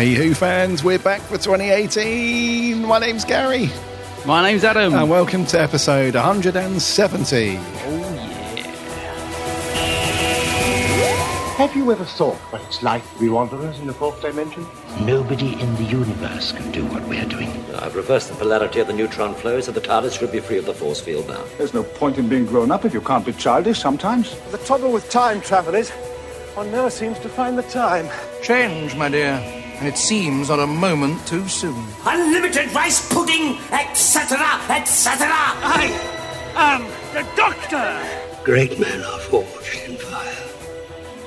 Hey, Who fans, we're back for 2018. My name's Gary, My name's Adam. and welcome to episode 170. Have you ever thought what it's like to be wanderers in the fourth dimension? Nobody in the universe can do what we're doing. I've reversed the polarity of the neutron flow, so the TARDIS should be free of the force field now. There's no point in being grown up if you can't be childish sometimes. The trouble with time travel is one never seems to find the time. Change, my dear. And it seems not a moment too soon. Unlimited rice pudding, etc., etc. I am the Doctor! Great men are forged in fire.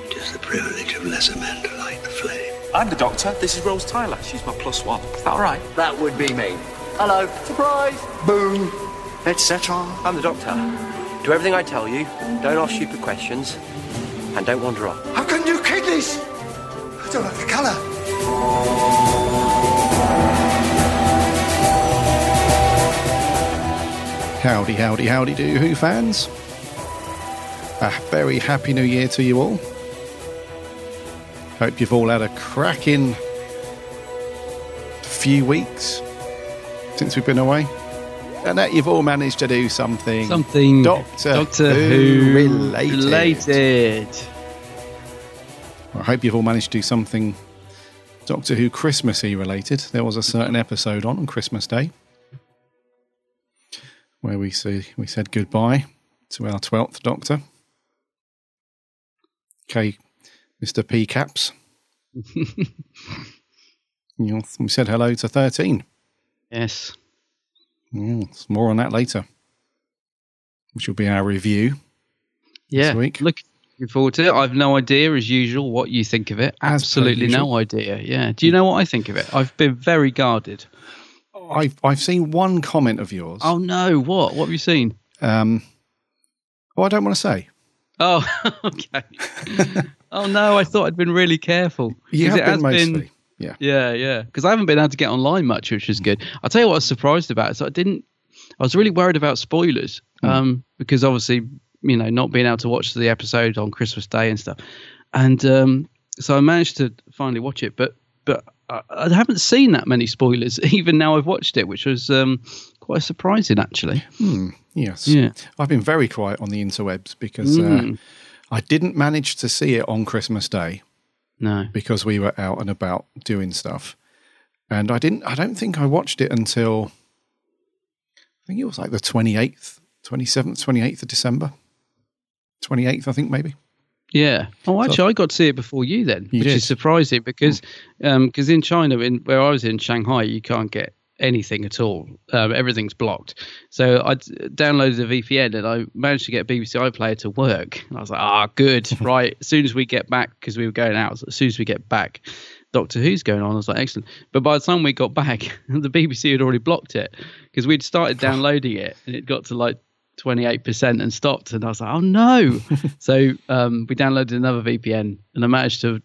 It is the privilege of lesser men to light the flame. I'm the doctor. This is Rose Tyler. She's my plus one. Is that all right? That would be me. Hello, surprise! Boom. Etc. I'm the doctor. Do everything I tell you. Don't ask stupid questions. And don't wander off. How can you kid this? I don't like the colour. Howdy, howdy, howdy do, Who fans. A very happy new year to you all. Hope you've all had a cracking few weeks since we've been away. And that you've all managed to do something. Something Doctor, Doctor Who, Who related. related. I hope you've all managed to do something Doctor Who Christmassy related. There was a certain episode on on Christmas Day where we see we said goodbye to our twelfth Doctor. Okay, Mister P Caps. We said hello to thirteen. Yes. Yes, more on that later, which will be our review. Yeah. week. Looking forward to it. I've no idea, as usual, what you think of it. Absolutely no idea. Yeah. Do you know what I think of it? I've been very guarded. I've I've seen one comment of yours. Oh no! What? What have you seen? Um, oh, I don't want to say. Oh, okay. oh no! I thought I'd been really careful. You have it been mostly. yeah. Yeah, yeah. Because I haven't been able to get online much, which is good. I'll tell you what I was surprised about. So I didn't. I was really worried about spoilers, um, because obviously, you know, not being able to watch the episode on Christmas Day and stuff, and um, so I managed to finally watch it. But but I, I haven't seen that many spoilers, even now I've watched it, which was um, quite surprising actually. Yes. Yeah. I've been very quiet on the interwebs because uh, Mm. I didn't manage to see it on Christmas Day No. because we were out and about doing stuff. And I didn't I don't think I watched it until I think it was like the 28th, 27th, 28th of December. 28th, I think maybe. Yeah. Oh, actually, I got to see it before you then, You which did? is surprising because because in China, in where I was in Shanghai, you can't get anything at all. Um, everything's blocked. So I downloaded a VPN and I managed to get BBC iPlayer to work. And I was like, ah, good, right. As soon as we get back, because we were going out, as soon as we get back, Doctor Who's going on. I was like, excellent. But by the time we got back, the BBC had already blocked it because we'd started downloading it and it got to like 28% and stopped. And I was like, oh no. so um, we downloaded another VPN and I managed to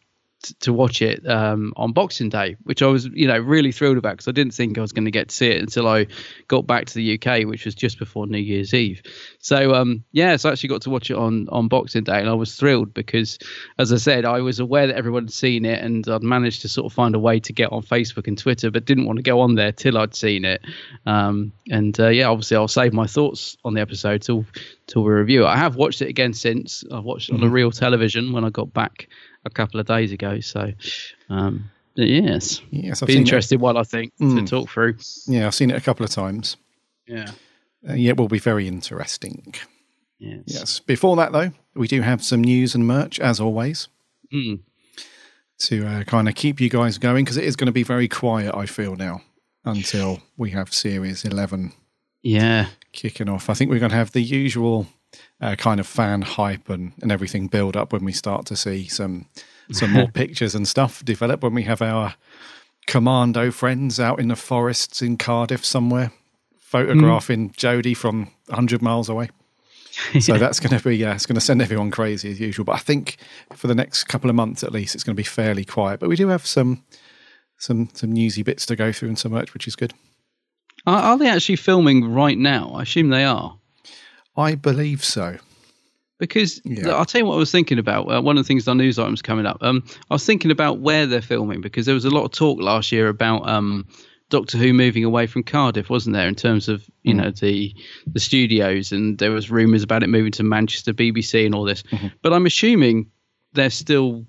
to watch it um, on Boxing Day, which I was, you know, really thrilled about because I didn't think I was going to get to see it until I got back to the UK, which was just before New Year's Eve. So, um, yeah, so I actually got to watch it on on Boxing Day, and I was thrilled because, as I said, I was aware that everyone had seen it, and I'd managed to sort of find a way to get on Facebook and Twitter, but didn't want to go on there till I'd seen it. Um, and uh, yeah, obviously, I'll save my thoughts on the episode till till we review it. I have watched it again since. I watched it on the real television when I got back a couple of days ago. So, um, yes, Yes, I've be interesting one I think to Mm. talk through. Yeah, I've seen it a couple of times. Yeah. Uh, yeah, it will be very interesting. Yes. Yes. Before that, though, we do have some news and merch, as always, Mm. to uh, kind of keep you guys going because it is going to be very quiet, I feel now, until we have Series 11 Yeah. kicking off. I think we're going to have the usual uh, kind of fan hype and, and everything build up when we start to see some some more pictures and stuff develop when we have our commando friends out in the forests in Cardiff somewhere photographing Jodie from 100 miles away. So that's going to be yeah, it's going to send everyone crazy as usual. But I think for the next couple of months at least, it's going to be fairly quiet. But we do have some some some newsy bits to go through and so much, which is good. Are, are they actually filming right now? I assume they are. I believe so. because Yeah. I'll tell you what I was thinking about. Uh, one of the things on news items coming up. Um, I was thinking about where they're filming because there was a lot of talk last year about um, Doctor Who moving away from Cardiff, wasn't there? In terms of you know the the studios, and there was rumours about it moving to Manchester, BBC, and all this. But I'm assuming they're still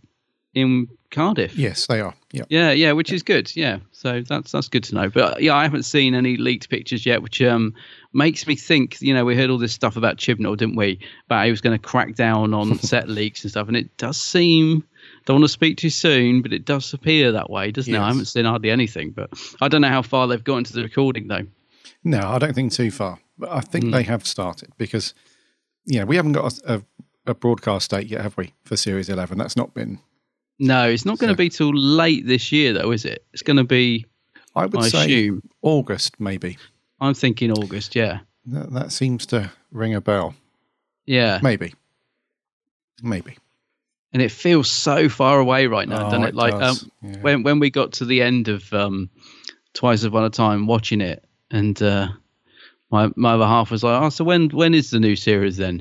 in Cardiff. Yes, they are. Yeah. Yeah, yeah, which is good. Yeah, so that's that's good to know. But uh, yeah, I haven't seen any leaked pictures yet, which um makes me think. You know, we heard all this stuff about Chibnall, didn't we? About he was going to crack down on set leaks and stuff, and it does seem. Don't want to speak too soon, but it does appear that way, doesn't it? I haven't seen hardly anything, but I don't know how far they've got into the recording though. No, I don't think too far, but I think Hmm. they have started because, yeah, we haven't got a, a, a broadcast date yet, have we, for Series 11? That's not been, No, it's not going to be till late this year, though, is it? It's going to be. I would I say assume. August, maybe. I'm thinking August. Yeah, That, that seems to ring a bell. yeah. Maybe. Maybe. and it feels so far away right now, Oh, doesn't it? it Like does, um, yeah. when when we got to the end of um, Twice Upon a Time, watching it, and uh, my my other half was like, "Oh, so when when is the new series then?"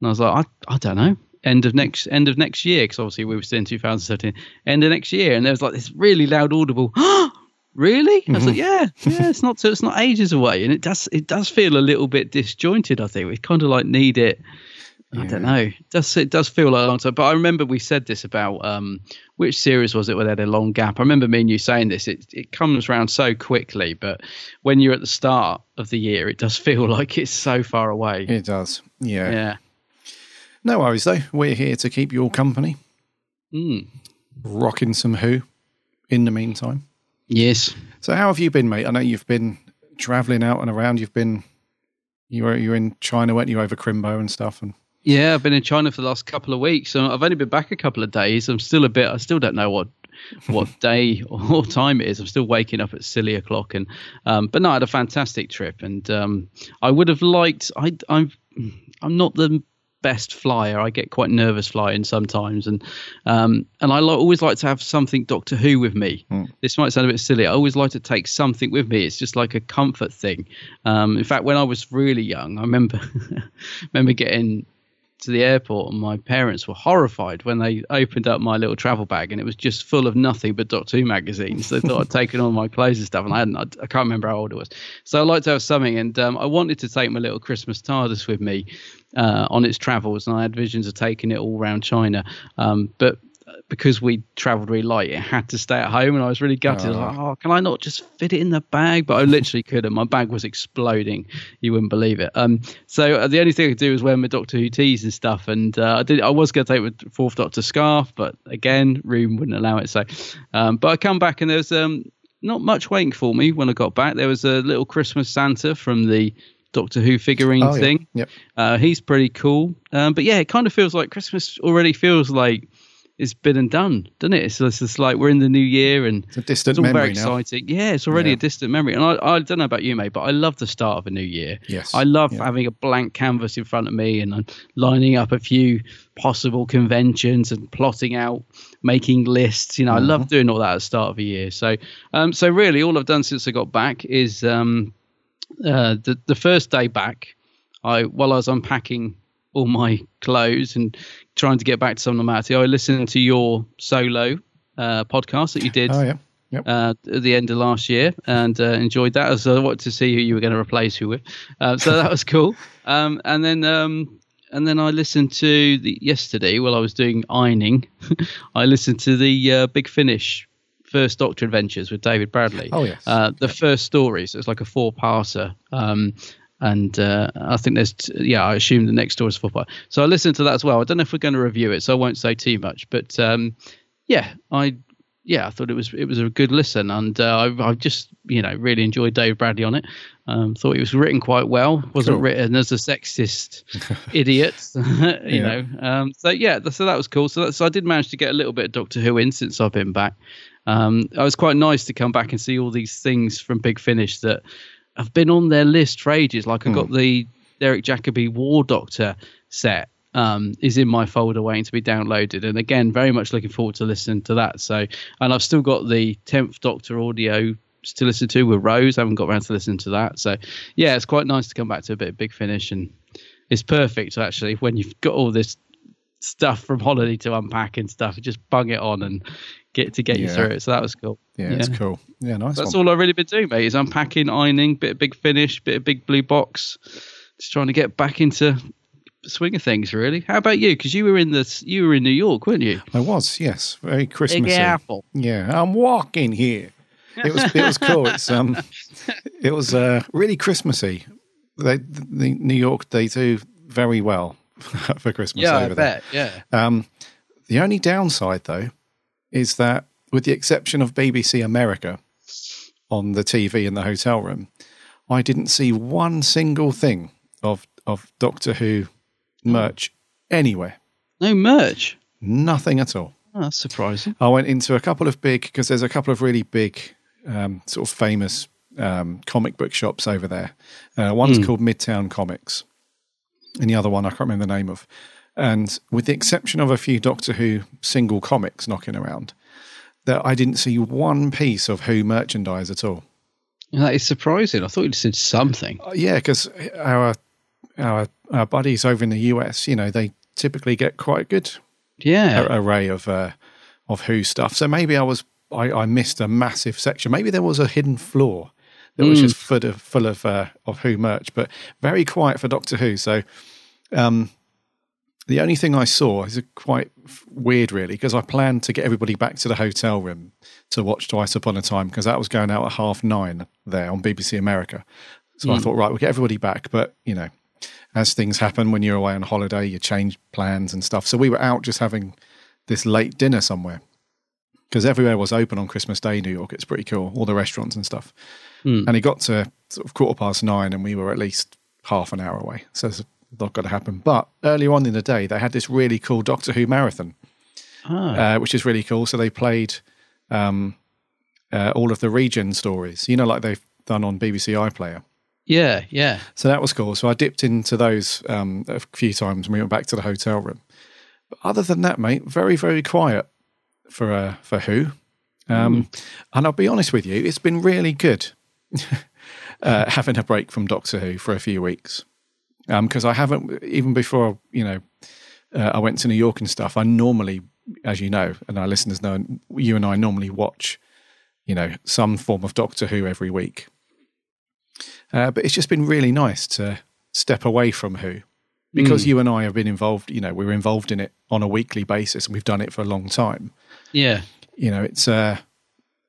And I was like, "I I don't know." End of next end of next year, because obviously we were still in 2017. End of next year, and there was like this really loud, audible. Really? I was like, yeah, yeah. It's not. It's not ages away, and it does. It does feel a little bit disjointed. I think we kind of like need it. I don't know. It does it does feel like a long time? But I remember we said this about um, which series was it where they had a long gap? I remember me and you saying this. It it comes around so quickly, but when you're at the start of the year, it does feel like it's so far away. It does. Yeah. Yeah. No worries, though. We're here to keep your company, Mm. rocking some Who in the meantime. Yes. So, how have you been, mate? I know you've been traveling out and around. You've been, you were, you were in China, weren't you, over Crimbo and stuff? And Yeah, I've been in China for the last couple of weeks. So I've only been back a couple of days. I'm still a bit. I still don't know what what day or time it is. I'm still waking up at silly o'clock. And um, but no, I had a fantastic trip, and um, I would have liked. I I'm I'm not the best flyer. I get quite nervous flying sometimes, and um, and I li- always like to have something Doctor Who with me. This might sound a bit silly. I always like to take something with me. It's just like a comfort thing. Um, in fact, when I was really young, I remember remember getting to the airport and my parents were horrified when they opened up my little travel bag and it was just full of nothing but Doctor Who magazines. They thought I'd taken all my clothes and stuff and I hadn't. I, I can't remember how old it was. So I like to have something and um, I wanted to take my little Christmas TARDIS with me uh, on its travels and I had visions of taking it all around China. Um, but because we travelled really light, it had to stay at home, and I was really gutted. I was like, "Oh, can I not just fit it in the bag?" But I literally couldn't. My bag was exploding. You wouldn't believe it. Um, so uh, the only thing I could do was wear my Doctor Who tees and stuff. And uh, I did. I was going to take my Fourth Doctor scarf, but again, room wouldn't allow it. So, um, but I come back and there was um, not much waiting for me when I got back. There was a little Christmas Santa from the Doctor Who figurine Oh, yeah. thing. Yep. Uh, he's pretty cool. Um, but yeah, it kind of feels like Christmas already feels like it's been and done, doesn't it? It's, it's just like we're in the new year and It's a distant it's all memory very now. exciting. Yeah, it's already Yeah. a distant memory. And I, I don't know about you, mate, but I love the start of a new year. Yes. I love Yeah. having a blank canvas in front of me and I'm lining up a few possible conventions and plotting out, making lists. You know, I love doing all that at the start of a year. So, um, so really, all I've done since I got back is um, uh, the the first day back. I while I was unpacking all my clothes and trying to get back to some normality, I listened to your solo uh, podcast that you did Oh, yeah. Yep. uh, at the end of last year and uh, enjoyed that as I wanted to see who you were going to replace who with. Uh, so that was cool. Um, and then um, and then I listened to the yesterday while I was doing ironing. I listened to the uh, Big Finish First Doctor Adventures with David Bradley. Oh, yes. Uh, the first story. So it's like a four parter. Um, and uh, I think there's, yeah, I assume the next door is four part. So I listened to that as well. I don't know if we're going to review it, so I won't say too much. But um, yeah, I yeah, I thought it was it was a good listen, and uh, I, I just you know really enjoyed Dave Bradley on it. Um, thought it was written quite well. wasn't Cool. written as a sexist idiot, you Yeah. know. Um, so yeah, so that was cool. So, that, so I did manage to get a little bit of Doctor Who in since I've been back. Um, it was quite nice to come back and see all these things from Big Finish that have been on their list for ages. Like I got the Derek Jacobi War Doctor set um, is in my folder waiting to be downloaded, and again, very much looking forward to listening to that. So, and I've still got the Tenth Doctor audio to listen to with Rose. I haven't got around to listening to that. So, yeah, it's quite nice to come back to a bit of Big Finish and it's perfect actually when you've got all this stuff from holiday to unpack and stuff. Just bung it on and get to get you through it. So that was cool. Yeah, it's cool. Yeah, nice. That's one. all I've really been doing, mate. Is unpacking, ironing, bit of big finish, bit of big blue box. Just trying to get back into swing of things. Really. How about you? Because you were in the you were in New York, weren't you? I was, yes, very Christmassy. Big apple. Yeah, I'm walking here. It was it was cool. It's um, it was uh really Christmassy. They the New York they do very well for Christmas Yeah, I over there. bet. Yeah. Um, the only downside though is that with the exception of BBC America on the TV in the hotel room, I didn't see one single thing of of Doctor Who merch anywhere. No merch. Nothing at all. Oh, that's surprising. I went into a couple of big because there's a couple of really big, um, sort of famous um, comic book shops over there. Uh, one's Hmm. called Midtown Comics, and the other one I can't remember the name of. And with the exception of a few Doctor Who single comics knocking around, that I didn't see one piece of Who merchandise at all. That is surprising. I thought you'd said something. Uh, yeah, because our our our buddies over in the US, you know, they typically get quite a good Yeah. array of uh, of Who stuff. So maybe I was I, I missed a massive section. Maybe there was a hidden floor that was Mm. just full of full of uh, of Who merch, but very quiet for Doctor Who. So um, the only thing I saw is quite weird, really, because I planned to get everybody back to the hotel room to watch Twice Upon a Time because that was going out at half nine there on BBC America. So I Mm. thought, right, we'll get everybody back, but you know, as things happen when you're away on holiday, you change plans and stuff. So we were out just having this late dinner somewhere because everywhere was open on Christmas Day, New York. It's pretty cool, all the restaurants and stuff. Hmm. And it got to sort of quarter past nine, and we were at least half an hour away. So it's not going to happen. But earlier on in the day, they had this really cool Doctor Who marathon, Ah. uh, which is really cool. So they played um, uh, all of the region stories, you know, like they've done on BBC iPlayer. Yeah, yeah. So that was cool. So I dipped into those um, a few times when we went back to the hotel room. But other than that, mate, very very quiet for uh, for Who. Um, And I'll be honest with you, it's been really good uh, having a break from Doctor Who for a few weeks because I haven't even before you know uh, I went to New York and stuff. I normally, as you know, and our listeners know, you and I normally watch you know some form of Doctor Who every week. Uh, but it's just been really nice to step away from Who because Mm. you and I have been involved. You know, we were involved in it on a weekly basis, and we've done it for a long time. Yeah. You know, it's uh,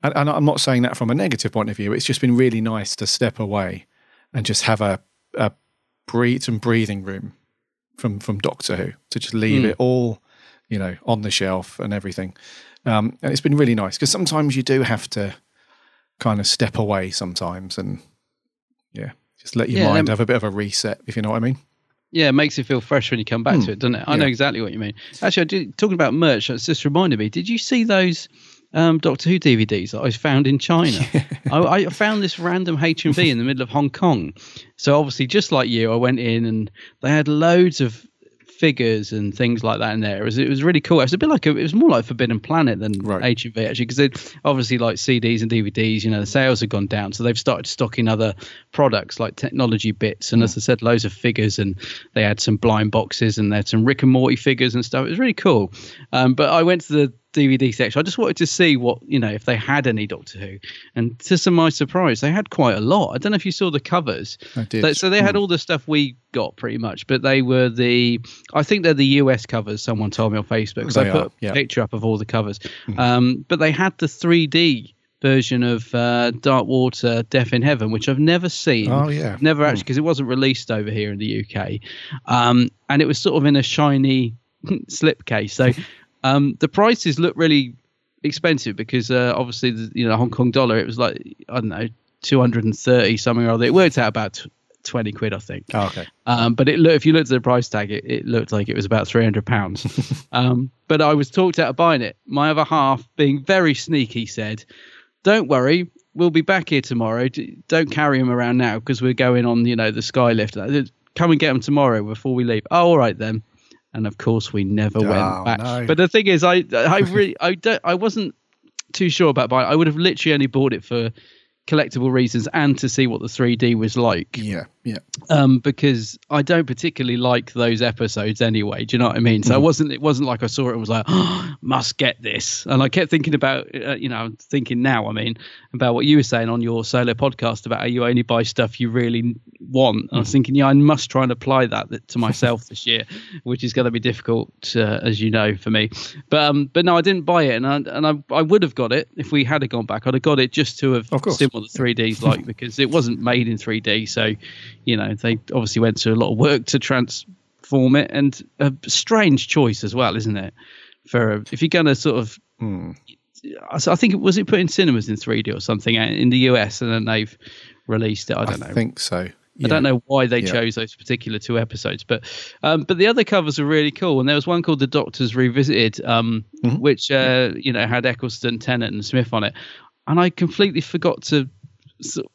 and, and I'm not saying that from a negative point of view. It's just been really nice to step away and just have a a breathe some breathing room from from Doctor Who to just leave Mm. it all, you know, on the shelf and everything. Um, and it's been really nice because sometimes you do have to kind of step away sometimes and yeah, just let your Yeah, mind have a bit of a reset, if you know what I mean. Yeah, it makes it feel fresh when you come back Hmm. to it, doesn't it? I know exactly what you mean. Actually, I did, talking about merch, it's just reminded me. Did you see those um, Doctor Who DVDs that I found in China? I, I found this random HMV in the middle of Hong Kong. So obviously, just like you, I went in and they had loads of figures and things like that in there. It was, it was really cool. It was a bit like a, it was more like Forbidden Planet than HMV actually, because obviously like CDs and DVDs, you know, the sales have gone down, so they've started stocking other products like technology bits. And as I said, loads of figures, and they had some blind boxes and they had some Rick and Morty figures and stuff. It was really cool. Um, but I went to the DVD section. I just wanted to see what you know if they had any Doctor Who, and to some my surprise, they had quite a lot. I don't know if you saw the covers. I did. So they had Hmm. all the stuff we got pretty much, but they were the I think they're the US covers. Someone told me on Facebook because I put are, yeah. a picture up of all the covers. Um, but they had the 3D version of uh, Dark Water, Death in Heaven, which I've never seen. Oh, yeah. never actually because it wasn't released over here in the UK, um, and it was sort of in a shiny slipcase. So um, the prices look really expensive because uh, obviously the, you know Hong Kong dollar it was like I don't know 230 something or other. It worked out about tw 20 quid I think. Oh, okay. Um, but it look if you looked at the price tag, it, it looked like it was about three hundred pounds. um, but I was talked out of buying it. My other half, being very sneaky, said, "Don't worry, we'll be back here tomorrow. D- Don't carry him around now because we're going on, you know, the sky lift. Come and get him tomorrow before we leave." Oh, all right then. And of course, we never Oh, went ah, back. no. But the thing is, I, I really, I don't, I wasn't too sure about buying. I would have literally only bought it for collectible reasons and to see what the 3D was like. Yeah, yeah. Um, because I don't particularly like those episodes anyway. Do you know what I mean? So it wasn't it wasn't like I saw it and was like, oh, must get this. And I kept thinking about, uh, you know, I'm thinking now. I mean, about what you were saying on your solo podcast about how you only buy stuff you really want. I was Mhm. thinking, yeah, I must try and apply that to myself this year, which is going to be difficult, uh, as you know, for me. But um, but no, I didn't buy it, and I and I, I would have got it if we had gone back. I'd have got it just to have seen what the 3D's like because it wasn't made in 3D. So, you know, they obviously went to a lot of work to transform it, and a strange choice as well, isn't it? For if you're going to sort of Hmm. I I think it was it put in cinemas in 3D or something uh, in the US, and then they've released it. I don't know. I think so. I don't know why they Yeah. chose those particular two episodes, but um, but the other covers are really cool. And there was one called The Doctors Revisited, um, Mm-hmm. which uh, you know had Eccleston, Tennant, and Smith on it, and I completely forgot to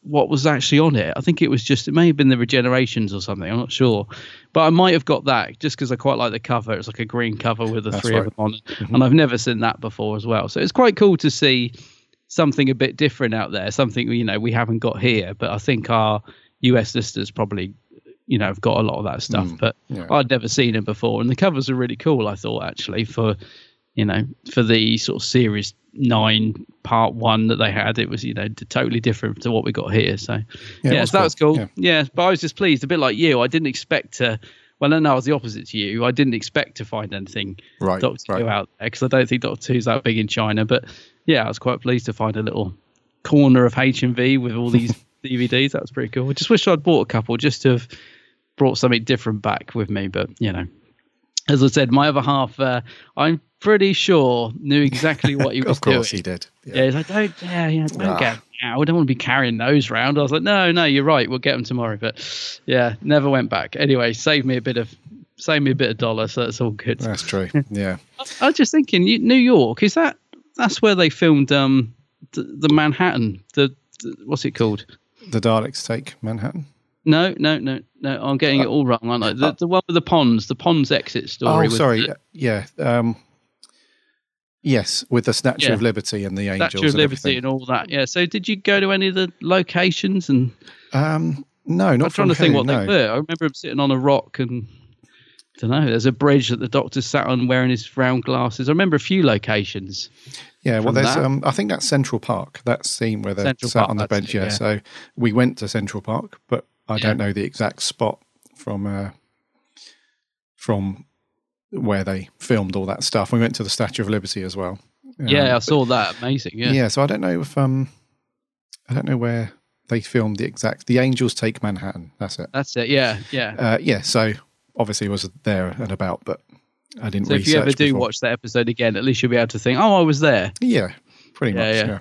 what was actually on it. I think it was just it may have been the Regenerations or something. I'm not sure, but I might have got that just because I quite like the cover. It's like a green cover with the That's three of them on it, Mhm. and I've never seen that before as well. So it's quite cool to see something a bit different out there, something you know we haven't got here. But I think our US listeners probably you know have got a lot of that stuff. Mm, but yeah. I'd never seen it before, and the covers are really cool. I thought actually for you know for the sort of series nine part one that they had, it was you know totally different to what we got here. So Yeah, yeah, so that was cool, yeah. Yeah. but I was just pleased, a bit like you. I didn't expect to. Well, no, no, I was the opposite to you. I didn't expect to find anything Right, Doctor right. Who out there because I don't think Doctor Who's that big in China. But yeah, I was quite pleased to find a little corner of HMV with all these DVDs. That was pretty cool. I just wish I'd bought a couple just to have brought something different back with me. But you know, as I said, my other half, uh, I'm pretty sure knew exactly what he was doing. of course doing. he did. Yeah, he's like, don't, yeah, yeah, don't Ah. get. Yeah, we don't want to be carrying those round. I was like, no, no, you're right. We'll get them tomorrow. But yeah, never went back. Anyway, saved me a bit of, saved me a bit of dollar, so that's all good. That's true. Yeah. I was just thinking, you- New York is that? That's where they filmed um the, the Manhattan. The, the what's it called? The Daleks take Manhattan. No, no, no, no. I'm getting it all wrong, aren't I? The, the one with the ponds, the ponds exit story. oh, sorry. Yeah. Um, yes, with the Statue Yeah. of Liberty and the angels. Statue of and Liberty everything. and all that. Yeah. So, did you go to any of the locations? And Um, no, not I'm trying to think what no. they were. I remember him sitting on a rock and. I don't know. There's a bridge that the doctor sat on wearing his round glasses. I remember a few locations. Yeah, well, there's. Um, I think that's Central Park. That scene where they're Central sat Park, on the bench. it, yeah. yeah. So we went to Central Park, but I Yeah. don't know the exact spot from uh, from where they filmed all that stuff. We went to the Statue of Liberty as well. Um, yeah, I but- saw that. Amazing. Yeah. yeah. So I don't know if um, I don't know where they filmed the exact. The Angels take Manhattan. That's it. That's it. Yeah. Yeah. Uh, yeah. So obviously was there and about, but I didn't. So if you ever do before. watch that episode again, at least you'll be able to think, "Oh, I was there." yeah, pretty Yeah, much. yeah. Yeah.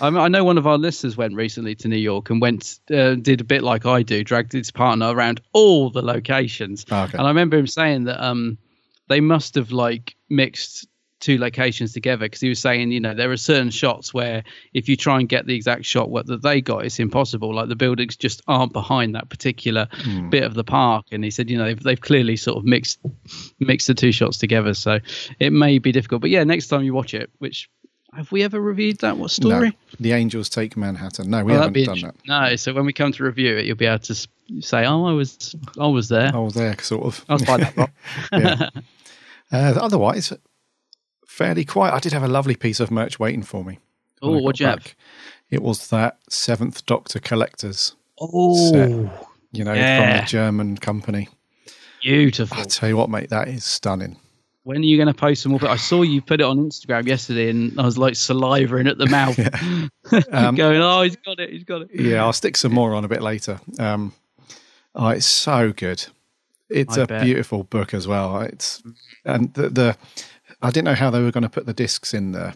I, mean, I know one of our listeners went recently to New York and went uh, did a bit like I do, dragged his partner around all the locations. Oh, okay. And I remember him saying that um, they must have like mixed two locations together because he was saying, you know, there are certain shots where if you try and get the exact shot what that they got, it's impossible. Like the buildings just aren't behind that particular Hmm. bit of the park. And he said, you know, they've, they've clearly sort of mixed mixed the two shots together, so it may be difficult. But yeah, next time you watch it, which have we ever reviewed that? What story? No, the Angels take Manhattan. No, we Oh, haven't done that. No, so when we come to review it, you'll be able to say, "Oh, I was, I was there. I was there, sort of. I was by that rock." yeah. Uh, otherwise, fairly quiet. I did have a lovely piece of merch waiting for me. Oh, what'd got you have? It was that Seventh Doctor Collectors Oh, set, you know, from the German company. beautiful. I tell you what, mate, that is stunning. When are you going to post some more? But I saw you put it on Instagram yesterday, and I was like salivating at the mouth, Um, going, "Oh, he's got it, he's got it." Yeah, I'll stick some more on a bit later. Um, oh, it's so good. It's I a bet. beautiful book as well. It's and the, the I didn't know how they were going to put the discs in there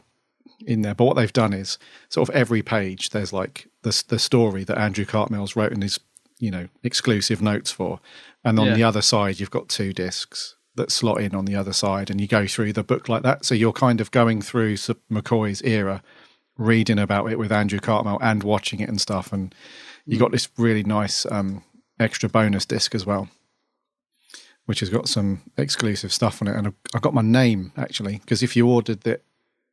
in there, but what they've done is sort of every page there's like the the story that Andrew Cartmel's wrote in his you know exclusive notes for, and on Yeah. the other side you've got two discs that slot in on the other side, and you go through the book like that. So you're kind of going through McCoy's era reading about it with Andrew Cartmel and watching it and stuff. And you got this really nice um, extra bonus disc as well, which has got some exclusive stuff on it. And I- I got my name actually because if you ordered it,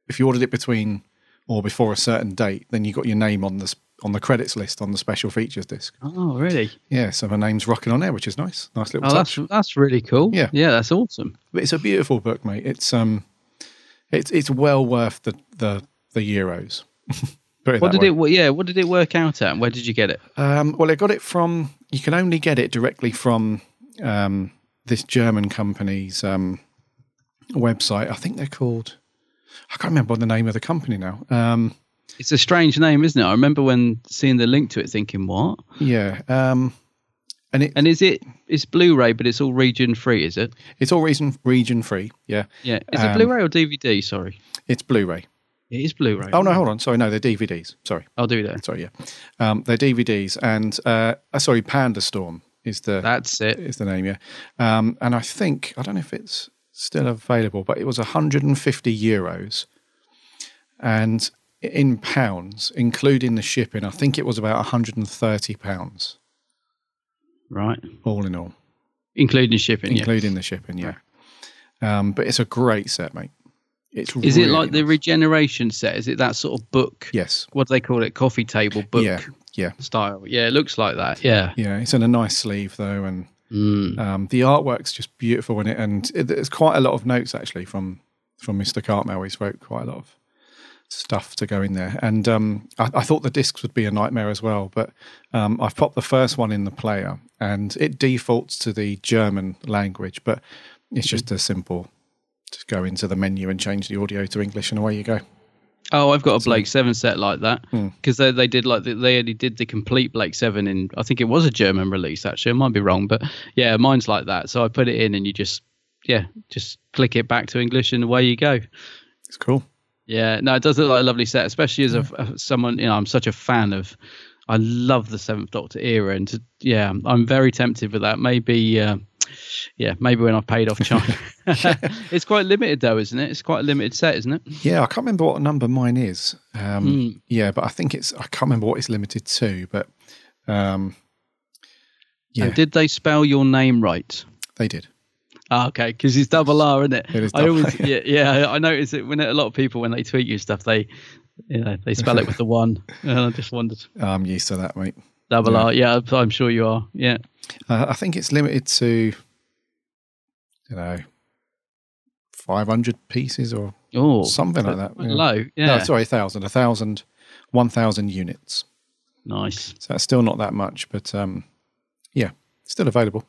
if you ordered it between or before a certain date, then you got your name on this on the credits list on the special features disc. Oh, really? Yeah, so her name's rocking on there, which is nice. Nice little Oh, touch. that's that's really cool. Yeah. yeah, that's awesome. But it's a beautiful book, mate. It's um, it's it's well worth the the the euros. What did way. it? Yeah, what did it work out at? Where did you get it? Um, well, I got it from. You can only get it directly from um, this German company's um, website. I think they're called. I can't remember the name of the company now. Um, It's a strange name, isn't it? I remember when seeing the link to it, thinking, "What?" yeah, um, and it And is it? It's Blu-ray, but it's all region free, is it? it's all region region free. Yeah, Yeah. Is it Um, Blu-ray or DVD? Sorry, it's Blu-ray. it is Blu-ray. Oh no, hold on. Sorry, no, they're DVDs. Sorry, I'll do that. sorry. Yeah, um, they're DVDs, and uh, uh, sorry, Pandastorm is the That's it. is the name, yeah. Um, and I think I don't know if it's still available, but it was 150 euros, and in pounds, including the shipping, I think it was about 130 pounds, Right, all in all, including shipping. yeah. including the shipping. Yeah. Um, but it's a great set, mate. It's Is it really like the regeneration set? Is it that sort of book? yes, What do they call it? Coffee table book yeah, yeah, style. Yeah, it looks like that. Yeah. yeah. It's in a nice sleeve though, and Mm. Um, the artwork's just beautiful in it, and it, there's quite a lot of notes actually from from Mr. Cartmel. He's wrote quite a lot of stuff to go in there, and um, I, I thought the discs would be a nightmare as well, but um, I've popped the first one in the player, and it defaults to the German language, but it's just a simple. Just go into the menu and change the audio to English, and away you go. Oh, I've got a Blake Seven set like that Hmm. because they they did like the, they only did the complete Blake Seven in I think it was a German release actually I might be wrong but yeah mine's like that so I put it in and you just yeah just click it back to English and away you go It's cool. Yeah no it does look like a lovely set especially as a, a- someone you know I'm such a fan of I love the Seventh Doctor era and to, yeah I'm very tempted with that. Maybe uh, yeah maybe when I've paid off China. It's quite limited though isn't it? It's quite a limited set isn't it? Yeah, I can't remember what number mine is. Um, Hmm. Yeah, but I think it's I can't remember what it's limited to, but um, yeah, and did they spell your name right? They did. Ah, okay, because it's double R, isn't it? It is I always, yeah, yeah. I notice it when a lot of people when they tweet you stuff, they, you know, they spell it with the one, and I just wondered I'm used to that, mate. double Yeah. R. Yeah, I'm- sure you are. Yeah, Uh, I think it's limited to, you know, 500 pieces or oh, something like that. yeah. low. Yeah, No, sorry, a thousand, a thousand, one thousand units. nice, So that's still not that much, but um, yeah, still available.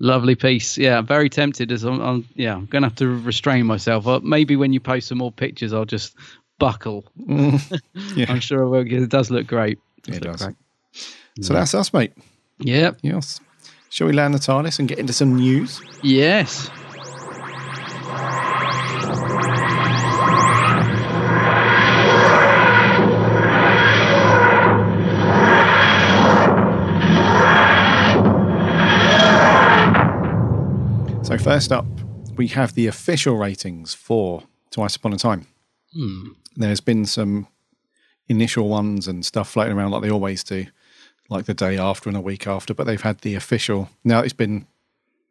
Lovely piece. Yeah, I'm very tempted. As I'm, I'm yeah, I'm gonna have to restrain myself. Uh, maybe when you post some more pictures, I'll just buckle. Yeah. I'm sure I will. It does look great. It look does. great. So that's us, mate. Yep. Yes. Shall we land the TARDIS and get into some news? Yes. So first up, we have the official ratings for Twice Upon a Time. There's been some initial ones and stuff floating around like they always do, like the day after and a week after, but they've had the official. Now it's been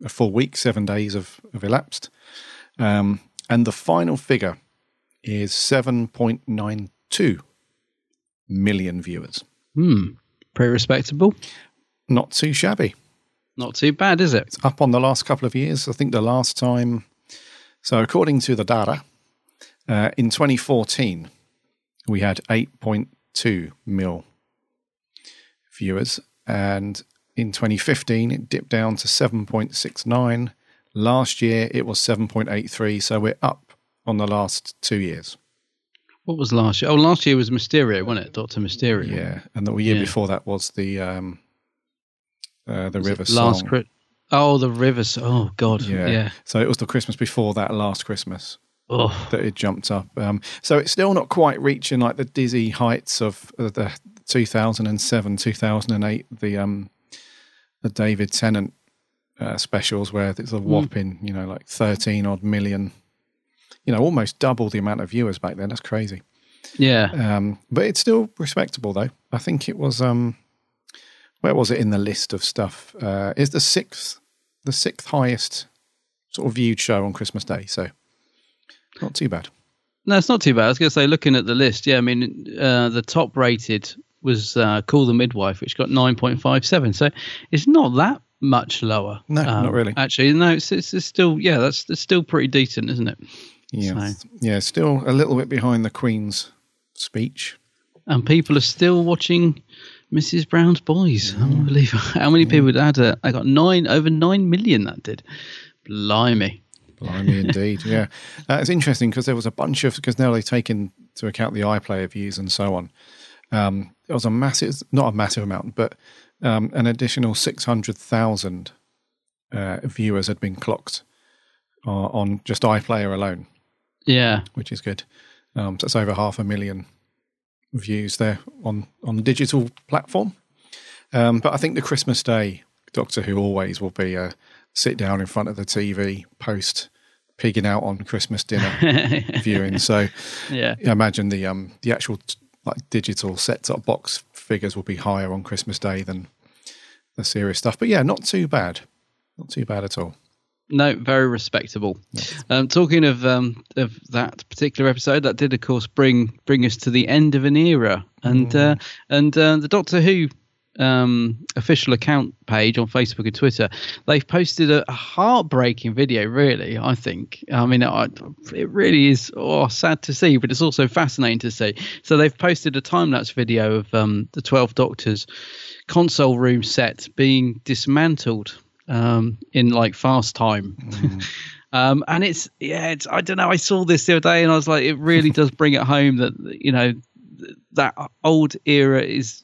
a full week, seven days have, have elapsed. Um, and the final figure is 7.92 million viewers. Hmm. Pretty respectable. Not too shabby. Not too bad, is it? up on the last couple of years. I think the last time, so according to the data, uh, in 2014, we had 8.2 mil viewers, and in 2015, it dipped down to 7.69. Last year, it was 7.83, so we're up on the last two years. What was last year? Oh, last year was Mysterio, wasn't it? Doctor Mysterio. Yeah, and the year Yeah. before that was the um, uh, the Was River last Song. Oh, the rivers. Oh God. Yeah. Yeah. So it was the Christmas before that last Christmas Oh. that it jumped up. Um, so it's still not quite reaching like the dizzy heights of uh, the 2007, 2008, the um, the David Tennant uh, specials where it's a whopping, you know, like 13 odd million. You know, almost double the amount of viewers back then. That's crazy. Yeah. Um, but it's still respectable though. I think it was um, where was it in the list of stuff? Uh, is the sixth the sixth highest sort of viewed show on Christmas Day. So not too bad. No, it's not too bad. I was going to say, looking at the list, yeah, I mean, uh, the top rated was uh, Call the Midwife, which got 9.57. So it's not that much lower. No, not really. Actually, no, it's, it's, it's still yeah, that's it's still pretty decent, isn't it? Yeah, So- yeah, still a little bit behind the Queen's speech. and people are still watching Mrs. Brown's Boys. Mm. Unbelievable. How many people did that? Uh, I got nine over nine million. That did. Blimey. Blimey, indeed. Yeah, uh, it's interesting because there was a bunch of because now they've taken to account the iPlayer views and so on. Um, it was a massive, not a massive amount, but um, an additional six hundred thousand uh, viewers had been clocked uh, on just iPlayer alone, Yeah. which is good. Um, so it's over half a million views there on on digital platform. Um, but I think the Christmas Day Doctor Who always will be a sit down in front of the TV post pigging out on Christmas dinner viewing. So Yeah. Imagine the um the actual like digital set top box figures will be higher on Christmas Day than the serious stuff. But yeah, not too bad, not too bad at all. No, very respectable. Um, talking of um, of that particular episode, that did of course bring bring us to the end of an era, and uh, and uh, the Doctor Who um, official account page on Facebook and Twitter, they've posted a, a heartbreaking video. Really, I think. I mean, I, it really is oh, sad to see, but it's also fascinating to see. So they've posted a time lapse video of um, the Twelve Doctors console room set being dismantled um, in like fast time. um, and it's yeah, it's I don't know. I saw this the other day and I was like, it really does bring it home that you know that old era is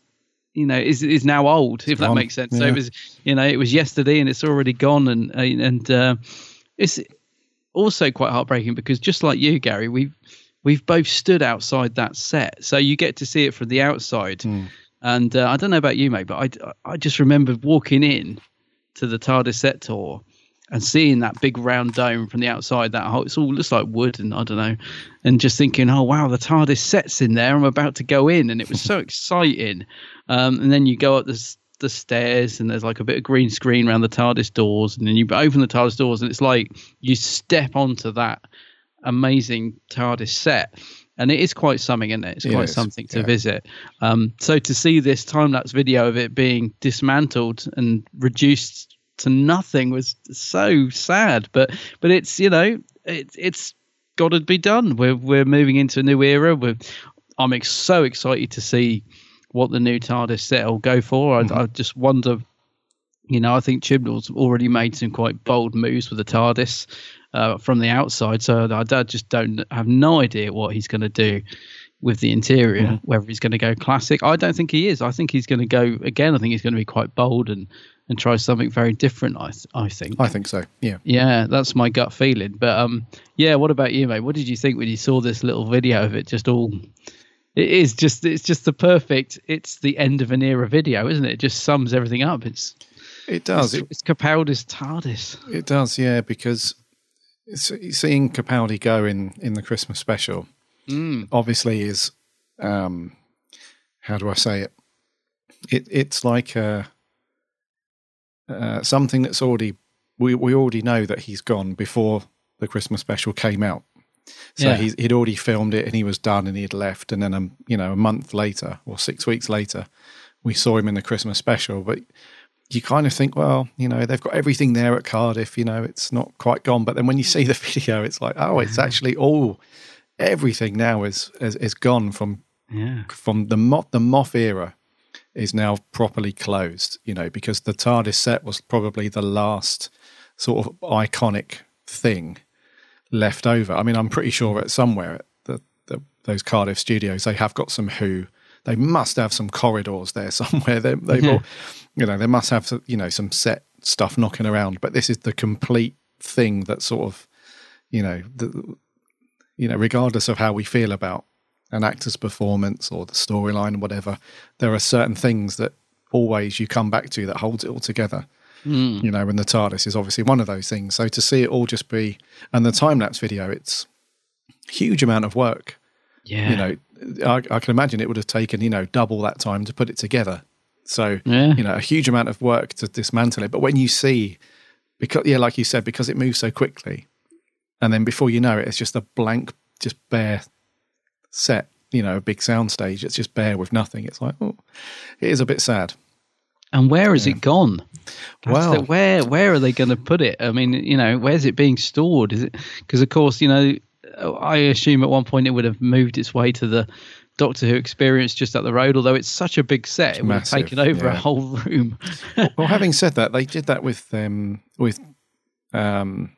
you know is is now old if that makes sense. So it was you know it was yesterday and it's already gone and and uh, it's also quite heartbreaking because just like you, Gary, we've we've both stood outside that set, so you get to see it from the outside. And uh, I don't know about you, mate, but I I just remember walking in to the TARDIS set tour and seeing that big round dome from the outside. That whole, it's all looks like wood, and I don't know, and just thinking, oh wow, the TARDIS set's in there. I'm about to go in, and it was so exciting. Um, and then you go up the the stairs, and there's like a bit of green screen around the TARDIS doors, and then you open the TARDIS doors, and it's like you step onto that amazing TARDIS set. And it is quite something, isn't it? It's Yeah, quite it's- something to yeah. visit. Um, so to see this time lapse video of it being dismantled and reduced to nothing was so sad. But but it's you know it, it's got to be done. We're we're moving into a new era. We're, I'm ex- so excited to see what the new TARDIS set will go for. I, I just wonder you know, I think Chibnall's already made some quite bold moves with the TARDIS uh, from the outside, so I, just don't have no idea what he's going to do with the interior. Whether he's going to go classic, I don't think he is. I think he's going to go again. I think he's going to be quite bold and and try something very different. I th- I think. I think so. Yeah. Yeah, that's my gut feeling. But um, yeah. What about you, mate? What did you think when you saw this little video of it? Just all. It is just it's just the perfect. It's the end of an era video, isn't it? It just sums everything up. It's It does. It's, it's Capaldi's TARDIS. it does. Yeah, because it's- seeing Capaldi go in in the Christmas special Mm. obviously is um how do I say it? It it's like uh, uh something that's already we we already know that he's gone before the Christmas special came out. So Yeah. he's, he'd already filmed it and he was done and he had left. And then, um, you know, a month later or six weeks later, we saw him in the Christmas special. But you kind of think, well, you know, they've got everything there at Cardiff. You know, it's not quite gone. But then when you see the video, it's like, oh, it's actually all everything now is is, is gone from Yeah. from the Moffat the Moffat era is now properly closed. You know, because the TARDIS set was probably the last sort of iconic thing left over. I mean, I'm pretty sure that somewhere at the, the those Cardiff studios they have got some Who. They must have some corridors there somewhere. They, they've all, you know, they must have you know some set stuff knocking around. But this is the complete thing that sort of, you know, the, you know, regardless of how we feel about an actor's performance or the storyline or whatever, there are certain things that always you come back to that holds it all together. Hmm. You know, and the TARDIS is obviously one of those things. So to see it all just be, and the time lapse video, it's huge amount of work. Yeah. You know, I, I can imagine it would have taken you know double that time to put it together. So Yeah. you know, a huge amount of work to dismantle it. But when you see, because yeah, like you said, because it moves so quickly, and then before you know it, it's just a blank, just bare set you know a big soundstage it's just bare with nothing it's like oh it is a bit sad And where has it gone? That's Well- the- where where are they going to put it? I mean, you know, where's it being stored? Is it because, of course, you know, I assume at one point it would have moved its way to the Doctor Who experience just up the road. Although it's such a big set, it would have taken over a whole room. well having said that they did that with um with um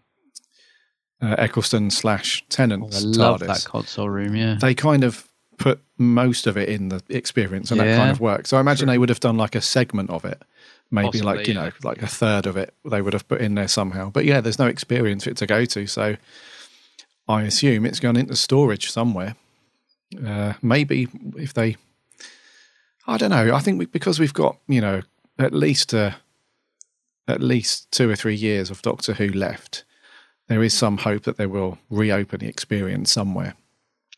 uh, Eccleston slash Tennant's I love TARDIS. that console room. Yeah, they kind of put most of it in the experience and that kind of work. So I imagine they would have done like a segment of it, maybe like you yeah. know like a third of it they would have put in there somehow. But yeah, there's no experience for it to go to, so I assume it's gone into storage somewhere. Uh, maybe if they, I don't know. I think we, because we've got you know at least uh, at least two or three years of Doctor Who left. There is some hope that they will reopen the experience somewhere.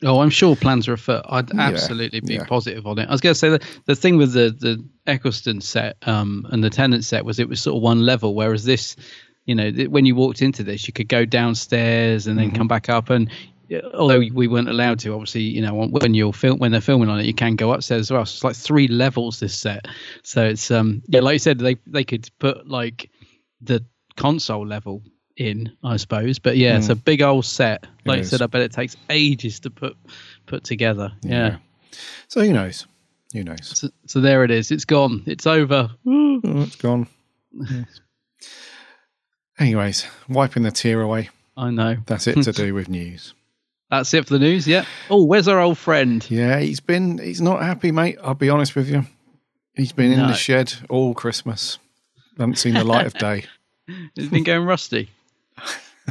Oh, I'm sure plans are afoot. I'd Yeah, absolutely be yeah. positive on it. I was going to say that the thing with the the Eccleston set um, and the Tennant set was it was sort of one level, whereas this, you know, th- when you walked into this, you could go downstairs and then Mm-hmm. come back up. And uh, although we weren't allowed to, obviously, you know, when you're film when they're filming on it, you can go upstairs as well. So it's like three levels this set. So it's um yeah, like you said, they they could put like the console level in, I suppose. But yeah, it's a big old set. Like you said, I bet it takes ages to put put together. Yeah. So who knows? Who knows? So, so there it is. It's gone. It's over. Oh, it's gone. Yes. Anyways, wiping the tear away. I know. That's it to do with news. That's it for the news. Yeah. Oh, where's our old friend? Yeah, he's been he's not happy, mate. I'll be honest with you. He's been in the shed all Christmas. Haven't seen the light of day. It's been going rusty.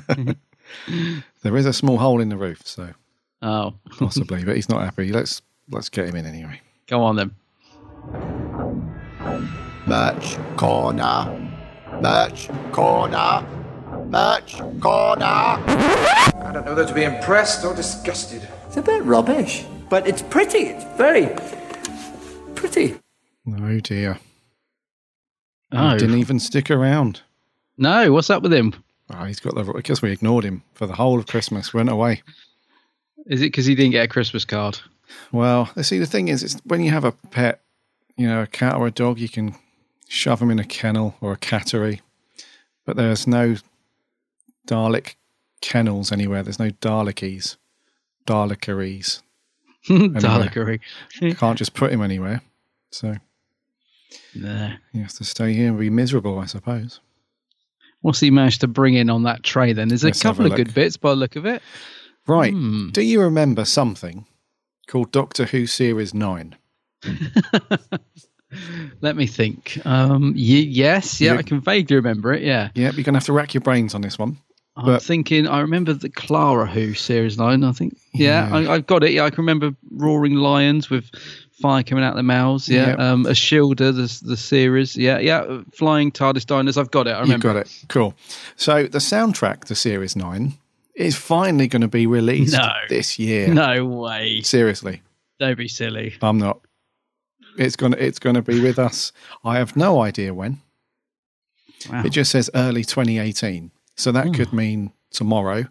There is a small hole in the roof, so Oh, possibly, but he's not happy. Let's let's get him in anyway. go on then. Merch corner. Merch corner. Merch corner. I don't know whether to be impressed or disgusted. It's a bit rubbish, but it's pretty. It's very pretty. Oh dear. Oh He didn't even stick around. no, what's up with him? Oh, he's got the because we ignored him for the whole of Christmas. Went away. Is it because he didn't get a Christmas card? Well, see, the thing is, it's when you have a pet, you know, a cat or a dog, you can shove them in a kennel or a cattery, but there's no Dalek kennels anywhere. There's no Dalekies, Dalekeries. Dalekery. You can't just put him anywhere. So Nah. he has to stay here and be miserable, I suppose. What's he managed to bring in on that tray then? There's a Let's have couple a of good bits by the look of it. Right. Hmm. Do you remember something called Doctor Who Series 9? Let me think. Um, y- yes, yeah, You- I can vaguely remember it. Yeah. Yeah, you're going to have to rack your brains on this one. I'm But- thinking. I remember the Clara Who series nine. I think. Yeah, Yeah. I, I've got it. Yeah, I can remember roaring lions with fire coming out of their mouths. Yeah, Yep. um, a shielder. the the series. Yeah, yeah, flying TARDIS diners. I've got it. I remember. got it. Cool. So the soundtrack to Series 9 is finally going to be released No. this year. No way. Seriously. Don't be silly. I'm not. It's going to it's going to be with us. I have no idea when. Wow. It just says early 2018. So that Hmm. could mean tomorrow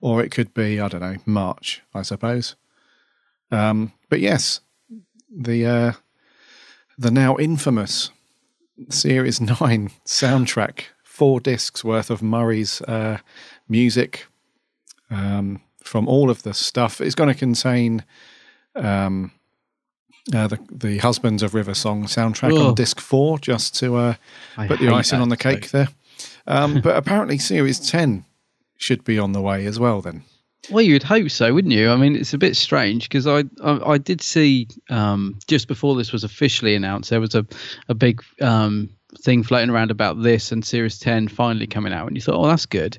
or it could be I don't know, March, I suppose. Um, but yes, the uh, the now infamous Series 9 soundtrack, four discs worth of Murray's uh, music um, from all of the stuff. It's going to contain um, uh, the the Husbands of River Song soundtrack Oh. on disc four, just to uh, put the icing on the cake there. Um, but apparently, Series 10 should be on the way as well, then. Well, you'd hope so, wouldn't you? I mean, it's a bit strange because I, I I did see um, just before this was officially announced, there was a a big um, thing floating around about this and Series 10 finally coming out, and you thought, oh, that's good.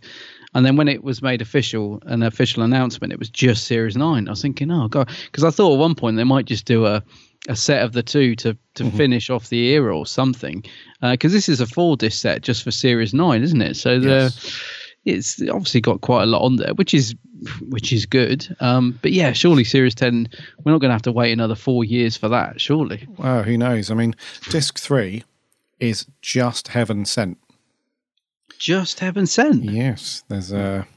And then when it was made official, an official announcement, it was just Series 9. I was thinking, oh god, because I thought at one point they might just do a a set of the two to to finish off the era or something, because this is a four disc set just for Series 9, isn't it? So the it's obviously got quite a lot on there, which is which is good. Um, but yeah, surely Series 10, we're not going to have to wait another four years for that, surely. Wow, who knows? I mean, disc three is just heaven sent. Just heaven sent. Yes, there's a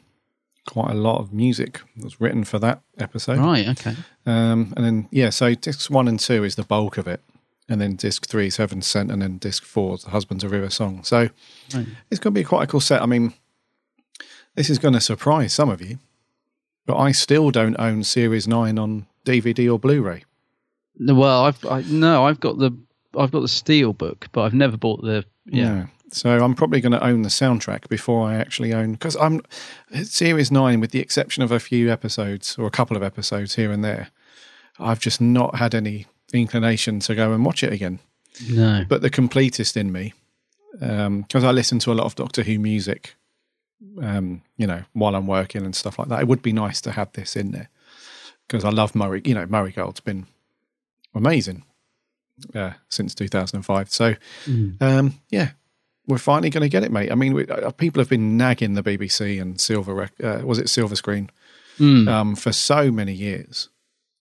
quite a lot of music that's written for that episode. Right. Okay. Um, and then yeah, so discs one and two is the bulk of it, and then disc three is Heaven Sent, and then disc four is The Husband's a River Song. So Right. it's going to be quite a cool set. I mean, this is going to surprise some of you, but I still don't own Series Nine on DVD or Blu-ray. Well, I've I, no, I've got the I've got the Steel book, but I've never bought the yeah. No. So I'm probably going to own the soundtrack before I actually own because I'm Series Nine, with the exception of a few episodes or a couple of episodes here and there. I've just not had any inclination to go and watch it again. No. But the completist in me, because I listen to a lot of Doctor Who music, um, you know, while I'm working and stuff like that. It would be nice to have this in there because I love Murray. You know, Murray Gold's been amazing uh, since 2005. So, Mm. um, yeah, we're finally going to get it, mate. I mean, we, uh, people have been nagging the BBC and Silver, Rec- uh, was it Silva Screen, Mm. um, for so many years.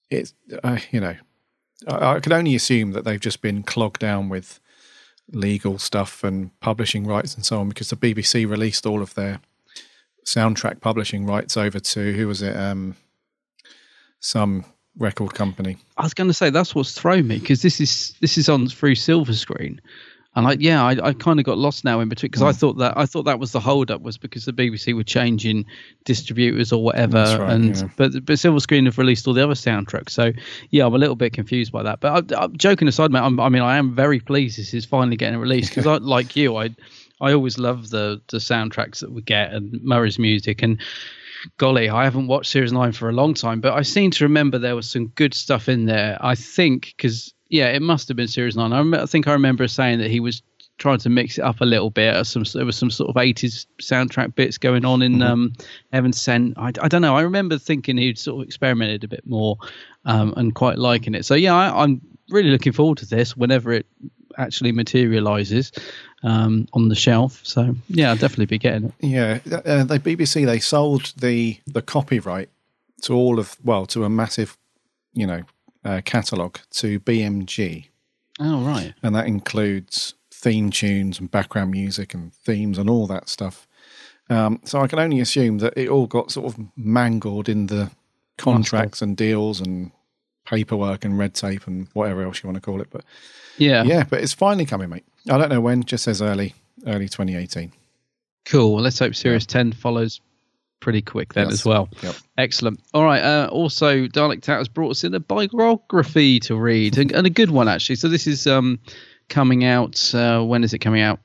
It's, uh, you know, I, I could only assume that they've just been clogged down with legal stuff and publishing rights and so on because the BBC released all of their soundtrack publishing rights over to who was it? Um, some record company. I was going to say that's what's thrown me because this is this is on through Silva Screen, and I yeah I, I kind of got lost now in between because I Mm. thought that I thought that was the hold up was because the BBC were changing distributors or whatever, That's right, and yeah. but but Silva Screen have released all the other soundtracks, so yeah I'm a little bit confused by that. But I, I'm joking aside, mate, I'm, I mean I am very pleased this is finally getting released because I like you I. I always love the the soundtracks that we get and Murray's music and golly, I haven't watched Series 9 for a long time, but I seem to remember there was some good stuff in there. I think, because, yeah, it must have been Series 9. I, rem- I think I remember saying that he was trying to mix it up a little bit. Some There was some sort of 80s soundtrack bits going on in um, Heaven Sent. I, I don't know. I remember thinking he'd sort of experimented a bit more um, and quite liking it. So, yeah, I, I'm really looking forward to this whenever it actually materializes um, on the shelf. So, yeah, I'll definitely be getting it. Yeah, uh, the BBC they sold the the copyright to all of well to a massive, you know, uh, catalog to BMG, Oh, right. and that includes theme tunes and background music and themes and all that stuff. Um, so I can only assume that it all got sort of mangled in the contracts and deals and paperwork and red tape and whatever else you want to call it. But Yeah. yeah, but it's finally coming, mate. I don't know when. Just says early, early 2018. Cool. Well, let's hope Series 10 follows pretty quick then Yes. as well. Yep. Excellent. All right. Uh, also, Dalek Tat has brought us in a biography to read, and, and a good one, actually. So this is um, coming out. Uh, when is it coming out?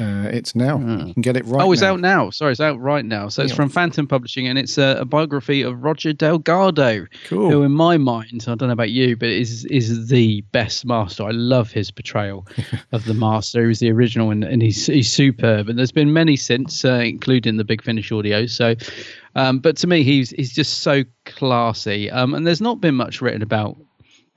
Uh, it's now. You can get it right. oh, it's now. out now. Sorry, it's out right now. So it's Yeah. from Phantom Publishing, and it's a, a biography of Roger Delgado, Cool. who, in my mind, I don't know about you, but is is the best master. I love his portrayal of the master. He was the original, and, and he's he's superb. And there's been many since, uh, including the Big Finish audio. So, um, but to me, he's he's just so classy. Um, and there's not been much written about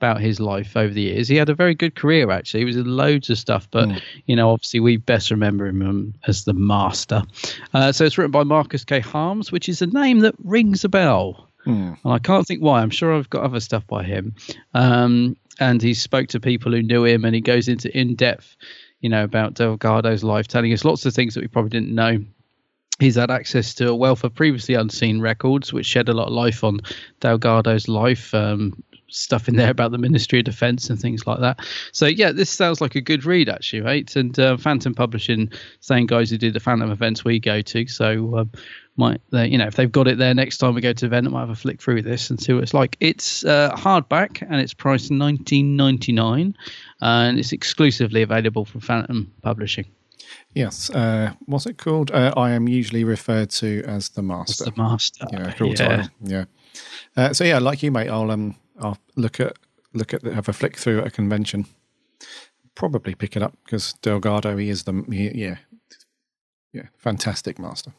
about his life over the years. He had a very good career actually. He was in loads of stuff, but you know, obviously we best remember him um, as the master. Uh, so it's written by Marcus K. Harmes, which is a name that rings a bell. Hmm. And I can't think why. I'm sure I've got other stuff by him. Um, and he spoke to people who knew him, and he goes into in depth, you know, about Delgado's life, telling us lots of things that we probably didn't know. He's had access to a wealth of previously unseen records, which shed a lot of life on Delgado's life. Um, stuff in there about the Ministry of Defence and things like that. So yeah, this sounds like a good read actually, right? And uh, Phantom Publishing, same guys who do the Phantom events we go to. So um, might they, you know if they've got it there next time we go to the event, I might have a flick through this and see what it's like. It's uh, hardback and it's priced nineteen ninety nine, and it's exclusively available from Phantom Publishing. Yes. Uh, what's it called? Uh, I am usually referred to as the master. the master. Yeah, cool Yeah. title. Yeah. Uh, so yeah, like you, mate, I'll um, I'll look at look at have a flick through at a convention. Probably pick it up because Delgado, he is the he, yeah, yeah, fantastic master.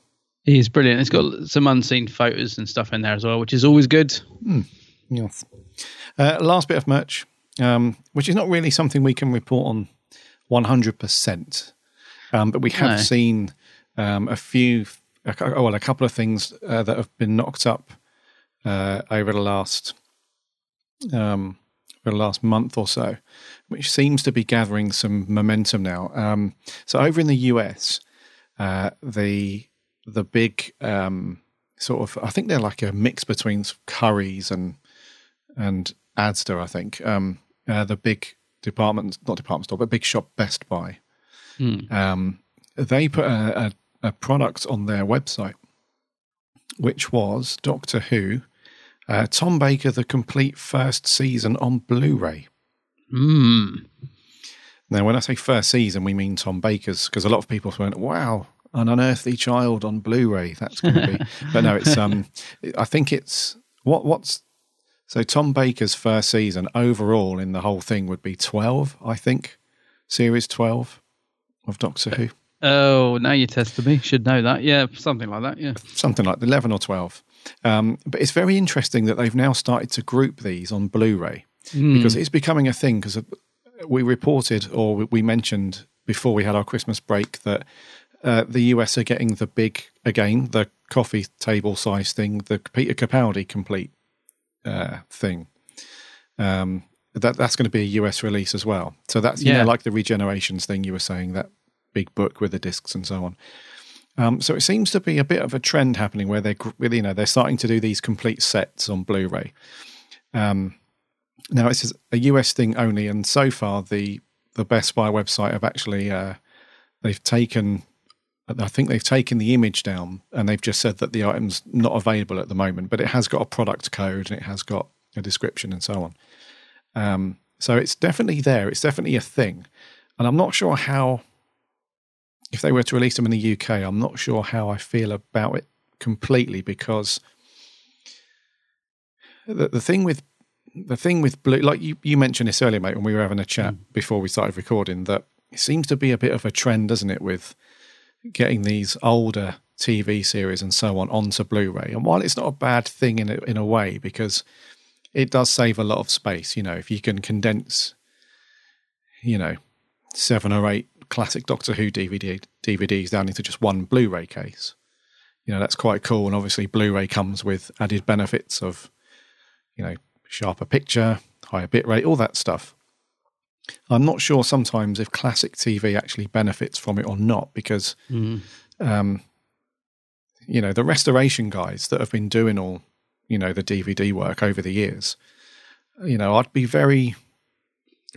He's brilliant. It's got some unseen photos and stuff in there as well, which is always good. Yes. Uh, last bit of merch, um, which is not really something we can report on one hundred percent, um, but we have No. seen um, a few, a, oh, well, a couple of things uh, that have been knocked up uh, over the last um, over the last month or so, which seems to be gathering some momentum now. Um, so over in the US, uh, the the big um, sort of. I think they're like a mix between Currys and and Asda. I think um, uh, the big department, not department store, but big shop Best Buy. Um, they put a, a, a product on their website, which was Doctor Who, uh, Tom Baker, the complete first season on Blu-ray. Mm. Now, when I say first season, we mean Tom Baker's, because a lot of people went, "Wow, an unearthly child on Blu-ray." That's going to be, but no, it's um, I think it's what what's so Tom Baker's first season overall in the whole thing would be twelve, I think, series twelve of Doctor Who. Oh, now you're testing me. Should know that. Yeah, something like that. Yeah. something like 11 or 12. Um, but it's very interesting that they've now started to group these on Blu ray Mm. because it's becoming a thing. Because we reported or we mentioned before we had our Christmas break that uh, the US are getting the big, again, the coffee table size thing, the Peter Capaldi complete uh, thing. Um, that that's going to be a US release as well. So that's you Yeah. know like the regenerations thing you were saying that big book with the discs and so on. Um, so it seems to be a bit of a trend happening where they're you know they're starting to do these complete sets on Blu-ray. Um, now it's a US thing only, and so far the the Best Buy website have actually uh, they've taken I think they've taken the image down and they've just said that the item's not available at the moment, but it has got a product code and it has got a description and so on. Um, so it's definitely there. It's definitely a thing, and I'm not sure how. If they were to release them in the UK, I'm not sure how I feel about it completely because the, the thing with the thing with blue, like you, you mentioned this earlier, mate, when we were having a chat mm. before we started recording, that it seems to be a bit of a trend, doesn't it, with getting these older TV series and so on onto Blu-ray. And while it's not a bad thing in a, in a way, because it does save a lot of space, you know, if you can condense, you know, seven or eight classic Doctor Who DVD DVDs down into just one Blu-ray case, you know, that's quite cool. And obviously, Blu-ray comes with added benefits of, you know, sharper picture, higher bitrate, all that stuff. I'm not sure sometimes if classic TV actually benefits from it or not because, Mm. um, you know, the restoration guys that have been doing all, you know, the DVD work over the years, you know, I'd be very,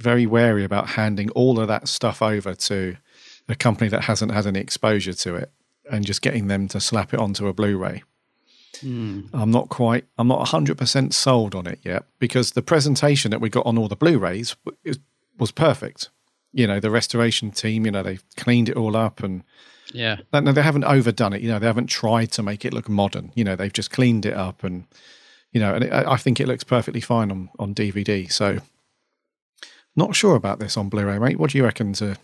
very wary about handing all of that stuff over to a company that hasn't had any exposure to it and just getting them to slap it onto a Blu-ray. Mm. I'm not quite, I'm not 100% sold on it yet because the presentation that we got on all the Blu rays was, was perfect. You know, the restoration team, you know, they've cleaned it all up and Yeah. no, they haven't overdone it. You know, they haven't tried to make it look modern. You know, they've just cleaned it up and, you know, and it, I I think it looks perfectly fine on, on DVD. So, not sure about this on Blu ray, mate. What do you reckon to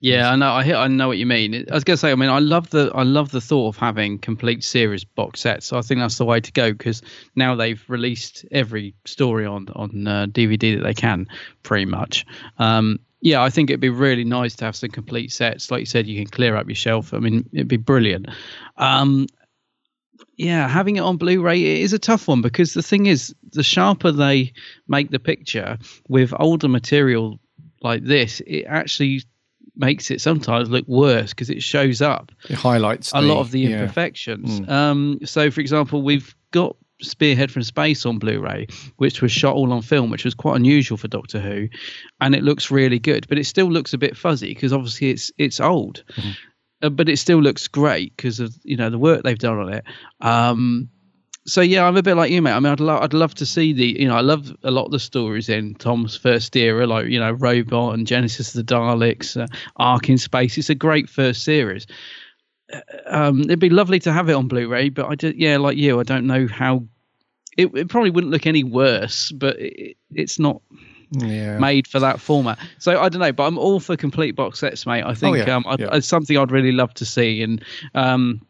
Yeah, I know. I I know what you mean. I was gonna say. I mean, I love the I love the thought of having complete series box sets. So I think that's the way to go because now they've released every story on on uh, DVD that they can, pretty much. Um, yeah, I think it'd be really nice to have some complete sets. Like you said, you can clear up your shelf. I mean, it'd be brilliant. Um, yeah, having it on Blu-ray it is a tough one because the thing is, the sharper they make the picture with older material like this, it actually makes it sometimes look worse because it shows up it highlights a the- lot of the yeah. imperfections. Mm. Um, so, for example, we've got Spearhead from Space on Blu-ray, which was shot all on film, which was quite unusual for Doctor Who, and it looks really good. But it still looks a bit fuzzy because obviously it's it's old, Mm-hmm. Uh, but it still looks great because of you know the work they've done on it. Um, so yeah, I'm a bit like you, mate. I mean, I'd love, I'd love to see the, you know, I love a lot of the stories in Tom's first era, like you know, Robot and Genesis of the Daleks, uh, Ark in Space. It's a great first series. Uh, Um, it'd be lovely to have it on Blu-ray, but I just, yeah, like you, I don't know how. It, it probably wouldn't look any worse, but it, it's not Yeah. made for that format. So I don't know, but I'm all for complete box sets, mate. I think Oh, yeah, um, I, yeah. it's something I'd really love to see. And um,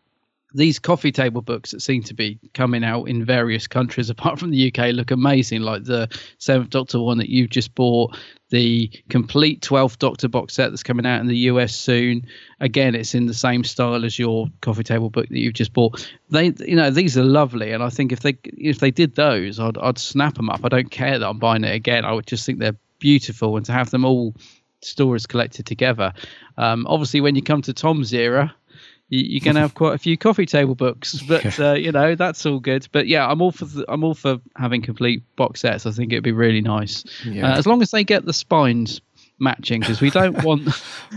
these coffee table books that seem to be coming out in various countries apart from the UK look amazing. Like the Seventh Doctor one that you've just bought, the complete Twelfth Doctor box set that's coming out in the US soon. Again, it's in the same style as your coffee table book that you've just bought. They, you know, these are lovely, and I think if they if they did those, I'd I'd snap them up. I don't care that I'm buying it again. I would just think they're beautiful, and to have them all stories collected together. Um, obviously, when you come to Tom's era, you, you're going to have quite a few coffee table books. But uh, you know that's all good. But yeah, I'm all for the, I'm all for having complete box sets. I think it'd be really nice, Yeah. uh, as long as they get the spines matching, because we don't want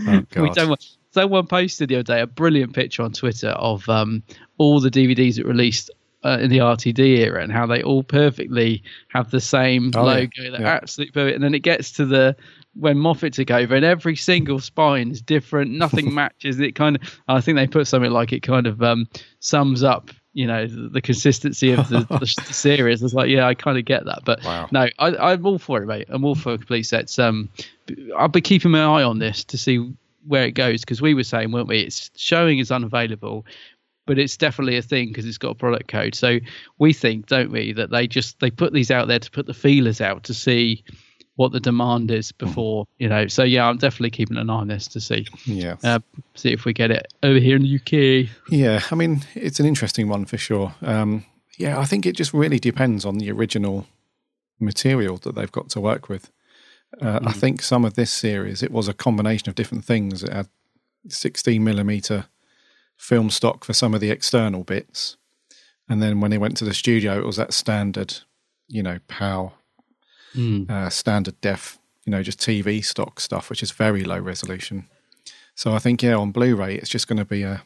Oh, we don't want. Someone posted the other day a brilliant picture on Twitter of um, all the DVDs that released uh, in the RTD era and how they all perfectly have the same Oh, yeah. logo. They're Yeah. absolutely perfect. And then it gets to the when Moffat took over, and every single spine is different. Nothing matches. It kind of. I think they put something like it kind of um, sums up. You know the, the consistency of the, the, the series. It's like, yeah, I kind of get that, but Wow. no, I, I'm all for it, mate. I'm all for complete sets. Um, I'll be keeping my eye on this to see where it goes because we were saying, weren't we? It's showing is unavailable, but it's definitely a thing because it's got a product code. So we think, don't we, that they just they put these out there to put the feelers out to see what the demand is before you know. So yeah, I'm definitely keeping an eye on this to see Yeah. uh, see if we get it over here in the UK. Yeah, I mean, it's an interesting one for sure. Um, yeah, I think it just really depends on the original material that they've got to work with. Uh, I think some of this series, it was a combination of different things. It had 16 millimeter film stock for some of the external bits. And then when they went to the studio, it was that standard, you know, PAL, uh, standard def, you know, just TV stock stuff, which is very low resolution. So I think, yeah, on Blu ray, it's just going to be a,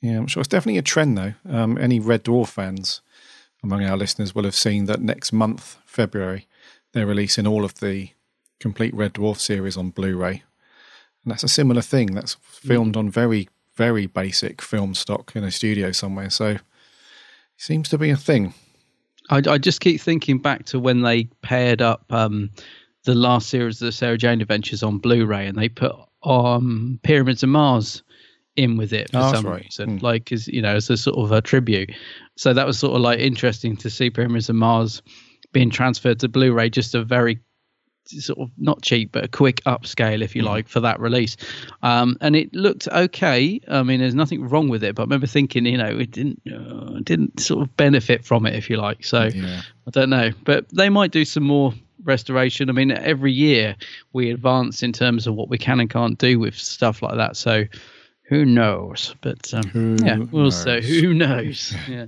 yeah, I'm sure it's definitely a trend though. Um, any Red Dwarf fans among our listeners will have seen that next month, February, they're releasing all of the complete Red Dwarf series on Blu-ray, and that's a similar thing. That's filmed on very, very basic film stock in a studio somewhere. So, it seems to be a thing. I, I just keep thinking back to when they paired up um, the last series of the Sarah Jane Adventures on Blu-ray, and they put um, Pyramids of Mars in with it for Oh, some right. reason, like as you know, as a sort of a tribute. So that was sort of like interesting to see Pyramids of Mars being transferred to Blu-ray, just a very sort of not cheap but a quick upscale if you like for that release. Um and it looked okay. I mean there's nothing wrong with it but i remember thinking you know it didn't uh, didn't sort of benefit from it if you like. So Yeah. i don't know. But they might do some more restoration. I mean every year we advance in terms of what we can and can't do with stuff like that. So who knows? But um, Who yeah we'll knows? say who knows? Yeah.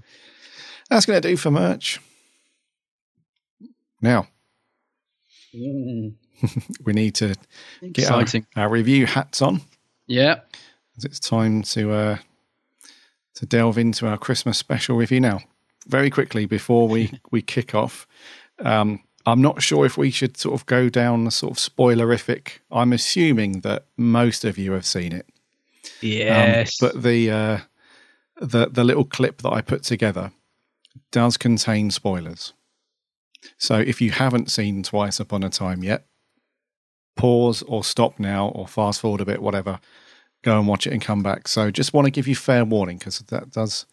That's going to do for merch. Now, Mm. we need to get our, our review hats on. yeah it's time to uh, to delve into our Christmas special review now. Very quickly before we we kick off, um, I'm not sure if we should sort of go down the sort of spoilerific. I'm assuming that most of you have seen it. Um, yes but the uh, the the little clip that I put together does contain spoilers. So if you haven't seen Twice Upon a Time yet, pause or stop now or fast forward a bit, whatever. Go and watch it and come back. So just want to give you fair warning because that does,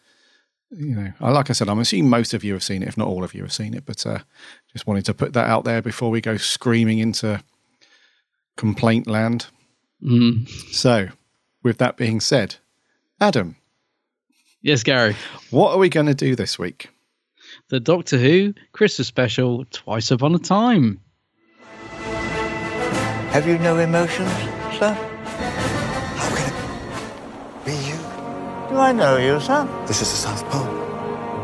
you know, like I said, I'm assuming most of you have seen it, if not all of you have seen it. But uh, just wanted to put that out there before we go screaming into complaint land. mm. So, with that being said, Adam, yes gary what are we going to do this week? The Doctor Who Christmas special Twice Upon a Time. Have you no emotions, sir? How can it be you? Do I know you, sir? This is the South Pole.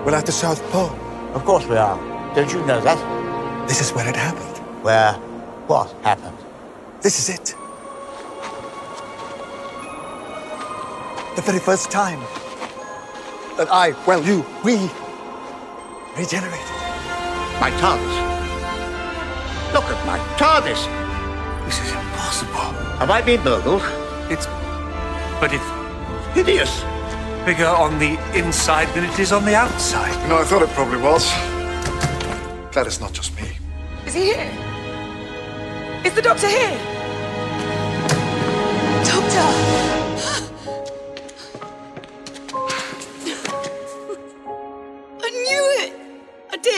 We're at the South Pole. Of course we are. Don't you know that? This is where it happened. Where what happened? This is it. The very first time that I, well, you, we, regenerated. My TARDIS. Look at my TARDIS. This is impossible. Have I been burgled? It's. But it's Hideous. bigger on the inside than it is on the outside. You know, I thought it probably was. Glad it's not just me. Is he here? Is the doctor here? Doctor!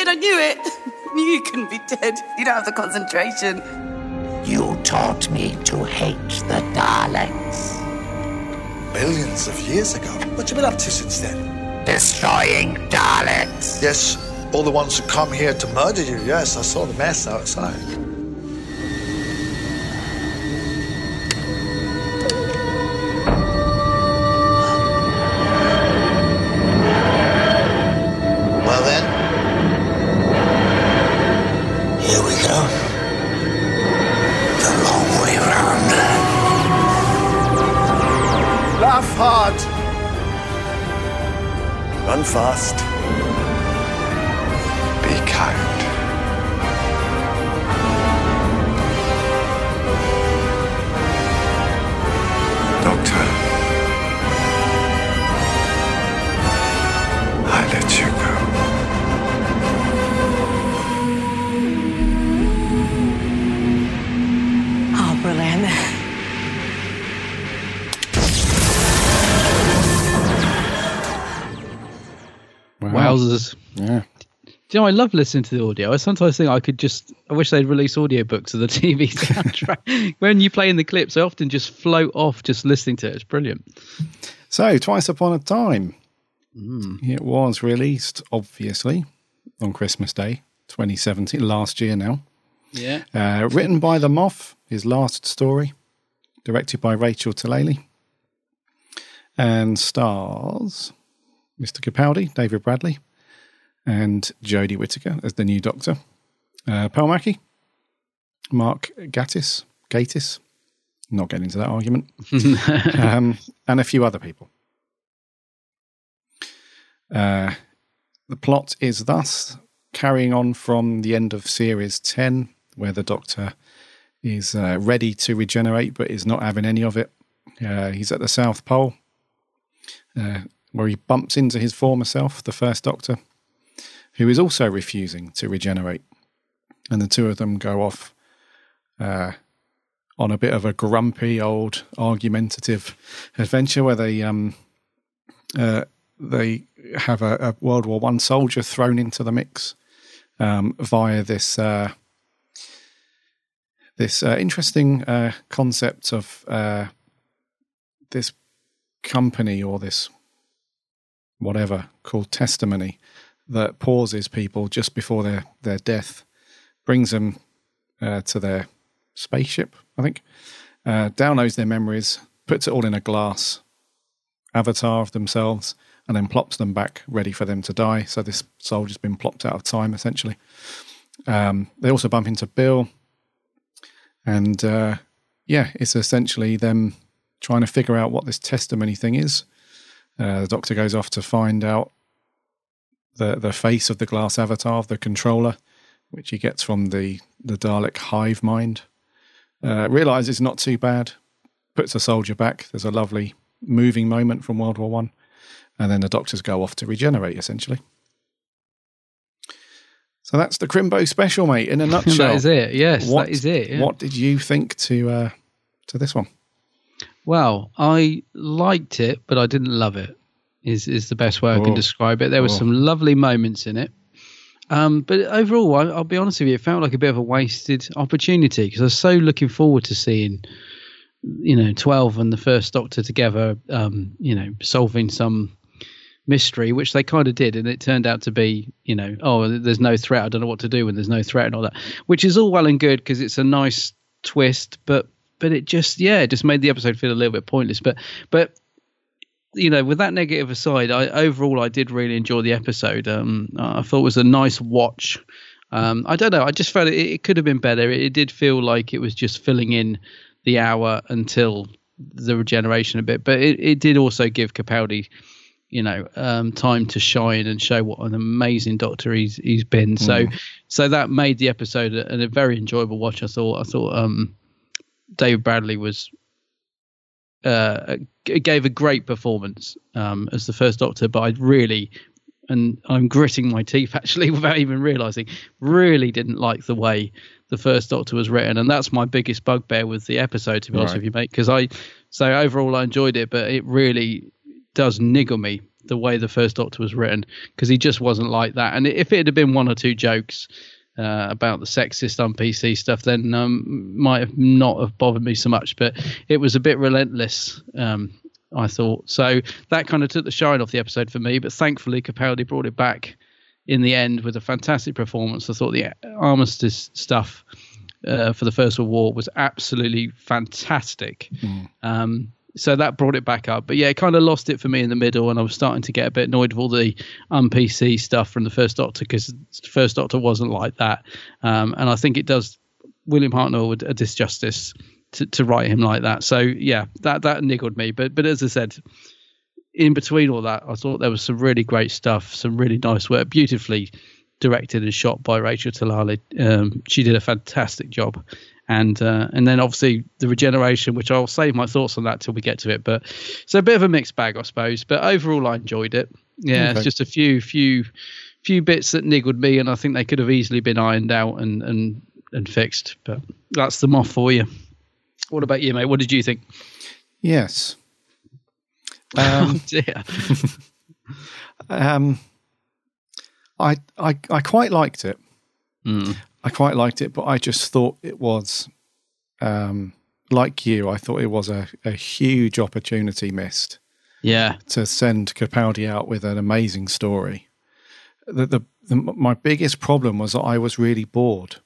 I knew it! I knew you couldn't be dead. You don't have the concentration. You taught me to hate the Daleks. Billions of years ago. What you been up to since then? Destroying Daleks. Yes, all the ones who come here to murder you. Yes, I saw the mess outside. You know, I love listening to the audio. I sometimes think I could just, I wish they'd release audiobooks of the TV soundtrack. when you play in the clips, I often just float off just listening to it. It's brilliant. So, Twice Upon a Time. Mm. It was released, obviously, on Christmas Day, 2017, last year now. Yeah. Uh, written by The Moth, his last story. Directed by Rachel Talalay. And stars Mr. Capaldi, David Bradley, and Jodie Whittaker as the new Doctor. Uh, Pearl Mackie, Mark Gatiss, Gatis, not getting into that argument, um, and a few other people. Uh, the plot is thus carrying on from the end of series 10, where the Doctor is uh, ready to regenerate but is not having any of it. Uh, he's at the South Pole, uh, where he bumps into his former self, the First Doctor, who is also refusing to regenerate. And the two of them go off uh, on a bit of a grumpy, old, argumentative adventure where they um, uh, they have a, a World War One soldier thrown into the mix um, via this uh, this uh, interesting uh, concept of uh, this company or this whatever called testimony that pauses people just before their their death, brings them uh, to their spaceship, I think, uh, downloads their memories, puts it all in a glass avatar of themselves, and then plops them back ready for them to die. So this soldier's been plopped out of time essentially. Um, they also bump into Bill, and uh, yeah, it's essentially them trying to figure out what this testimony thing is. Uh, the doctor goes off to find out the the face of the glass avatar of the controller, which he gets from the the Dalek hive mind. Uh, realizes not too bad, puts a soldier back. There's a lovely moving moment from World War One, and then the doctors go off to regenerate essentially. So that's the Crimbo special, mate. In a nutshell, that is it. Yes, what, that is it. yeah. What did you think to uh, to this one? Well, I liked it, but I didn't love it. Is is the best way I can Oh. describe it. There were Oh. some lovely moments in it, um, but overall, I, I'll be honest with you, it felt like a bit of a wasted opportunity because I was so looking forward to seeing, you know, Twelve and the First Doctor together, um, you know, solving some mystery, which they kind of did, and it turned out to be, you know, oh, there's no threat. I don't know what to do when there's no threat and all that, which is all well and good because it's a nice twist, but but it just yeah, it just made the episode feel a little bit pointless. But but you know, with that negative aside, I overall I did really enjoy the episode. Um, I thought it was a nice watch. Um, I don't know. I just felt it, it could have been better. It, it did feel like it was just filling in the hour until the regeneration a bit, but it, it did also give Capaldi, you know, um, time to shine and show what an amazing doctor he's he's been. So, Mm. so that made the episode a, a very enjoyable watch. I thought. I thought um, David Bradley was uh, gave a great performance um, as the first Doctor, but I really, and I'm gritting my teeth actually without even realizing, really didn't like the way the first Doctor was written, and that's my biggest bugbear with the episode, to be honest Right. with you, mate. Because I, so overall I enjoyed it, but it really does niggle me the way the first Doctor was written because he just wasn't like that. And if it had been one or two jokes. Uh, about the sexist on PC stuff, then um, might have not have bothered me so much. But it was a bit relentless, um, I thought. So that kind of took the shine off the episode for me. But thankfully, Capaldi brought it back in the end with a fantastic performance. I thought the armistice stuff uh, for the First World War was absolutely fantastic. Um, so that brought it back up. But yeah, it kind of lost it for me in the middle, and I was starting to get a bit annoyed with all the un PC stuff from the First Doctor because the First Doctor wasn't like that. Um, and I think it does William Hartnell a disjustice to, to write him like that. So yeah, that that niggled me. But but as I said, in between all that, I thought there was some really great stuff, some really nice work, beautifully directed and shot by Rachel Talalay. Um, she did a fantastic job. And uh, and then obviously the regeneration, which I'll save my thoughts on that till we get to it. But so a bit of a mixed bag, I suppose. But overall, I enjoyed it. Yeah, Okay. it's just a few few few bits that niggled me, and I think they could have easily been ironed out and and and fixed. But that's the moth for you. What about you, mate? What did you think? Yes. Um, oh dear. um, I, I I quite liked it. Mm. I quite liked it, but I just thought it was, um, like you, I thought it was a, a huge opportunity missed Yeah. to send Capaldi out with an amazing story. The, the, the my biggest problem was that I was really bored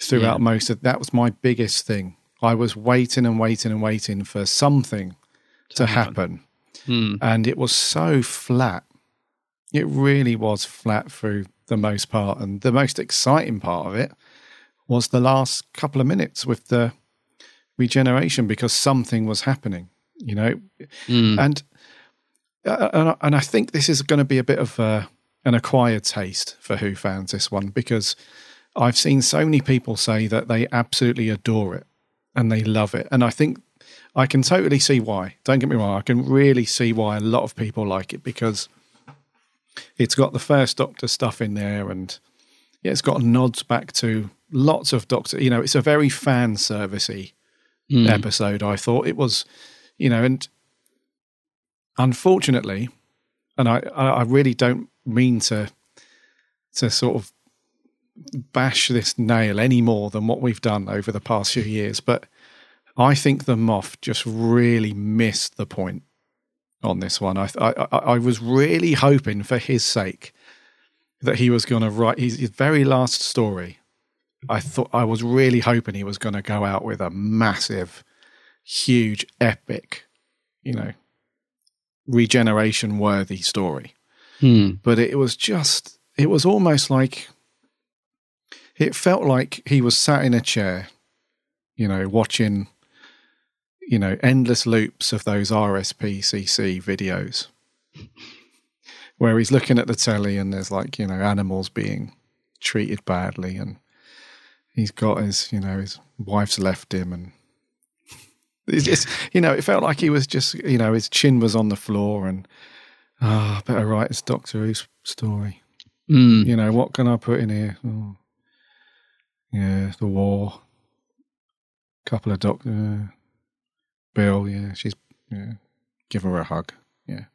throughout Yeah. most of that was my biggest thing. I was waiting and waiting and waiting for something to, happen. Hmm. And it was so flat. It really was flat through the most part. And the most exciting part of it was the last couple of minutes with the regeneration because something was happening, you know? Mm. And, uh, and, I- and I think this is going to be a bit of uh an acquired taste for Who fans, this one, because I've seen so many people say that they absolutely adore it and they love it. And I think I can totally see why. Don't get me wrong. I can really see why a lot of people like it because it's got the first Doctor stuff in there and yeah, it's got nods back to lots of Doctor. You know, it's a very fan servicey Mm. episode. I thought it was, you know, and unfortunately, and I, I I really don't mean to to sort of bash this nail any more than what we've done over the past few years, but I think the Moth just really missed the point on this one. I I, I was really hoping for his sake that he was going to write his, his very last story. I thought I was really hoping he was going to go out with a massive, huge, epic, you know, regeneration worthy story. Hmm. But it was just, it was almost like, it felt like he was sat in a chair, you know, watching, you know, endless loops of those RSPCC videos where he's looking at the telly and there's like, you know, animals being treated badly and he's got his, you know, his wife's left him and it's just, you know, it felt like he was just, you know, his chin was on the floor and, ah, better write his Doctor Who story. Mm. You know, what can I put in here? Oh, yeah, the war. Couple of doctor. Bill, yeah, she's, yeah, give her a hug. Yeah.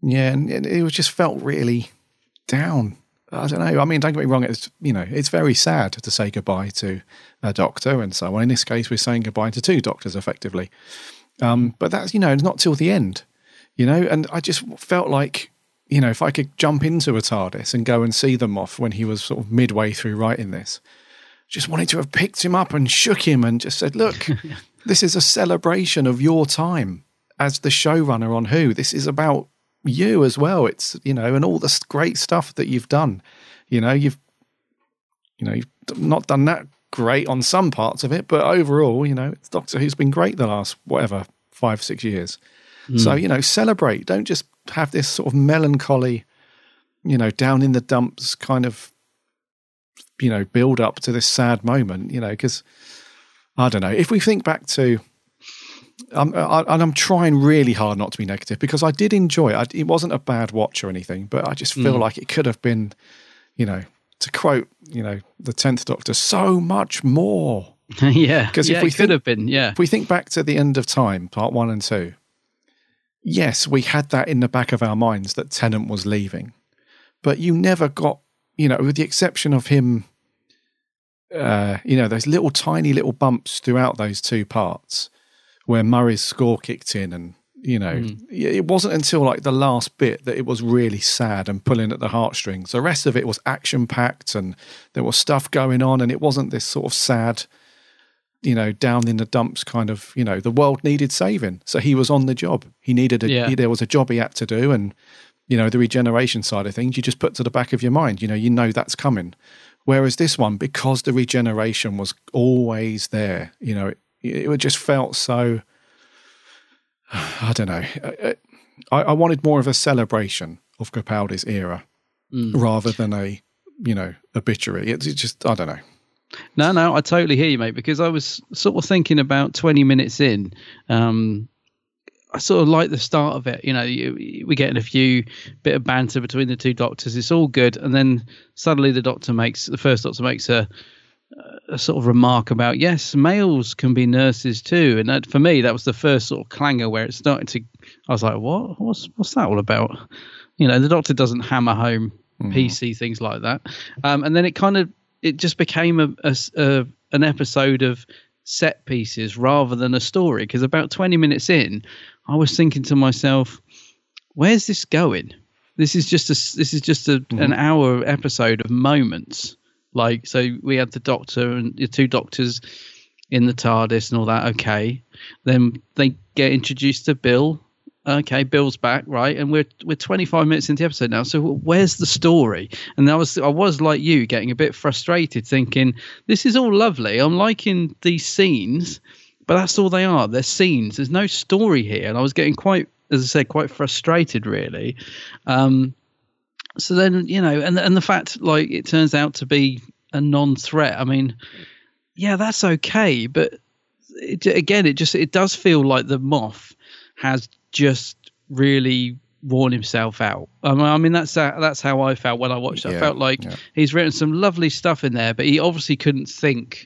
Yeah, and it, it was just felt really down. I don't know. I mean, don't get me wrong. It's you know, it's very sad to say goodbye to a doctor and so on. In this case, we're saying goodbye to two doctors, effectively. Um, but that's you know, not till the end. You know, and I just felt like you know, if I could jump into a TARDIS and go and see them off when he was sort of midway through writing this, just wanted to have picked him up and shook him and just said, "Look, this is a celebration of your time as the showrunner on Who. This is about you as well. It's you know, and all the great stuff that you've done. You know, you've you know, you've not done that great on some parts of it, but overall, you know, it's Doctor Who's been great the last whatever five six years. So Mm. you know, celebrate. Don't just have this sort of melancholy, you know, down in the dumps kind of, you know, build up to this sad moment. You know, because I don't know if we think back to. I'm, I, and I'm trying really hard not to be negative because I did enjoy it. I, it wasn't a bad watch or anything, but I just feel Mm. like it could have been, you know, to quote, you know, the tenth Doctor, so much more. yeah. Because yeah, if we think, have been, yeah. if we think back to the end of time, part one and two, yes, we had that in the back of our minds that Tennant was leaving, but you never got, you know, with the exception of him, uh, you know, those little tiny little bumps throughout those two parts where Murray's score kicked in and. You know, Mm. it wasn't until like the last bit that it was really sad and pulling at the heartstrings. The rest of it was action packed and there was stuff going on, and it wasn't this sort of sad, you know, down in the dumps kind of, you know, the world needed saving. So he was on the job. He needed a, Yeah. he- there was a job he had to do. And, you know, the regeneration side of things, you just put to the back of your mind, you know, you know that's coming. Whereas this one, because the regeneration was always there, you know, it, It just felt so. I don't know. I, I wanted more of a celebration of Capaldi's era Mm. rather than a, you know, obituary. It's it's just I don't know. No, no, I totally hear you, mate. Because I was sort of thinking about twenty minutes in. Um, I sort of like the start of it. You know, you, we're getting a few bit of banter between the two doctors. It's all good, and then suddenly the doctor makes the first doctor makes a, a sort of remark about yes, males can be nurses too. And that, for me, that was the first sort of clangor where it started to. I was like, what? What's what's that all about? You know, the doctor doesn't hammer home PC things like that, um, and then it kind of it just became a, a, a an episode of set pieces rather than a story. Because about twenty minutes in, I was thinking to myself, "Where's this going? This is just a this is just a, mm-hmm. an hour episode of moments." Like, so we had the doctor and the two doctors in the TARDIS and all that. Okay, then they get introduced to Bill. Okay, Bill's back, right? And we're we're 25 minutes into the episode now. So where's the story? And I was I was like you, getting a bit frustrated, thinking this is all lovely. I'm liking these scenes, but that's all they are. They're scenes. There's no story here, and I was getting quite, as I said, quite frustrated, really. Um, so then you know, and and the fact like it turns out to be a non-threat. I mean, yeah, that's okay, but it, again, it just it does feel like the Moff has just really worn himself out. I mean, I mean that's uh, that's how I felt when I watched it. I felt like yeah. he's written some lovely stuff in there, but he obviously couldn't think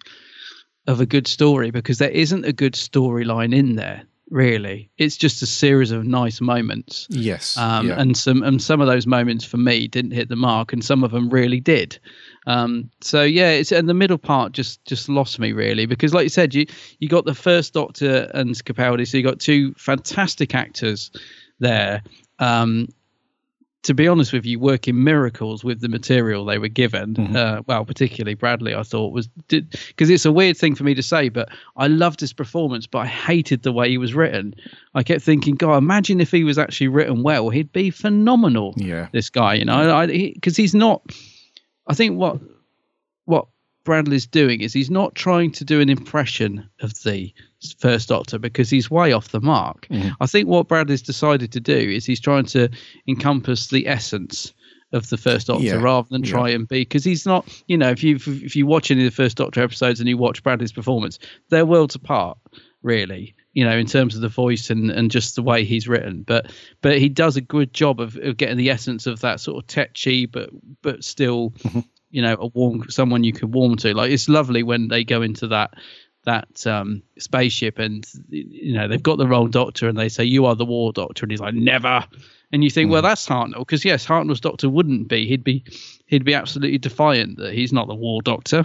of a good story because there isn't a good storyline in there. Really, it's just a series of nice moments. Yes, um, yeah. and some and some of those moments for me didn't hit the mark, and some of them really did. Um, so yeah, it's and the middle part just just lost me really because, like you said, you you got the first Doctor and Capaldi, so you got two fantastic actors there. Um, to be honest with you, working miracles with the material they were given. Uh, well, particularly Bradley, I thought was because it's a weird thing for me to say, but I loved his performance, but I hated the way he was written. I kept thinking, God, imagine if he was actually written well, he'd be phenomenal. Yeah. This guy, you know, because he's not. I think what Bradley's doing is he's not trying to do an impression of the first Doctor because he's way off the mark. Mm-hmm. I think what Bradley's decided to do is he's trying to encompass the essence of the first Doctor Yeah, rather than yeah. try and be because he's not. You know, if you if you watch any of the first Doctor episodes and you watch Bradley's performance, they're worlds apart, really. You know, in terms of the voice and, and just the way he's written, but but he does a good job of, of getting the essence of that sort of tetchy, but but still mm-hmm. You know a warm someone you can warm to. Like it's lovely when they go into that that um spaceship and you know they've got the wrong doctor and they say you are the war doctor. And he's like never. And you think well that's hartnell. Because yes hartnell's doctor wouldn't be. He'd be he'd be absolutely defiant that he's not the war doctor.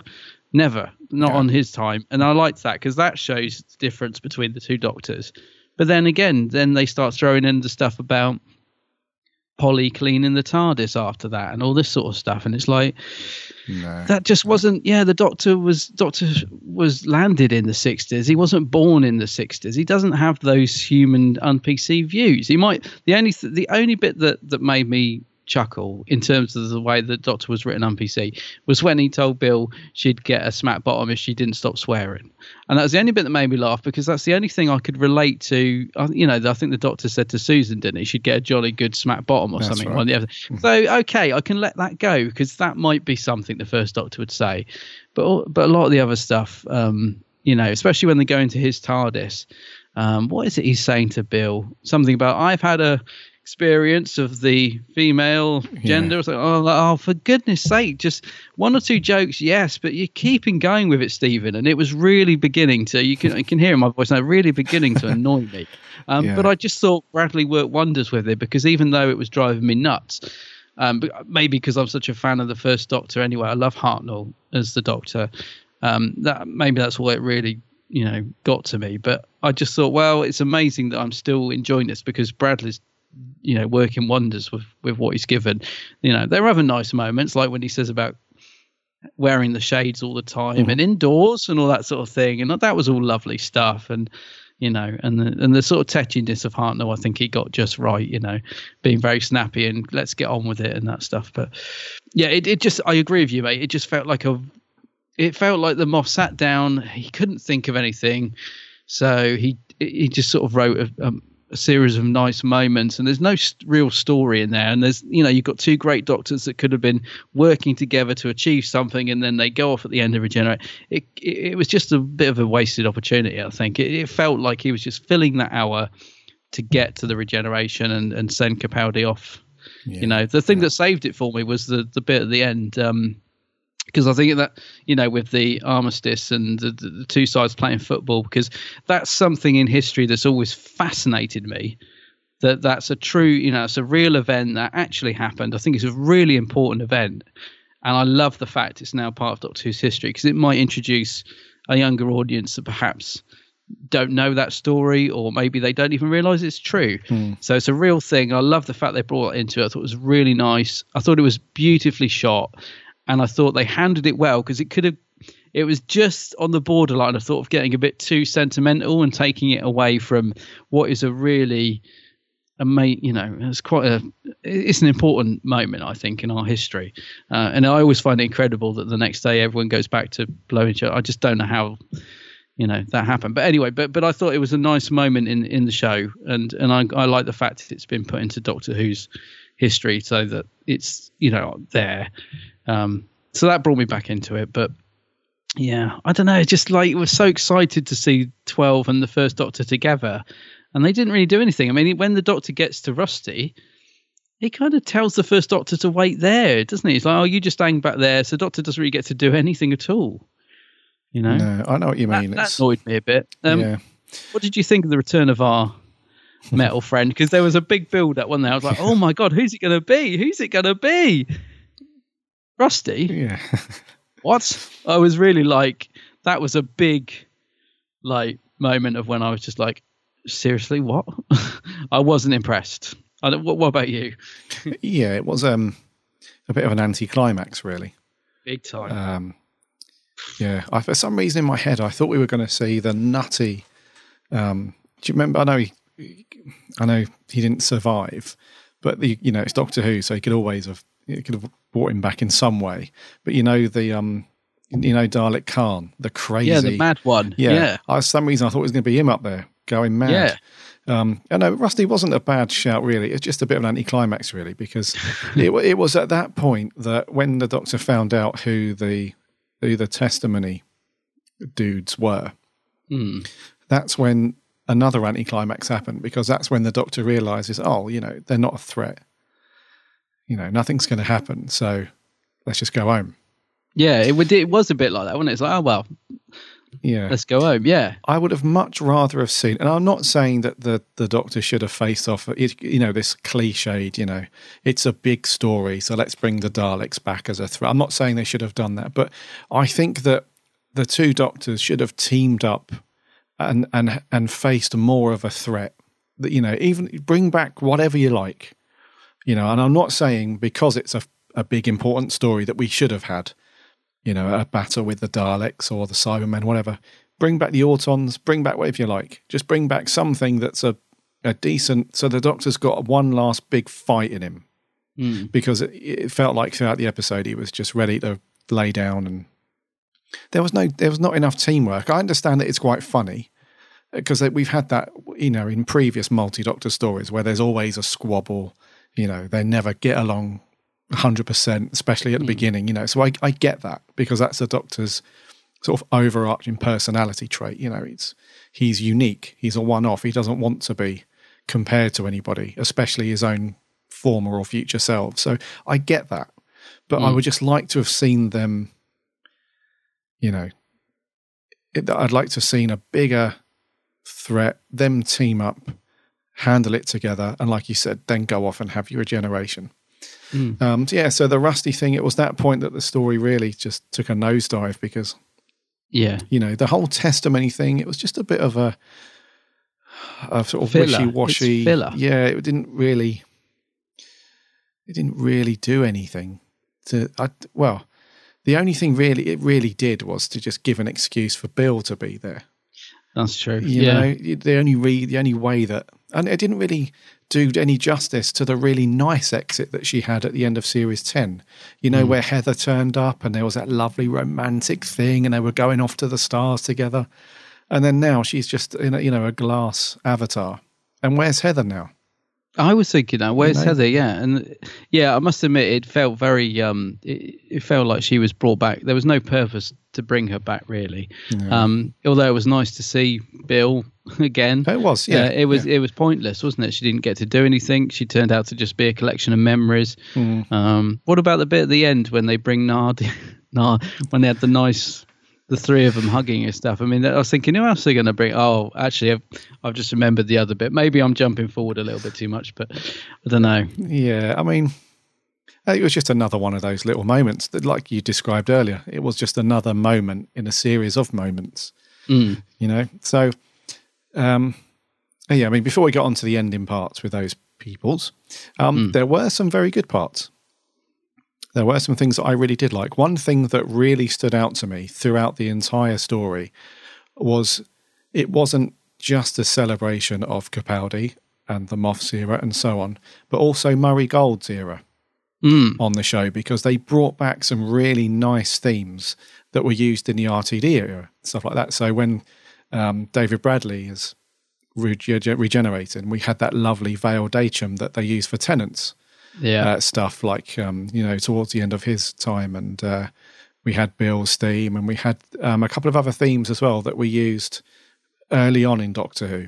Never. Not on his time. And i liked that because that shows the difference between the two doctors. But then again then they start throwing in the stuff about Polly cleaning the TARDIS after that and all this sort of stuff. And it's like No. that just wasn't. Yeah, the Doctor was Doctor was landed in the sixties. He wasn't born in the sixties. He doesn't have those human un-PC views. He might. The only th- the only bit that that made me chuckle in terms of the way the Doctor was written on PC was when he told Bill she'd get a smack bottom if she didn't stop swearing, and that was the only bit that made me laugh because that's the only thing I could relate to. You know, I think the Doctor said to Susan, didn't he? She'd get a jolly good smack bottom or That's something. right. The other. So okay, I can let that go because that might be something the first Doctor would say, but but a lot of the other stuff, um, you know, especially when they go into his TARDIS. Um, what is it he's saying to Bill? Something about I've had a experience of the female gender. It's like, oh, like, oh, for goodness sake, just one or two jokes, yes, but you're keeping going with it, Steven. And it was really beginning to, you can, you can hear in my voice now, really beginning to annoy me. Um, Yeah. But I just thought Bradley worked wonders with it because even though it was driving me nuts, um, maybe because I'm such a fan of the first Doctor anyway, I love Hartnell as the Doctor. Um, that maybe that's what it really you know got to me. But I just thought, well, it's amazing that I'm still enjoying this because Bradley's you know working wonders with with what he's given. You know, there are other nice moments like when he says about wearing the shades all the time mm. and indoors and all that sort of thing, and that was all lovely stuff. And you know, and the and the sort of tetchiness of Hartnell, I think he got just right. You know, being very snappy and let's get on with it and that stuff. But yeah, it, it just I agree with you, mate. It just felt like a it felt like the Moff sat down. He couldn't think of anything, so he he just sort of wrote a, a, a series of nice moments. And there's no real story in there. And there's you know you've got two great doctors that could have been working together to achieve something, and then they go off at the end of Regenerate. It it, it was just a bit of a wasted opportunity. I think it, it felt like he was just filling that hour to get to the regeneration and and send Capaldi off. Yeah. You know, the thing that saved it for me was the the bit at the end. Um, because I think that you know with the armistice and the, the, the, two sides playing football, because that's something in history that's always fascinated me. That that's a true, you know, it's a real event that actually happened. I think it's a really important event, and I love the fact it's now part of Doctor Who's history because it might introduce a younger audience that perhaps don't know that story or maybe they don't even realize it's true. Hmm. So it's a real thing. I love the fact they brought it into it. I thought it was really nice. I thought it was beautifully shot and I thought they handled it well because it could have it was just on the borderline I thought of getting a bit too sentimental and taking it away from what is a really amazing you know it's quite a it's an important moment I think in our history. Uh, and I always find it incredible that the next day everyone goes back to blowing each other. I just don't know how you know that happened. But anyway but but I thought it was a nice moment in in the show and and I, I like the fact that it's been put into Doctor Who's history so that it's you know there um so that brought me back into it but yeah I don't know just like was so excited to see 12 and the first Doctor together and they didn't really do anything I mean when the Doctor gets to Rusty he kind of tells the first Doctor to wait there doesn't he he's like oh you just hang back there so Doctor doesn't really get to do anything at all you know No, I know what you mean. that, that annoyed me a bit. Um, yeah. What did you think of the return of our metal friend? Because there was a big build up one there. I was like, oh my god, who's it going to be? Who's it going to be? Rusty? Yeah. what? I was really like, that was a big, like, moment of when I was just like, seriously, what? I wasn't impressed. I don't, what, what about you? yeah, it was um a bit of an anticlimax, really. Big time. Um, yeah, I, for some reason in my head, I thought we were going to see the nutty. Um, do you remember? I know he, I know he didn't survive, but the you know it's Doctor Who, so he could always have he could have brought him back in some way. But you know the um, you know Dalek Caan, the crazy, yeah, the mad one. yeah. Yeah. I, for some reason, I thought it was going to be him up there going mad. Yeah. Um, I know Rusty wasn't a bad shout, really. It's just a bit of an anticlimax, really, because it, it was at that point that when the Doctor found out who the who the testimony dudes were, Hmm. that's when another anticlimax happened because that's when the Doctor realizes, oh, you know, they're not a threat. You know, nothing's going to happen, so let's just go home. Yeah, it, would, it was a bit like that, wasn't it? It's like, oh, well, Yeah. let's go home. Yeah. I would have much rather have seen, and I'm not saying that the the Doctor should have faced off. It, you know, this cliched. You know, it's a big story, so let's bring the Daleks back as a threat. I'm not saying they should have done that, but I think that the two Doctors should have teamed up and and and faced more of a threat. That you know, even bring back whatever you like. You know, and I'm not saying because it's a a big important story that we should have had you know, a battle with the Daleks or the Cybermen, whatever. Bring back the Autons, bring back whatever you like. Just bring back something that's a, a decent. So the Doctor's got one last big fight in him Mm. because it, it felt like throughout the episode he was just ready to lay down and there was no there was not enough teamwork. I understand that it's quite funny because we've had that you know in previous multi Doctor stories where there's always a squabble. You know, they never get along hundred percent, especially at the beginning. You know, so I I get that because that's the Doctor's sort of overarching personality trait. You know, it's he's unique. He's a one off. He doesn't want to be compared to anybody, especially his own former or future selves. So I get that. But I Mm. would just like to have seen them, you know, it, I'd like to have seen a bigger threat, them team up, handle it together, and like you said, then go off and have your regeneration. Mm. Um, so yeah, so the Rusty thing, it was that point that the story really just took a nosedive because Yeah. you know the whole testimony thing it was just a bit of a, a sort of wishy-washy yeah it didn't really it didn't really do anything to I, well the only thing really it really did was to just give an excuse for bill to be there That's true. you yeah. know the only re, the only way that and it didn't really do any justice to the really nice exit that she had at the end of series 10 you know mm. where heather turned up and there was that lovely romantic thing and they were going off to the stars together and then now she's just in a, you know a glass avatar and where's heather now I was thinking that. Where's? Heather? Yeah, and yeah, I must admit, it felt very. Um, it, it, felt like she was brought back. There was no purpose to bring her back, really. Um, although it was nice to see Bill again. It was. Yeah, uh, it was. Yeah. It was pointless, wasn't it? She didn't get to do anything. She turned out to just be a collection of memories. Mm. Um, what about the bit at the end when they bring Nard? Nard when they had the nice the three of them hugging and stuff. I mean, I was thinking, who else are going to bring? Oh, actually, I've, I've just remembered the other bit. Maybe I'm jumping forward a little bit too much, but I don't know. Yeah, I mean, it was just another one of those little moments that, like you described earlier, it was just another moment in a series of moments. Mm. You know, so um, yeah. I mean, before we got on to the ending parts with those peoples, um, mm. there were some very good parts there were some things that I really did like. One thing that really stood out to me throughout the entire story was it wasn't just a celebration of Capaldi and the Moff's era and so on, but also Murray Gold's era mm. on the show because they brought back some really nice themes that were used in the RTD era, stuff like that. So when um, David Bradley is regenerated, we had that lovely Vale Decem that they use for Tennant's yeah. uh, stuff like um, you know towards the end of his time, and uh, we had Bill's theme, and we had um, a couple of other themes as well that we used early on in Doctor Who.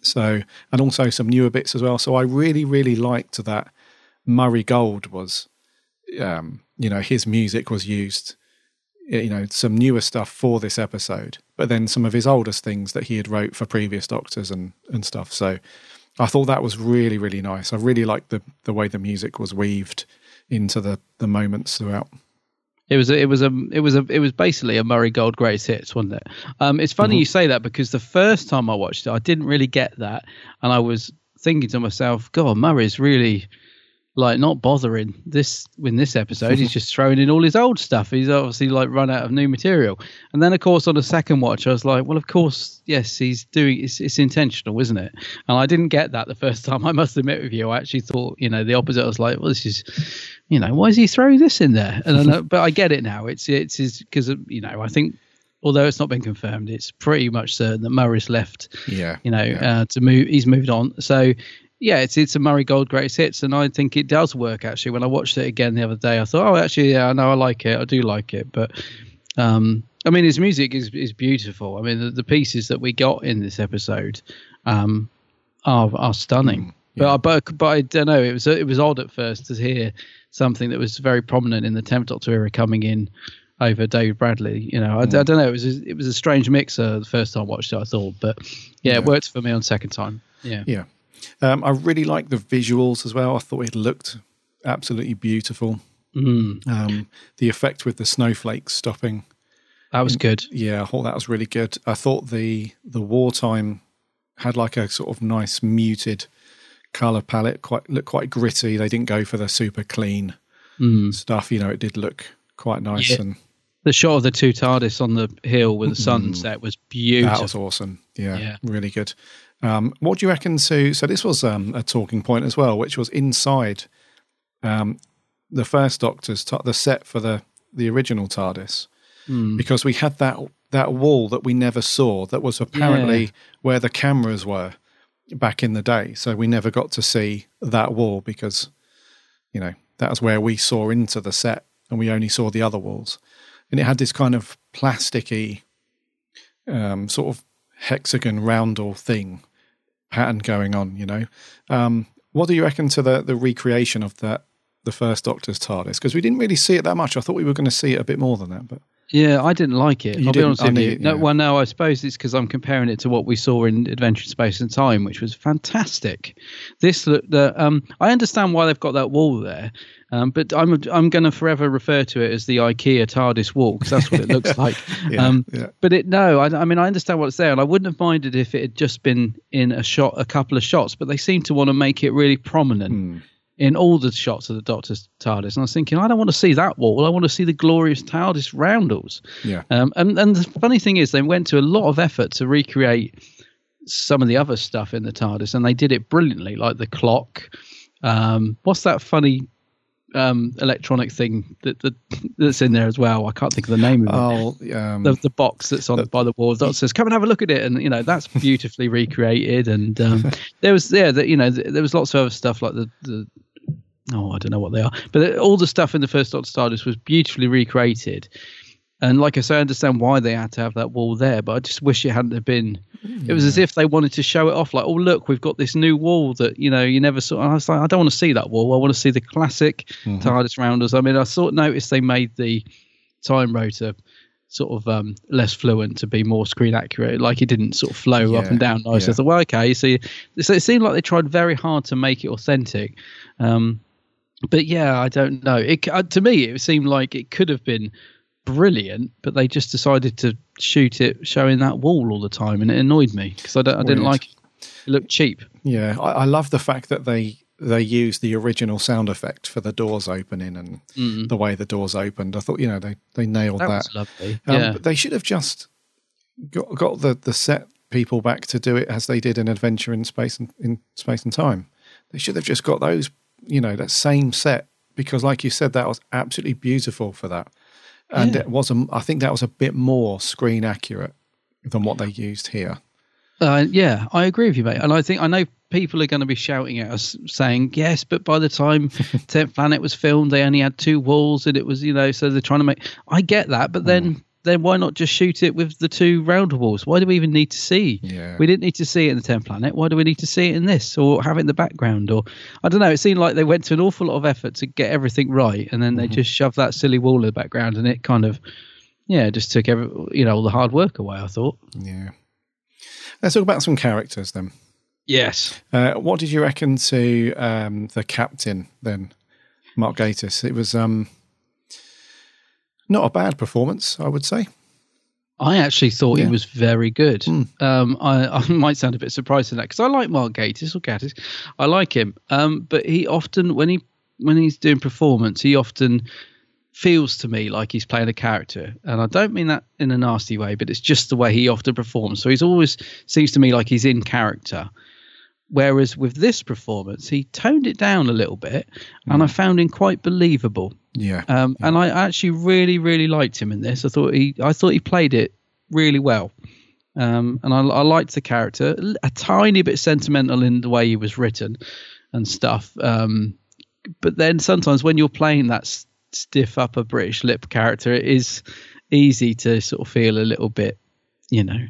So and also some newer bits as well. So I really really liked that Murray Gold was, um, you know, his music was used. You know, some newer stuff for this episode, but then some of his oldest things that he had wrote for previous Doctors and and stuff. So I thought that was really, really nice. I really liked the the way the music was weaved into the the moments throughout. It was a, it was a it was a it was basically a Murray Gold greatest hits, wasn't it? Um, it's funny mm-hmm. you say that because the first time I watched it, I didn't really get that, and I was thinking to myself, God, Murray's really like not bothering this in this episode. he's just throwing in all his old stuff. He's obviously like run out of new material. And then of course on the second watch, I was like, well, of course, yes, he's doing. It's, it's intentional, isn't it? And I didn't get that the first time. I must admit with you, I actually thought you know the opposite. I was like, well, this is, you know, why is he throwing this in there? And I know, but I get it now. It's it's because you know I think although it's not been confirmed, it's pretty much certain that Murray's left. Yeah, you know, yeah. Uh, to move, he's moved on. So yeah, it's it's a Murray Gold greatest hits, and I think it does work. Actually, when I watched it again the other day, I thought, oh, actually, yeah, I know I like it. I do like it, but um, I mean, his music is is beautiful. I mean, the, the pieces that we got in this episode um, are are stunning. Mm, yeah. But but but I don't know. It was it was odd at first to hear something that was very prominent in the Tenth Doctor era coming in over David Bradley. You know, I, mm. I don't know. It was a, it was a strange mixer the first time I watched it. I thought, but yeah, yeah. it worked for me on second time. Yeah, yeah. Um, I really like the visuals as well. I thought it looked absolutely beautiful. Mm. Um, the effect with the snowflakes stopping. That was good. Yeah, I thought that was really good. I thought the the wartime had like a sort of nice muted color palette, quite looked quite gritty. They didn't go for the super clean mm. stuff. You know, it did look quite nice yeah. and the shot of the two TARDIS on the hill with the sunset was beautiful. That was awesome. Yeah, yeah. really good. Um, what do you reckon to? So this was um, a talking point as well, which was inside um, the first Doctor's the set for the the original TARDIS, mm. because we had that that wall that we never saw that was apparently yeah. where the cameras were back in the day. So we never got to see that wall because you know that was where we saw into the set, and we only saw the other walls, and it had this kind of plasticky um, sort of hexagon roundel thing pattern going on. You know, um, what do you reckon to the the recreation of that the first Doctor's TARDIS? Because we didn't really see it that much. I thought we were going to see it a bit more than that, but. Yeah, I didn't like it. You I'll be honest with you. Yeah. No, well, no, I suppose it's because I'm comparing it to what we saw in Adventure in Space and Time, which was fantastic. This, the, um, I understand why they've got that wall there, um, but I'm I'm going to forever refer to it as the IKEA TARDIS wall because that's what it looks like. yeah, um, yeah. But it no, I, I, mean I understand what's there, and I wouldn't have minded if it had just been in a shot, a couple of shots. But they seem to want to make it really prominent. Hmm. In all the shots of the Doctor's TARDIS, and I was thinking, I don't want to see that wall. I want to see the glorious TARDIS roundels. Yeah. Um, and and the funny thing is, they went to a lot of effort to recreate some of the other stuff in the TARDIS, and they did it brilliantly, like the clock. Um, what's that funny um, electronic thing that, that that's in there as well? I can't think of the name of it. Oh, um, the, the box that's on by the wall that says "Come and have a look at it," and you know that's beautifully recreated. And um, there was yeah, that you know there was lots of other stuff like the the oh I don't know what they are, but all the stuff in the first Doctor TARDIS was beautifully recreated. And like I say, I understand why they had to have that wall there, but I just wish it hadn't have been. It was as if they wanted to show it off, like, oh look, we've got this new wall that you know you never saw. And I was like, I don't want to see that wall. I want to see the classic Mhm. TARDIS roundels. I mean, I sort of noticed they made the time rotor sort of um, less fluent to be more screen accurate. Like it didn't sort of flow up and down nice. I yeah. thought, well, okay. So, you- so it seemed like they tried very hard to make it authentic. Um, but yeah, I don't know. It uh, to me it seemed like it could have been brilliant, but they just decided to shoot it showing that wall all the time, and it annoyed me because I, I didn't Weird. like it. It looked cheap. Yeah, I, I love the fact that they they used the original sound effect for the doors opening and Mm. the way the doors opened. I thought you know they they nailed That that. was lovely. Um, Yeah. but they should have just got got the the set people back to do it as they did in Adventure in Space and in Space and Time. They should have just got those you know that same set because, like you said, that was absolutely beautiful for that. And Yeah. it was, a, I think that was a bit more screen accurate than what they used here. Uh, yeah, I agree with you, mate. And I think I know people are going to be shouting at us saying, yes, but by the time 10th Planet was filmed, they only had two walls and it was, you know, so they're trying to make. I get that, but then. Then why not just shoot it with the two round walls? Why do we even need to see? Yeah. We didn't need to see it in the 10th planet. Why do we need to see it in this or have it in the background? Or I don't know. It seemed like they went to an awful lot of effort to get everything right, and then they just shoved that silly wall in the background, and it kind of, yeah, just took every you know all the hard work away. I thought. Yeah. Let's talk about some characters then. Yes. Uh, what did you reckon to um, the captain then, Mark Gatiss? It was um, not a bad performance, I would say. I actually thought Yeah. he was very good. Hmm. Um, I, I might sound a bit surprised in that because I like Mark Gatiss or Gatiss. I like him, um, but he often when he when he's doing performance, he often feels to me like he's playing a character, and I don't mean that in a nasty way, but it's just the way he often performs. So he's always seems to me like he's in character. Whereas with this performance, he toned it down a little bit, and I found him quite believable. Yeah. Um, and I actually really, really liked him in this. I thought he, I thought he played it really well. Um, and I, I liked the character. A tiny bit sentimental in the way he was written and stuff. Um, but then sometimes when you're playing that s- stiff upper British lip character, it is easy to sort of feel a little bit, you know,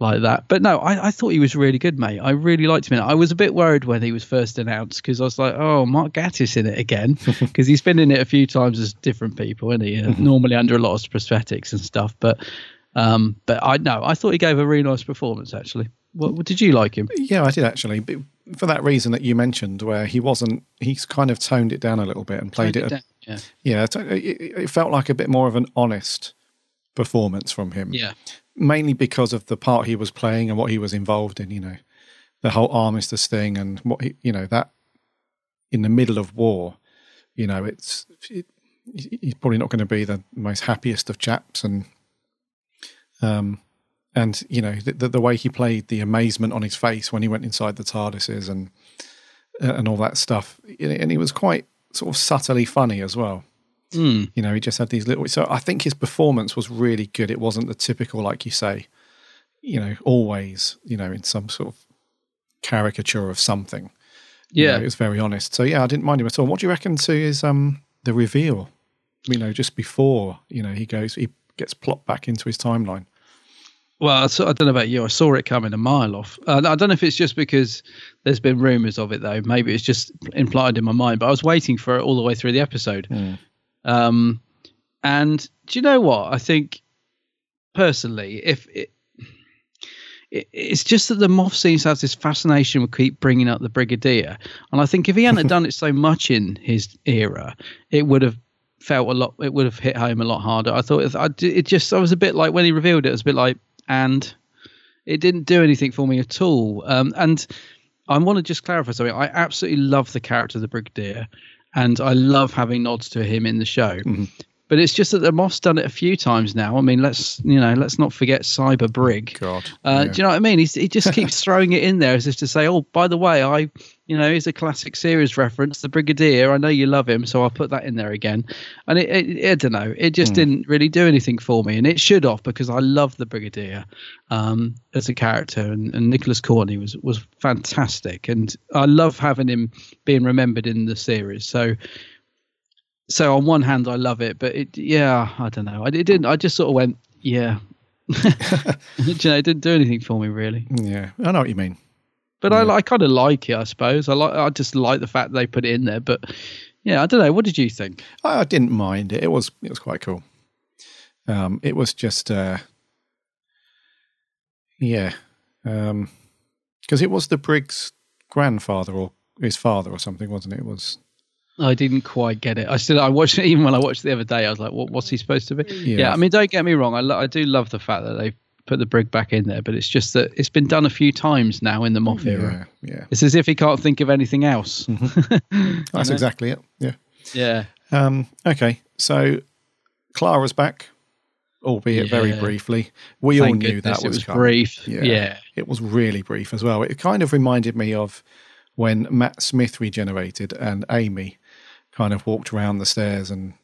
like that. But no, I, I thought he was really good, mate. I really liked him. in it. I was a bit worried when he was first announced because I was like, oh, Mark Gatiss in it again because he's been in it a few times as different people, isn't he? Uh, Normally under a lot of prosthetics and stuff. But um, but I know I thought he gave a really nice performance actually. What, what did you like him? Yeah, I did actually. But for that reason that you mentioned, where he wasn't, he's kind of toned it down a little bit and played Toned it. it a- yeah. yeah, it felt like a bit more of an honest performance from him. Yeah. Mainly because of the part he was playing and what he was involved in. You know, the whole armistice thing and what he, you know that in the middle of war. You know, it's it, he's probably not going to be the most happiest of chaps, and um, and you know the, the, way he played the amazement on his face when he went inside the TARDISes and and all that stuff, and he was quite sort of subtly funny as well. Mm. You know, he just had these little. So I think his performance was really good. It wasn't the typical, like you say, you know, always, you know, in some sort of caricature of something. You Yeah. know, it was very honest. So yeah, I didn't mind him at all. What do you reckon to his um the reveal? You know, just before you know he goes, he gets plopped back into his timeline. Well, I, don't know about you. I saw it coming a mile off. Uh, I don't know if it's just because there's been rumours of it though. Maybe it's just implied in my mind. But I was waiting for it all the way through the episode. Um, and do you know what? I think personally, if it, it, it's just that the Moff seems to have this fascination with keep bringing up the brigadier, and I think if he hadn't done it so much in his era, it would have felt a lot. It would have hit home a lot harder. I thought it, I, it just. I was a bit like when he revealed it. It was a bit like, and it didn't do anything for me at all. Um, and I want to just clarify something. I absolutely love the character of the brigadier, and I love having nods to him in the show. Mm-hmm. But it's just that the Moff's done it a few times now. I mean, let's you know, let's not forget Cyber Brig. God, uh, yeah. do you know what I mean? He's, he just keeps throwing it in there as if to say, "Oh, by the way, I, you know, here's a classic series reference, the Brigadier. I know you love him, so I'll put that in there again." And it, it I don't know, it just Hmm. didn't really do anything for me, and it should have because I love the Brigadier um, as a character, and, and Nicholas Courtney was was fantastic, and I love having him being remembered in the series. So so on one hand I love it, but it yeah I don't know I it didn't I just sort of went yeah, you know it didn't do anything for me really. Yeah, I know what you mean. But I I kind of like it I suppose I like I just like the fact they put it in there. But yeah I don't know what did you think? I, I didn't mind it. It was it was quite cool. Um, it was just uh, yeah, because it was the Brig's grandfather or his father or something, wasn't it? It was I didn't quite get it. I still I watched it even when I watched it the other day. I was like, what, what's he supposed to be? Yeah. Yeah. I mean, don't get me wrong. I lo- I do love the fact that they put the brig back in there, but it's just that it's been done a few times now in the Moff era. yeah, yeah. It's as if he can't think of anything else. That's exactly it. Yeah. Yeah. Um, okay, so Clara's back, albeit very briefly. We all knew that it was, was brief. Yeah. it was really brief as well. It kind of reminded me of when Matt Smith regenerated and Amy kind of walked around the stairs and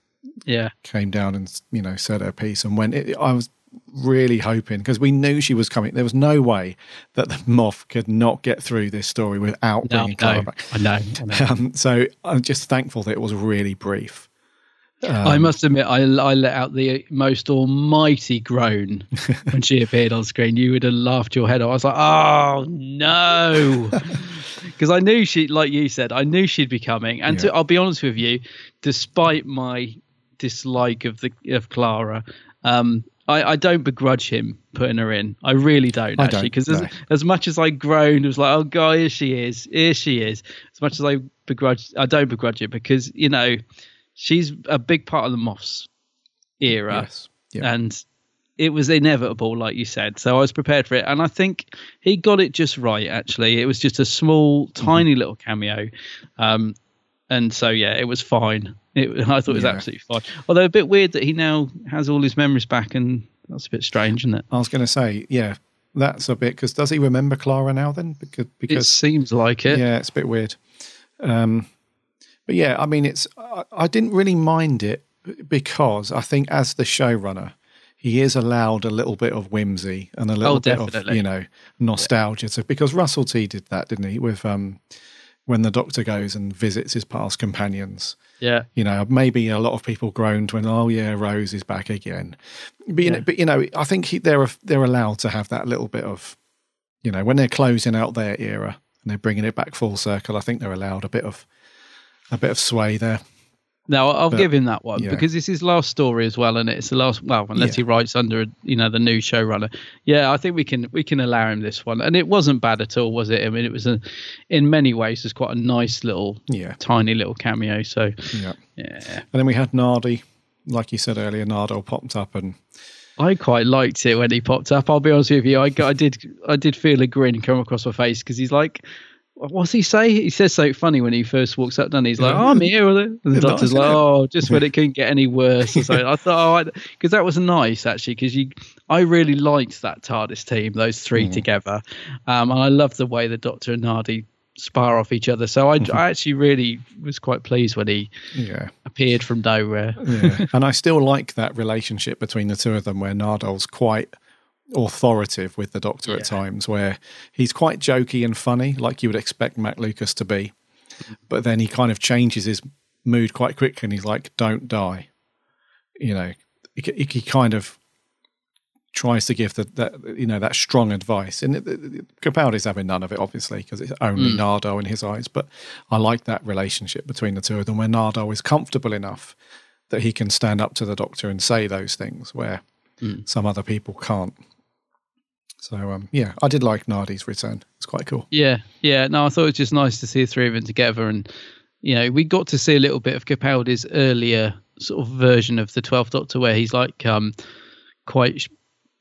Yeah. came down and you know said her piece and went. It, I was really hoping because we knew she was coming. There was no way that the Moff could not get through this story without No, bringing Clara back. I know. I know. Um, so I'm just thankful that it was really brief. I Um, must admit, I, I let out the most almighty groan when she appeared on screen. You would have laughed your head off. I was like, oh no. Because I knew she, like you said, I knew she'd be coming. And to, I'll be honest with you, despite my dislike of the of Clara, um, I, I don't begrudge him putting her in. I really don't I actually, because as, as much as I groaned, it was like, oh god, here she is, here she is. As much as I begrudge, I don't begrudge it because you know she's a big part of the Moffs era, Yes. Yeah. and it was inevitable, like you said. So I was prepared for it, and I think he got it just right. Actually, it was just a small, Mm-hmm. tiny little cameo, um, and so yeah, it was fine. It, I thought it was Yeah. absolutely fine. Although a bit weird that he now has all his memories back, and that's a bit strange, isn't it? I was going to say, yeah, that's a bit because does he remember Clara now? Then because It seems like it. yeah, it's a bit weird. Um, but yeah, I mean, it's I, I didn't really mind it because I think as the showrunner, he is allowed a little bit of whimsy and a little Oh, bit of you know nostalgia. So because Russell T did that, didn't he? With um, when the Doctor goes and visits his past companions. Yeah. You know, maybe a lot of people groaned when, oh yeah, Rose is back again. But you know, but you know, I think he, they're they're allowed to have that little bit of, you know, when they're closing out their era and they're bringing it back full circle. I think they're allowed a bit of a bit of sway there. No, I'll But, give him that one yeah. because it's his last story as well, and it's the last. Well, unless Yeah. he writes under, you know, the new showrunner. Yeah, I think we can we can allow him this one, and it wasn't bad at all, was it? I mean, it was a, in many ways, it was quite a nice little, Yeah. tiny little cameo. So, Yeah. yeah, And then we had Nardi, like you said earlier, Nardo popped up and I quite liked it when he popped up. I'll be honest with you, I, got- I did I did feel a grin come across my face because he's like. What's he say? He says something funny when he first walks up, doesn't he? He's like, oh, I'm here. And the doctor's like, oh, just when it couldn't get any worse. Or something. I thought, oh, because that was nice actually, because you, I really liked that TARDIS team, those three together, um, and I love the way the Doctor and Nardi spar off each other. So I, I actually really was quite pleased when he yeah. appeared from nowhere. yeah. and I still like that relationship between the two of them where Nardol's quite authoritative with the doctor at times where he's quite jokey and funny like you would expect Matt Lucas to be but then he kind of changes his mood quite quickly and he's like don't die you know he, he kind of tries to give the, that you know that strong advice and it, it, Capaldi's having none of it obviously because it's only Mm. Nardo in his eyes but I like that relationship between the two of them where Nardo is comfortable enough that he can stand up to the doctor and say those things where Mm. some other people can't. So um, yeah, I did like Nardi's return. It's quite cool. Yeah, yeah. No, I thought it was just nice to see the three of them together, and you know, we got to see a little bit of Capaldi's earlier sort of version of the Twelfth Doctor, where he's like um, quite sh-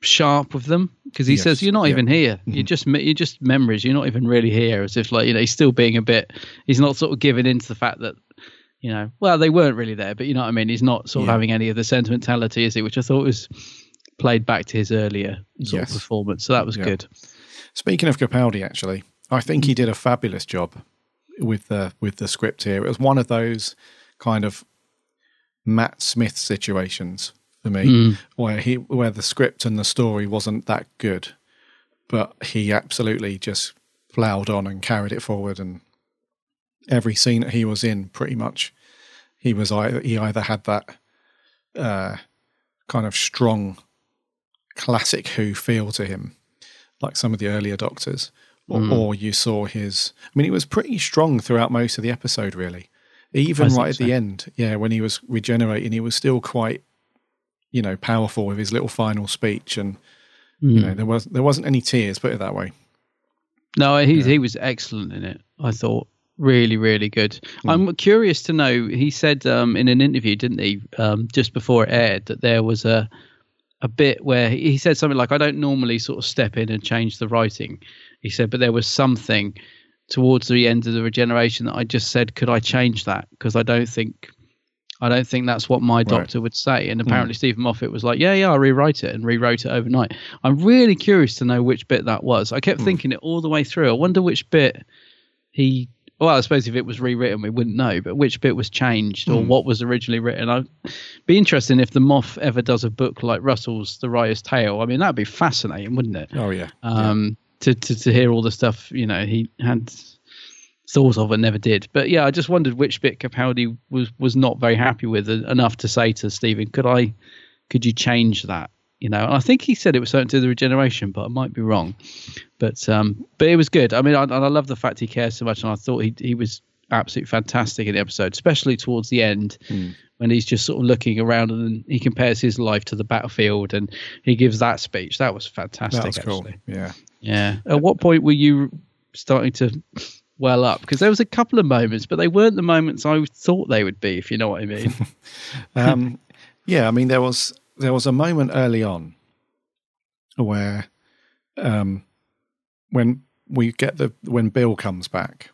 sharp with them because he Yes, says, "You're not yeah. even here. You're just you're just memories. You're not even really here." As if like you know, he's still being a bit. He's not sort of giving into the fact that You know, well, they weren't really there, but you know what I mean. He's not sort of having any of the sentimentality, is he? Which I thought was played back to his earlier sort Yes. of performance. So that was Yeah. good. Speaking of Capaldi, actually, I think he did a fabulous job with the with the script here. It was one of those kind of Matt Smith situations for me, Mm. where he where the script and the story wasn't that good, but he absolutely just ploughed on and carried it forward. And every scene that he was in, pretty much, he was either he either had that uh, kind of strong classic Who feel to him, like some of the earlier Doctors, or, Mm. or you saw his. I mean, he was pretty strong throughout most of the episode, really. Even I right at so. the end, yeah, when he was regenerating, he was still quite, you know, powerful with his little final speech, and you Mm. know, there was there wasn't any tears, put it that way. No, he he was excellent in it. I thought really, really good. I'm curious to know. He said um, in an interview, didn't he, um, just before it aired, that there was a a bit where he said something like, "I don't normally sort of step in and change the writing." He said, but there was something towards the end of the regeneration that I just said, "Could I change that?" Because I don't think. I don't think that's what my doctor would say. And hmm. apparently, Steven Moffat was like, "Yeah, yeah, I'll rewrite it," and rewrote it overnight. I'm really curious to know which bit that was. I kept hmm. thinking it all the way through. I wonder which bit he. Well, I suppose if it was rewritten, we wouldn't know. But which bit was changed, or Hmm. what was originally written? I'd be interesting if the Moff ever does a book like Russell's The Writer's Tale. I mean, that'd be fascinating, wouldn't it? Oh yeah, um, to, to to hear all the stuff you know he had thought of and never did. But yeah, I just wondered which bit Capaldi was was not very happy with enough to say to Steven, "Could I, could you change that?" You know, and I think he said it was something to do with the regeneration, but I might be wrong. But um, but it was good. I mean, I, and I love the fact he cares so much, and I thought he he was absolutely fantastic in the episode, especially towards the end when he's just sort of looking around and he compares his life to the battlefield and he gives that speech. That was fantastic. that was cool. Yeah, Yeah. At what point were you starting to well up? Because there was a couple of moments, but they weren't the moments I thought they would be, if you know what I mean. um, yeah. I mean, there was there was a moment early on where, um, when we get the when Bill comes back,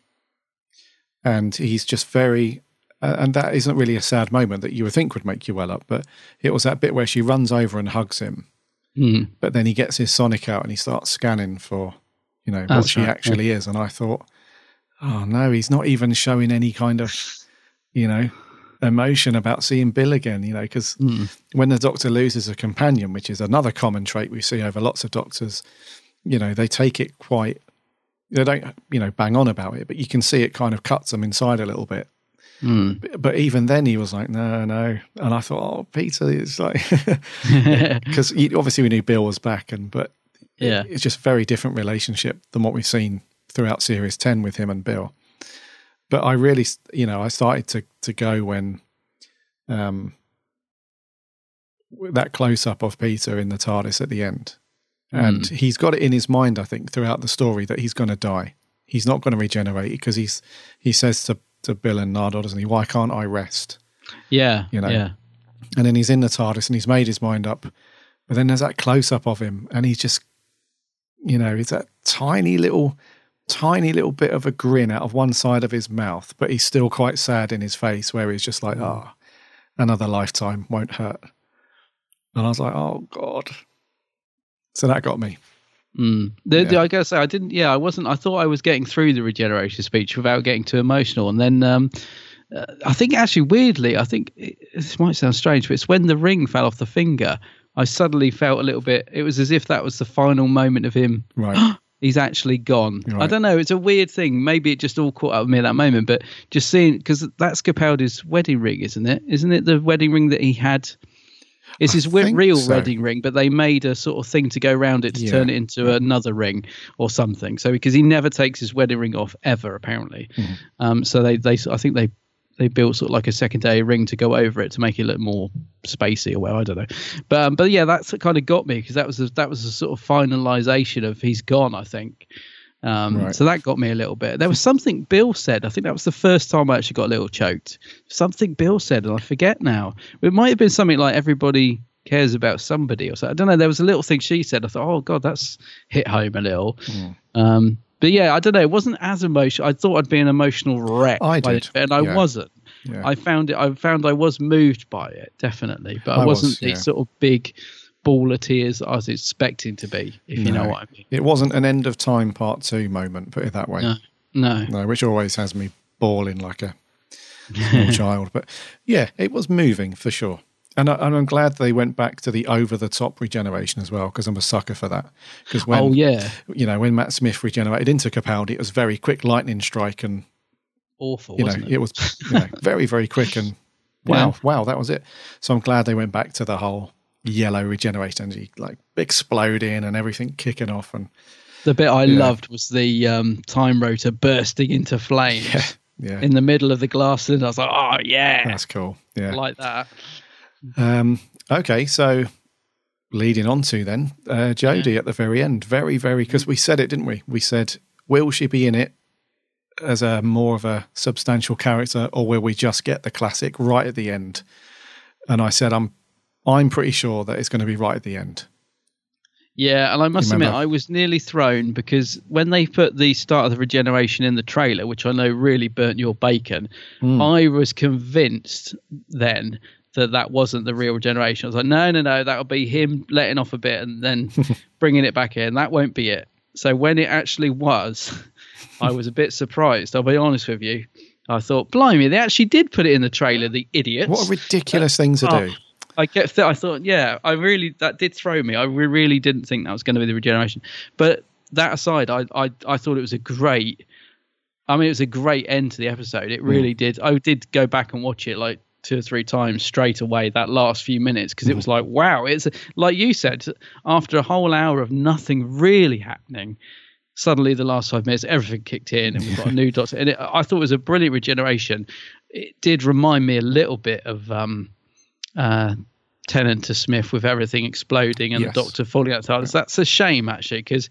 and he's just very, uh, and that isn't really a sad moment that you would think would make you well up, but it was that bit where she runs over and hugs him, Mm. but then he gets his Sonic out and he starts scanning for, you know, what That's she right, actually is, and I thought, oh no, he's not even showing any kind of, you know, emotion about seeing Bill again, you know, because when the doctor loses a companion, which is another common trait we see over lots of doctors, you know, they take it quite, they don't, you know, bang on about it, but you can see it kind of cuts them inside a little bit. Mm. But, but even then, he was like, no, no. And I thought, oh, Peter, it's like, because obviously we knew Bill was back, and but Yeah. it's just a very different relationship than what we've seen throughout series 10 with him and Bill. But I really, you know, I started to, to go when um, that close up of Peter in the TARDIS at the end. And Mm. he's got it in his mind, I think, throughout the story that he's going to die. He's not going to regenerate because he's he says to, to Bill and Nardole, doesn't he? Why can't I rest? yeah. You know. Yeah. And then he's in the TARDIS and he's made his mind up. But then there's that close up of him and he's just, you know, he's that tiny little, tiny little bit of a grin out of one side of his mouth, but he's still quite sad in his face where he's just like, ah, another lifetime won't hurt. And I was like, oh God. So that got me. Mm. The, the- I gotta say, I didn't. Yeah, I wasn't. I thought I was getting through the regeneration speech without getting too emotional, and then um, uh, I think actually weirdly, I think it, this might sound strange, but it's when the ring fell off the finger. I suddenly felt a little bit. It was as if that was the final moment of him. Right. He's actually gone. I don't know. It's a weird thing. Maybe it just all caught up with me at that moment. But just seeing, because that's Capaldi's wedding ring, isn't it? Isn't it the wedding ring that he had? It's his real so. wedding ring, but they made a sort of thing to go around it to Yeah. turn it into another ring or something. So because he never takes his wedding ring off ever, apparently. Mm-hmm. Um, so they, they, I think they, they built sort of like a secondary ring to go over it to make it look more spacey or well, I don't know. But um, but yeah, that's what kind of got me because that was a, that was a sort of finalization of he's gone. I think. Um, Right. So that got me a little bit. There was something Bill said. I think that was the first time I actually got a little choked. Something Bill said, and I forget now. It might have been something like everybody cares about somebody or something. I don't know. There was a little thing she said. I thought, oh god, that's hit home a little. Um, but yeah, I don't know. It wasn't as emotional. I thought I'd be an emotional wreck, I did, the- and I yeah. wasn't. Yeah. I found it. I found I was moved by it definitely, but I, I was, wasn't the sort of big ball of tears I was expecting to be. If you know what I mean. It wasn't an end of time part two moment, put it that way. No, no. No, which always has me bawling like a small child. But yeah, it was moving for sure. And, I, and I'm glad they went back to the over the top regeneration as well because I'm a sucker for that. Because when, Oh, yeah. you know, when Matt Smith regenerated into Capaldi, it was very quick lightning strike and Awful, you know, it? it was you know, very, very quick and wow, Yeah. wow, that was it. So I'm glad they went back to the whole yellow regeneration energy, like exploding and everything kicking off. And The bit I Yeah. loved was the um, time rotor bursting into flames yeah, in the middle of the glass and I was like, oh yeah, that's cool. Yeah. like that. Um, okay, so leading on to then uh, Jodie at the very end, very, very because we said it, didn't we? We said, will she be in it as a more of a substantial character, or will we just get the classic right at the end? And I said, I'm, I'm pretty sure that it's going to be right at the end. Yeah, and I must Remember- admit, I was nearly thrown because when they put the start of the regeneration in the trailer, which I know really burnt your bacon, Hmm. I was convinced then that that wasn't the real regeneration. I was like, no, no, no, that'll be him letting off a bit and then bringing it back in. That won't be it. So when it actually was, I was a bit surprised. I'll be honest with you. I thought, blimey, they actually did put it in the trailer. The idiots! What a ridiculous thing to Oh, do. I kept. Th- I thought, yeah, I really that did throw me. I re- really didn't think that was going to be the regeneration. But that aside, I, I I thought it was a great. I mean, it was a great end to the episode. It really did. I did go back and watch it like two or three times straight away. That last few minutes because it was like, wow, it's like you said. After a whole hour of nothing really happening, suddenly the last five minutes everything kicked in and we've got a new doctor and it, i thought it was a brilliant regeneration it did remind me a little bit of um uh Tennant to Smith with everything exploding and Yes. the Doctor falling out of the TARDIS. That's a shame, actually, because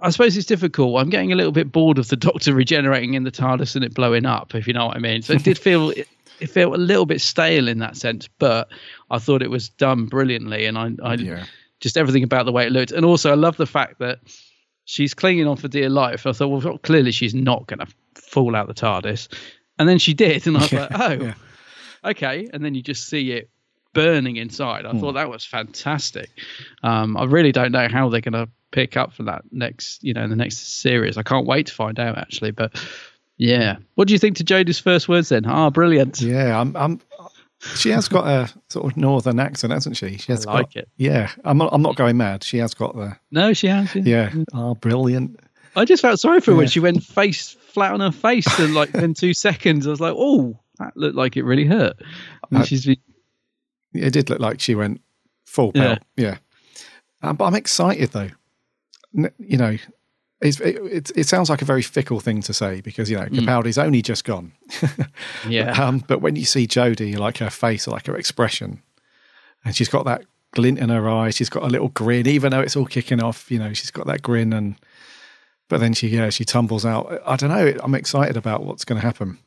I suppose it's difficult. I'm getting a little bit bored of the Doctor regenerating in the TARDIS and it blowing up, if you know what I mean. So it did feel it, it felt a little bit stale in that sense, but I thought it was done brilliantly, and I, I just everything about the way it looked, and also I love the fact that she's clinging on for dear life. I thought, well, clearly she's not going to fall out the TARDIS, and then she did, and I was like, oh, okay. And then you just see it burning inside. I thought that was fantastic. Um, I really don't know how they're going to pick up for that next, you know, in the next series. I can't wait to find out actually. But yeah, what do you think to Jodie's first words then? Ah, brilliant. Yeah, I'm. I'm she has got a sort of northern accent, hasn't she? She has I like got, it. Yeah, I'm not. I'm not going mad. She has got the. No, she has. Yeah. Yeah. Oh, brilliant. I just felt sorry for her when she went face flat on her face and like in two seconds. I was like, oh, that looked like it really hurt. And Uh, she's been, It did look like she went full pelt. Yeah. Um, but I'm excited though. N- You know, it's, it, it, it sounds like a very fickle thing to say because, you know, Mm. Capaldi's only just gone. yeah. Um, but when you see Jodie, like her face, like her expression, and she's got that glint in her eye, she's got a little grin, even though it's all kicking off, you know, she's got that grin and, but then she, yeah, she tumbles out. I don't know. I'm excited about what's going to happen.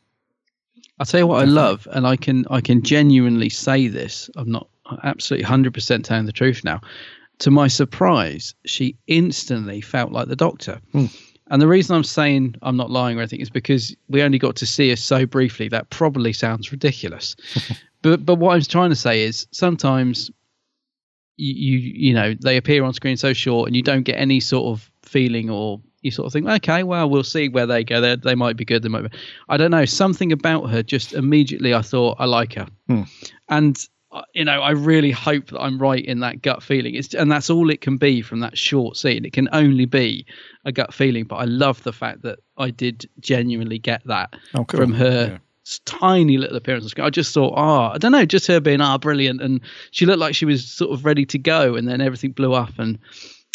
I'll tell you what I love, and I can I can genuinely say this. I'm not absolutely hundred percent telling the truth now. To my surprise, she instantly felt like the Doctor. Hmm. And the reason I'm saying I'm not lying or anything is because we only got to see her so briefly. That probably sounds ridiculous, but but what I'm trying to say is sometimes you, you you know they appear on screen so short and you don't get any sort of feeling or you sort of think okay well we'll see where they go they they might be good they might be I don't know something about her just immediately I thought I like her Hmm. and uh, you know I really hope that I'm right in that gut feeling it's and that's all it can be from that short scene it can only be a gut feeling but I love the fact that I did genuinely get that Oh, cool. from her s- tiny little appearance. I just thought, oh, I don't know, just her being ah brilliant, and she looked like she was sort of ready to go, and then everything blew up, and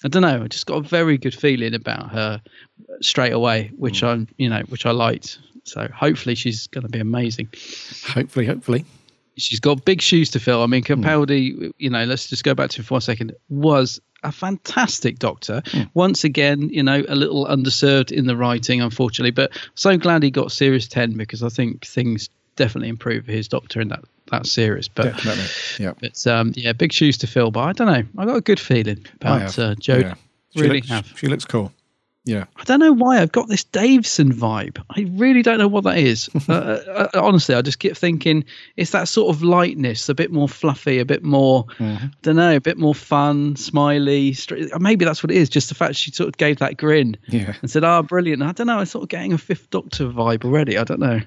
I don't know, I just got a very good feeling about her straight away, which hmm. I'm, you know, which I liked. So hopefully she's going to be amazing. Hopefully, hopefully. She's got big shoes to fill. I mean, hmm. Capaldi, you know, let's just go back to him for a second, was a fantastic doctor. Hmm. Once again, you know, a little underserved in the writing, unfortunately, but so glad he got Series 10 because I think things definitely improve his doctor in that, that series. But, Definitely. Yeah. but um, yeah, big shoes to fill. But I don't know. I got a good feeling about uh, Jodie. Yeah. Really looks, have. She looks cool. Yeah. I don't know why I've got this Davison vibe. I really don't know what that is. uh, uh, honestly, I just keep thinking it's that sort of lightness, a bit more fluffy, a bit more, Mm-hmm. I don't know, a bit more fun, smiley. Straight, maybe that's what it is. Just the fact she sort of gave that grin Yeah. and said, "Ah, brilliant." I don't know. I'm sort of getting a Fifth Doctor vibe already. I don't know.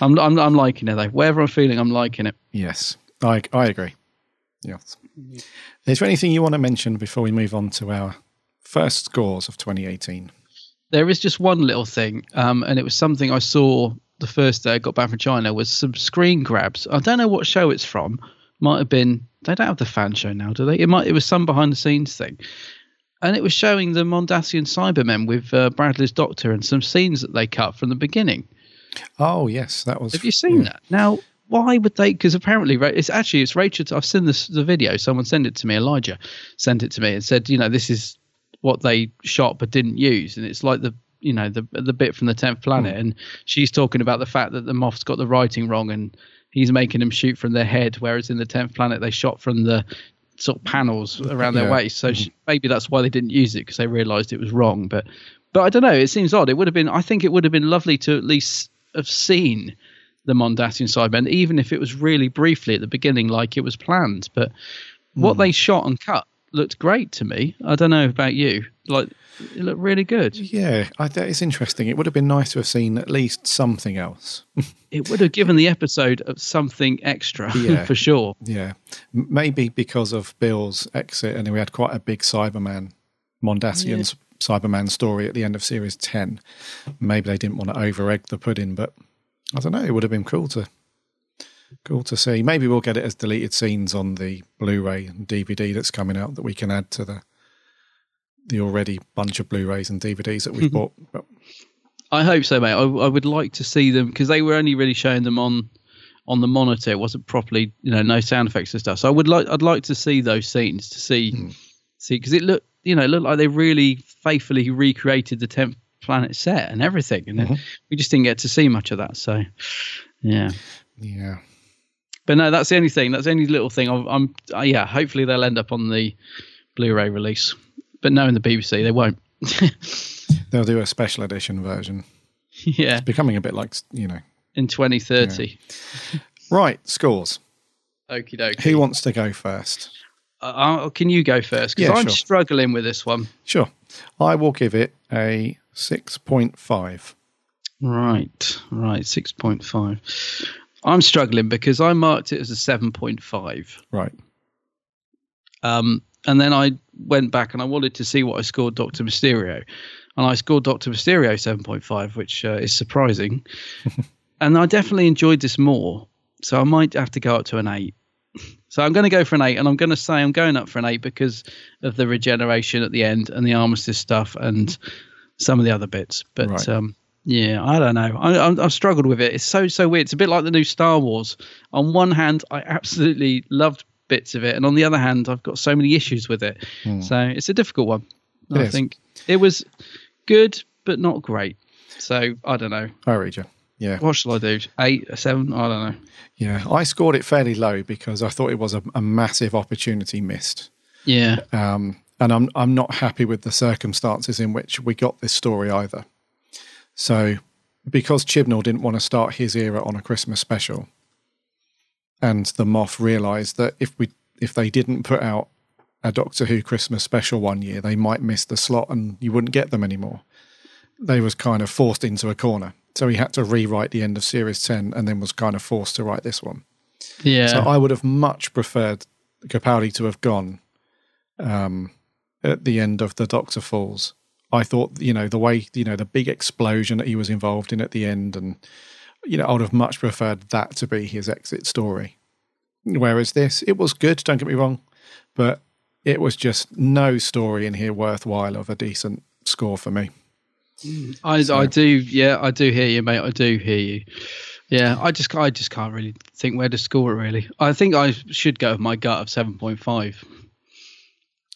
I'm I'm I'm liking it though. Wherever I'm feeling, I'm liking it. Yes, I I agree. Yes. Is there anything you want to mention before we move on to our first scores of 2018? There is just one little thing, um, and it was something I saw the first day I got back from China was some screen grabs. I don't know what show it's from. Might have been they don't have the fan show now, do they? It might it was some behind the scenes thing. And it was showing the Mondasian Cybermen with uh, Bradley's Doctor and some scenes that they cut from the beginning. Oh yes, that was. Have you seen that? Now, why would they? Because apparently, it's actually it's Rachel. I've seen this the video. Someone sent it to me. Elijah sent it to me and said, you know, this is what they shot but didn't use, and it's like the you know the the bit from the tenth hmm. planet, and she's talking about the fact that the Moff's got the writing wrong, and he's making them shoot from their head, whereas in the tenth planet they shot from the sort of panels around their Yeah. waist. So hmm. she, maybe that's why they didn't use it because they realised it was wrong. But but I don't know. It seems odd. It would have been. I think it would have been lovely to at least have seen the Mondasian Cybermen, even if it was really briefly at the beginning, like it was planned. But what hmm. they shot and cut looked great to me. I don't know about you. Like it looked really good. Yeah, I, that is interesting. It would have been nice to have seen at least something else. It would have given the episode of something extra Yeah. for sure. Yeah, maybe because of Bill's exit, and we had quite a big Cyberman, Mondasian's Cyberman story at the end of series ten. Maybe they didn't want to over egg the pudding, but I don't know. It would have been cool to cool to see. Maybe we'll get it as deleted scenes on the Blu-ray and DVD that's coming out that we can add to the the already bunch of Blu-rays and DVDs that we've hmm. bought. But I hope so, mate. I, I would like to see them because they were only really showing them on on the monitor. It wasn't properly, you know, no sound effects and stuff. So I would like, I'd like to see those scenes to see, hmm. see because it looked, you know, it looked like they really faithfully recreated the tenth planet set and everything, and then we just didn't get to see much of that. So, yeah. yeah, But no, that's the only thing. That's the only little thing. I'm, I'm uh, yeah. Hopefully they'll end up on the Blu-ray release. But knowing the BBC, they won't. they'll do a special edition version. yeah, It's becoming a bit like you know. in 2030. Right, scores. Okie dokie. Who wants to go first? Uh, can you go first? Because Yeah, I'm sure. struggling with this one. Sure. I will give it a 6.5. Right, right, six point five. I'm struggling because I marked it as a seven point five. Right. Um, and then I went back and I wanted to see what I scored Doctor Mysterio, and I scored Doctor Mysterio seven point five, which uh, is surprising. and I definitely enjoyed this more, so I might have to go up to an eight. So I'm going to go for an eight, and I'm going to say I'm going up for an eight because of the regeneration at the end and the armistice stuff and some of the other bits. But Right. um, yeah, I don't know. I, I, I've struggled with it. It's so so weird. It's a bit like the new Star Wars. On one hand, I absolutely loved bits of it, and on the other hand, I've got so many issues with it. So it's a difficult one. Hmm. It I is. think it was good, but not great. So I don't know. I read you. Yeah. What shall I do? Eight, a seven? I don't know. Yeah. I scored it fairly low because I thought it was a, a massive opportunity missed. Yeah. Um, and I'm I'm not happy with the circumstances in which we got this story either. So, because Chibnall didn't want to start his era on a Christmas special, and the Moff realised that if we if they didn't put out a Doctor Who Christmas special one year, they might miss the slot and you wouldn't get them anymore. They was kind of forced into a corner, so he had to rewrite the end of series ten, and then was kind of forced to write this one. Yeah. So I would have much preferred Capaldi to have gone um, at the end of the Doctor Falls. I thought, you know, the way, you know, the big explosion that he was involved in at the end, and, you know, I would have much preferred that to be his exit story. Whereas this, it was good, don't get me wrong, but it was just no story in here worthwhile of a decent score for me. I, I do, yeah, I do hear you, mate. I do hear you. Yeah, I just, I just can't really think where to score it. Really, I think I should go with my gut of seven point five.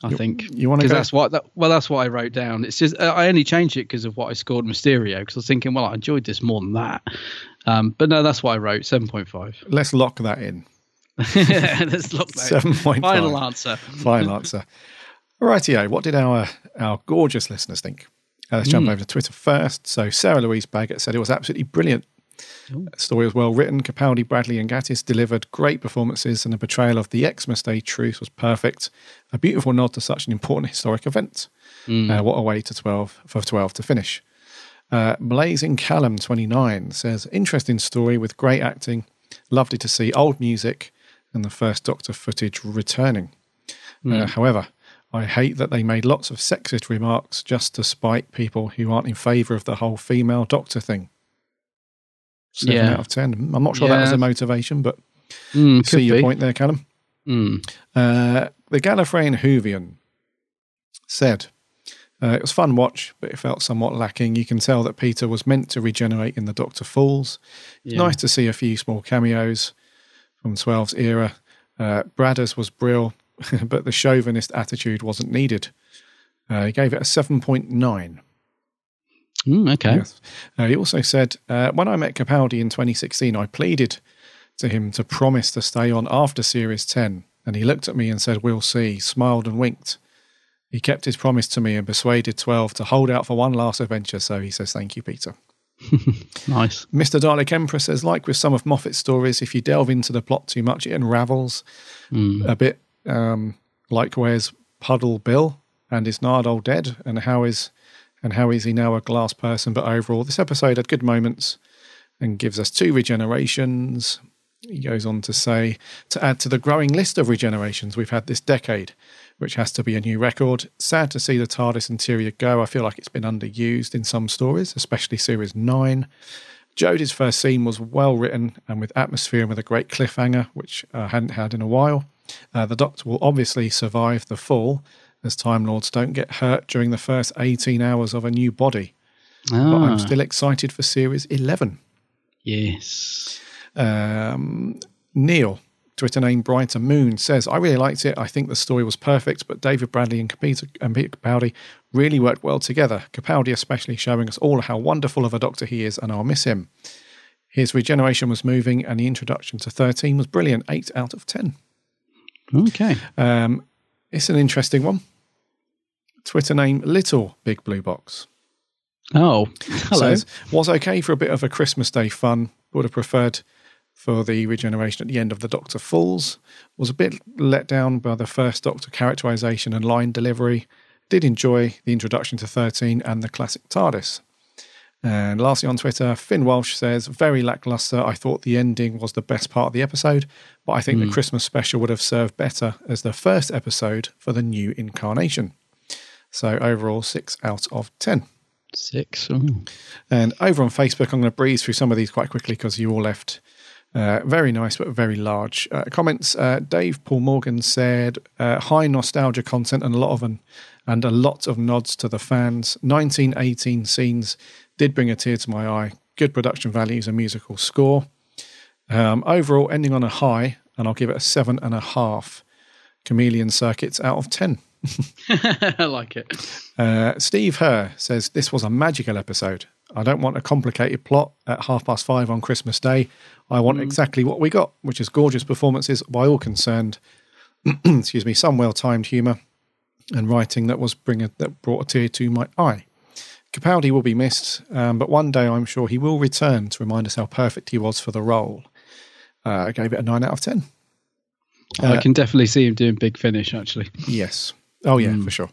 I You- think you wanna because that's what that, well that's what I wrote down. It's just uh, I only changed it because of what I scored Mysterio because I was thinking well I enjoyed this more than that, um, but no that's what I wrote seven point five. Let's lock that in. Let's lock that. 7.5. Final answer. Final answer. Rightio, what did our our gorgeous listeners think? Uh, let's jump Mm. over to Twitter first. So Sarah Louise Baggett said it was absolutely brilliant. The story was well written. Capaldi, Bradley, and Gatiss delivered great performances, and the portrayal of the Xmas Day truce was perfect. A beautiful nod to such an important historic event. Mm. Uh, what a way to twelve for twelve to finish. Uh, Blazing Callum twenty nine says interesting story with great acting. Lovely to see old music and the first Doctor footage returning. Uh, Mm. however, I hate that they made lots of sexist remarks just to spite people who aren't in favour of the whole female Doctor thing. Seven Yeah. out of ten. I'm not sure that was Yeah. the motivation, but Mm, see your be. point there, Callum. Mm. Uh, the Gallifreyan Whovian said, uh, It was fun watch, but it felt somewhat lacking. You can tell that Peter was meant to regenerate in the Doctor Falls. It's Yeah. nice to see a few small cameos from 12's era. Uh, Bradders was brill, but the chauvinist attitude wasn't needed. Uh, he gave it a 7.9. Mm, okay. Yes. Uh, he also said, uh, when I met Capaldi in 2016, I pleaded to him to promise to stay on after Series 10. And he looked at me and said, We'll see, smiled and winked. He kept his promise to me and persuaded 12 to hold out for one last adventure. So he says, Thank you, Peter. Nice. Mr. Dalek Emperor says, like with some of Moffat's stories, if you delve into the plot too much, it unravels Mm. a bit um, like where's Puddle Bill and is Nardole dead and how is and how is he now a glass person? But overall, this episode had good moments and gives us two regenerations. He goes on to say to add to the growing list of regenerations we've had this decade, which has to be a new record. Sad to see the TARDIS interior go. I feel like it's been underused in some stories, especially series nine. Jodie's first scene was well written and with atmosphere and with a great cliffhanger, which I hadn't had in a while. Uh, the Doctor will obviously survive the fall, as Time Lords don't get hurt during the first 18 hours of a new body. But Ah. I'm still excited for Series 11. Yes. Um, Neil, Twitter name Brighter Moon, says, I really liked it. I think the story was perfect, but David Bradley and Peter and Peter Capaldi really worked well together. Capaldi especially showing us all how wonderful of a doctor he is, and I'll miss him. His regeneration was moving, and the introduction to 13 was brilliant. 8 out of 10. Okay. Um, it's an interesting one. Twitter name Little Big Blue Box. Oh, hello. Says, was okay for a bit of a Christmas Day fun. Would have preferred for the regeneration at the end of the Doctor Falls. Was a bit let down by the first Doctor characterization and line delivery. Did enjoy the introduction to 13 and the classic TARDIS. And lastly on Twitter, Finn Walsh says, very lackluster. I thought the ending was the best part of the episode, but I think the Hmm. Christmas special would have served better as the first episode for the new incarnation. So overall, six out of 10. Six. Ooh. And over on Facebook, I'm going to breeze through some of these quite quickly because you all left uh, very nice but very large uh, comments. Uh, Dave Paul Morgan said, uh, "High nostalgia content and a lot of an, and a lot of nods to the fans. 1918 scenes did bring a tear to my eye. Good production values a musical score. Um, overall, ending on a high, and I'll give it a seven and a half. Chameleon circuits out of 10. I like it. Uh, Steve Herr says this was a magical episode. I don't want a complicated plot at half past five on Christmas Day. I want exactly what we got, which is gorgeous performances by all concerned. excuse me, some well timed humour and writing that was bring a, that brought a tear to my eye. Capaldi will be missed, um, but one day I'm sure he will return to remind us how perfect he was for the role. Uh, I gave it a nine out of ten. I Uh, can definitely see him doing Big Finish, actually. Yes. Oh, yeah, for sure.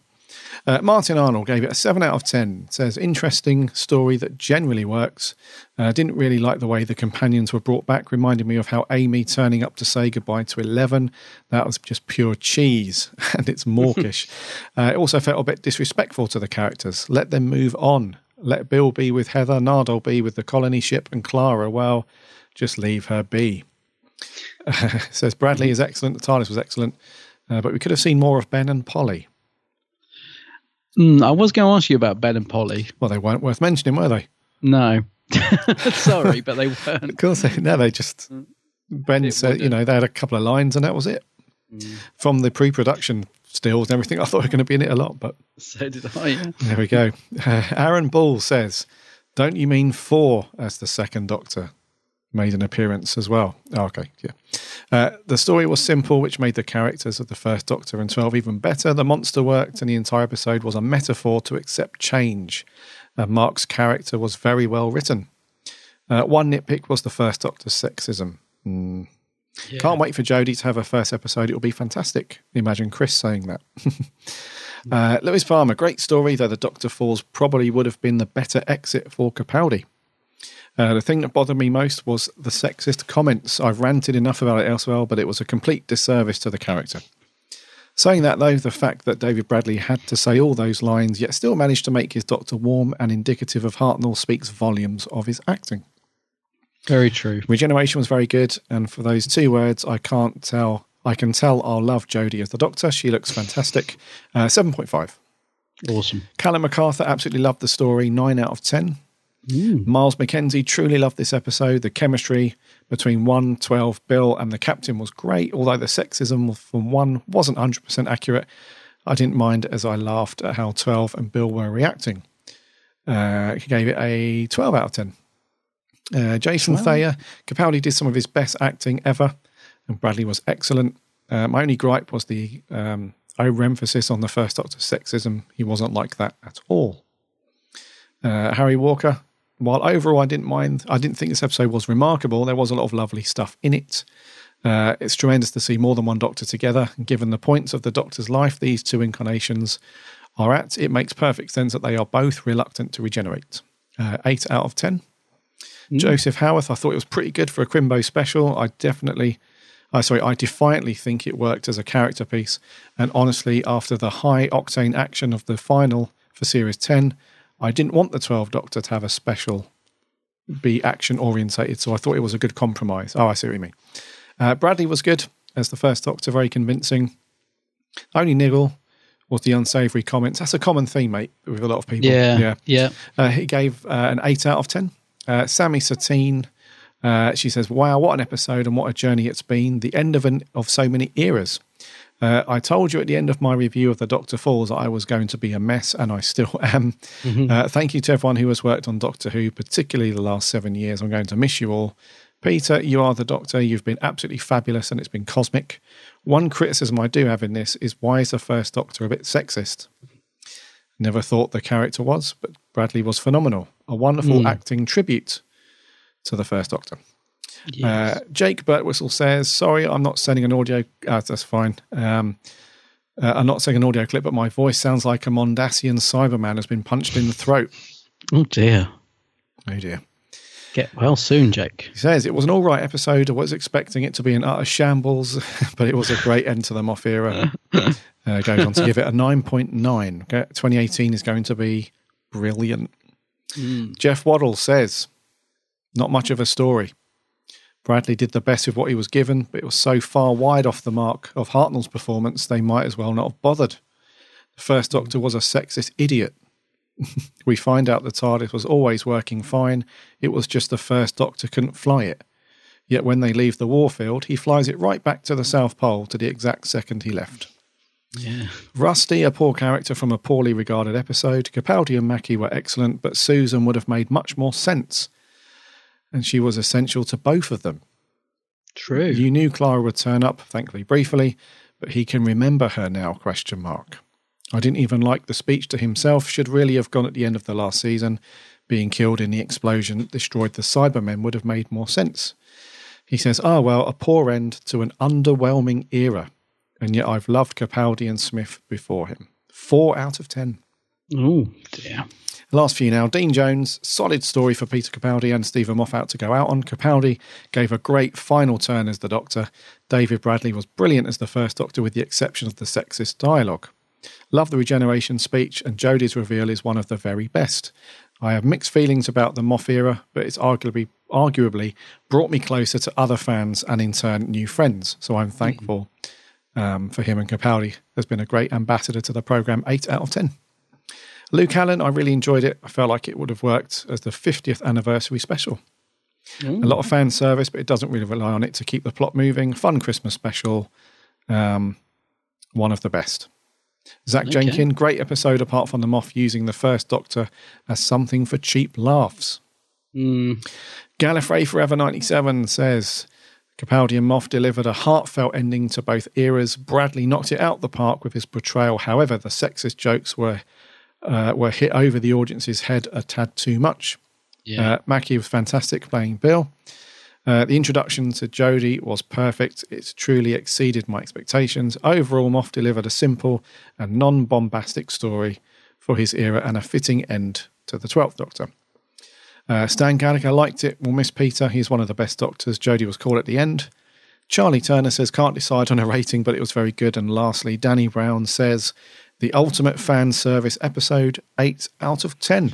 Uh, Martin Arnold gave it a 7 out of 10. Says, interesting story that generally works. Uh, didn't really like the way the companions were brought back. Reminded me of how Amy turning up to say goodbye to Eleven. That was just pure cheese and it's mawkish. uh, it also felt a bit disrespectful to the characters. Let them move on. Let Bill be with Heather, Nardole be with the colony ship, and Clara, well, just leave her be. says Bradley is excellent. The TARDIS was excellent. Uh, but we could have seen more of Ben and Polly. Mm, I was going to ask you about Ben and Polly. Well, they weren't worth mentioning, were they? No. Sorry, but they weren't. Of course, they, no, they just. Ben said, you know, they had a couple of lines and that was it. From the pre production stills and everything, I thought we were going to be in it a lot, but So did I. Yeah. there we go. Uh, Aaron Ball says, Don't you mean four as the second doctor? Made an appearance as well. Oh, okay, yeah. Uh, the story was simple, which made the characters of the first Doctor and 12 even better. The monster worked, and the entire episode was a metaphor to accept change. Uh, Mark's character was very well written. Uh, one nitpick was the first Doctor's sexism. Mm. Yeah. Can't wait for Jodie to have her first episode. It will be fantastic. Imagine Chris saying that. uh, Lewis Farmer, great story, though the Doctor Falls probably would have been the better exit for Capaldi. Uh, the thing that bothered me most was the sexist comments. I've ranted enough about it elsewhere, but it was a complete disservice to the character. Saying that, though, the fact that David Bradley had to say all those lines, yet still managed to make his Doctor warm and indicative of Hartnell, speaks volumes of his acting. Very true. Regeneration was very good, and for those two words, I can't tell. I can tell I'll love Jodie as the Doctor. She looks fantastic. Uh, Seven point five. Awesome. Callum MacArthur absolutely loved the story. Nine out of ten. Miles McKenzie truly loved this episode. The chemistry between 1, 12, Bill, and the captain was great, although the sexism from 1 wasn't 100% accurate. I didn't mind as I laughed at how 12 and Bill were reacting. Uh, he gave it a 12 out of 10. Uh, Jason Thayer, Capaldi did some of his best acting ever, and Bradley was excellent. Uh, my only gripe was the um, overemphasis on the first Doctor sexism. He wasn't like that at all. Uh, Harry Walker, while overall I didn't mind, I didn't think this episode was remarkable. There was a lot of lovely stuff in it. Uh, it's tremendous to see more than one Doctor together. Given the points of the Doctor's life these two incarnations are at, it makes perfect sense that they are both reluctant to regenerate. Uh, eight out of ten. Joseph Howarth, I thought it was pretty good for a Crimbo special. I definitely, I sorry, I defiantly think it worked as a character piece. And honestly, after the high octane action of the final for Series 10, I didn't want the 12 Doctor to have a special be action orientated, so I thought it was a good compromise. Oh, I see what you mean. Uh, Bradley was good as the first Doctor, very convincing. Only niggle was the unsavoury comments. That's a common theme, mate, with a lot of people. Yeah, yeah. yeah. Uh, he gave uh, an eight out of ten. Uh, Sammy Satine, uh, she says, "Wow, what an episode and what a journey it's been. The end of an of so many eras." Uh, I told you at the end of my review of the Doctor Falls that I was going to be a mess, and I still am. Mhm. Uh, thank you to everyone who has worked on Doctor Who, particularly the last seven years. I'm going to miss you all. Peter, you are the Doctor. You've been absolutely fabulous, and it's been cosmic. One criticism I do have in this is why is the first Doctor a bit sexist? Never thought the character was, but Bradley was phenomenal. A wonderful Mm. acting tribute to the first Doctor. Uh, Jake Birtwhistle says, "Sorry, I'm not sending an audio. Uh, that's fine. Um, uh, I'm not sending an audio clip, but my voice sounds like a Mondasian Cyberman has been punched in the throat. Oh dear. Oh dear. Get well soon, Jake. He says it was an all right episode. I was expecting it to be an utter shambles, but it was a great end to the Moff era. Uh, goes on to give it a 9.9. Okay, 2018 is going to be brilliant. Jeff Waddle says, not much of a story. Bradley did the best with what he was given, but it was so far wide off the mark of Hartnell's performance, they might as well not have bothered. The first hmm. Doctor was a sexist idiot. we find out the TARDIS was always working fine. It was just the first Doctor couldn't fly it. Yet when they leave the warfield, he flies it right back to the South Pole to the exact second he left. Yeah. Rusty, a poor character from a poorly regarded episode. Capaldi and Mackie were excellent, but Susan would have made much more sense. And she was essential to both of them. True. You knew Clara would turn up, thankfully briefly, but he can remember her now, question mark. I didn't even like the speech to himself, should really have gone at the end of the last season. Being killed in the explosion that destroyed the Cybermen would have made more sense. He says, Ah, well, a poor end to an underwhelming era. And yet I've loved Capaldi and Smith before him. Four out of ten. Oh dear. Last few now. Dean Jones, solid story for Peter Capaldi and Steven Moffat to go out on. Capaldi gave a great final turn as the Doctor. David Bradley was brilliant as the first Doctor, with the exception of the sexist dialogue. Love the regeneration speech, and Jodie's reveal is one of the very best. I have mixed feelings about the Moff era, but it's arguably arguably brought me closer to other fans and in turn new friends. So I'm thankful um, for him and Capaldi. Has been a great ambassador to the program. Eight out of ten. Luke Allen, I really enjoyed it. I felt like it would have worked as the 50th anniversary special. A lot of fan service, but it doesn't really rely on it to keep the plot moving. Fun Christmas special. Um, one of the best. Zach Okay. Jenkin, great episode apart from the Moff using the first Doctor as something for cheap laughs. Mm. Gallifrey Forever 97 says Capaldi and Moff delivered a heartfelt ending to both eras. Bradley knocked it out the park with his portrayal. However, the sexist jokes were uh, were hit over the audience's head a tad too much. Yeah. Uh, Mackie was fantastic playing Bill. Uh, the introduction to Jodie was perfect. It truly exceeded my expectations. Overall, Moff delivered a simple and non bombastic story for his era and a fitting end to the 12th Doctor. Uh, Stan Gallagher liked it. We'll miss Peter. He's one of the best doctors. Jodie was called at the end. Charlie Turner says, can't decide on a rating, but it was very good. And lastly, Danny Brown says, the ultimate fan service episode, 8 out of 10.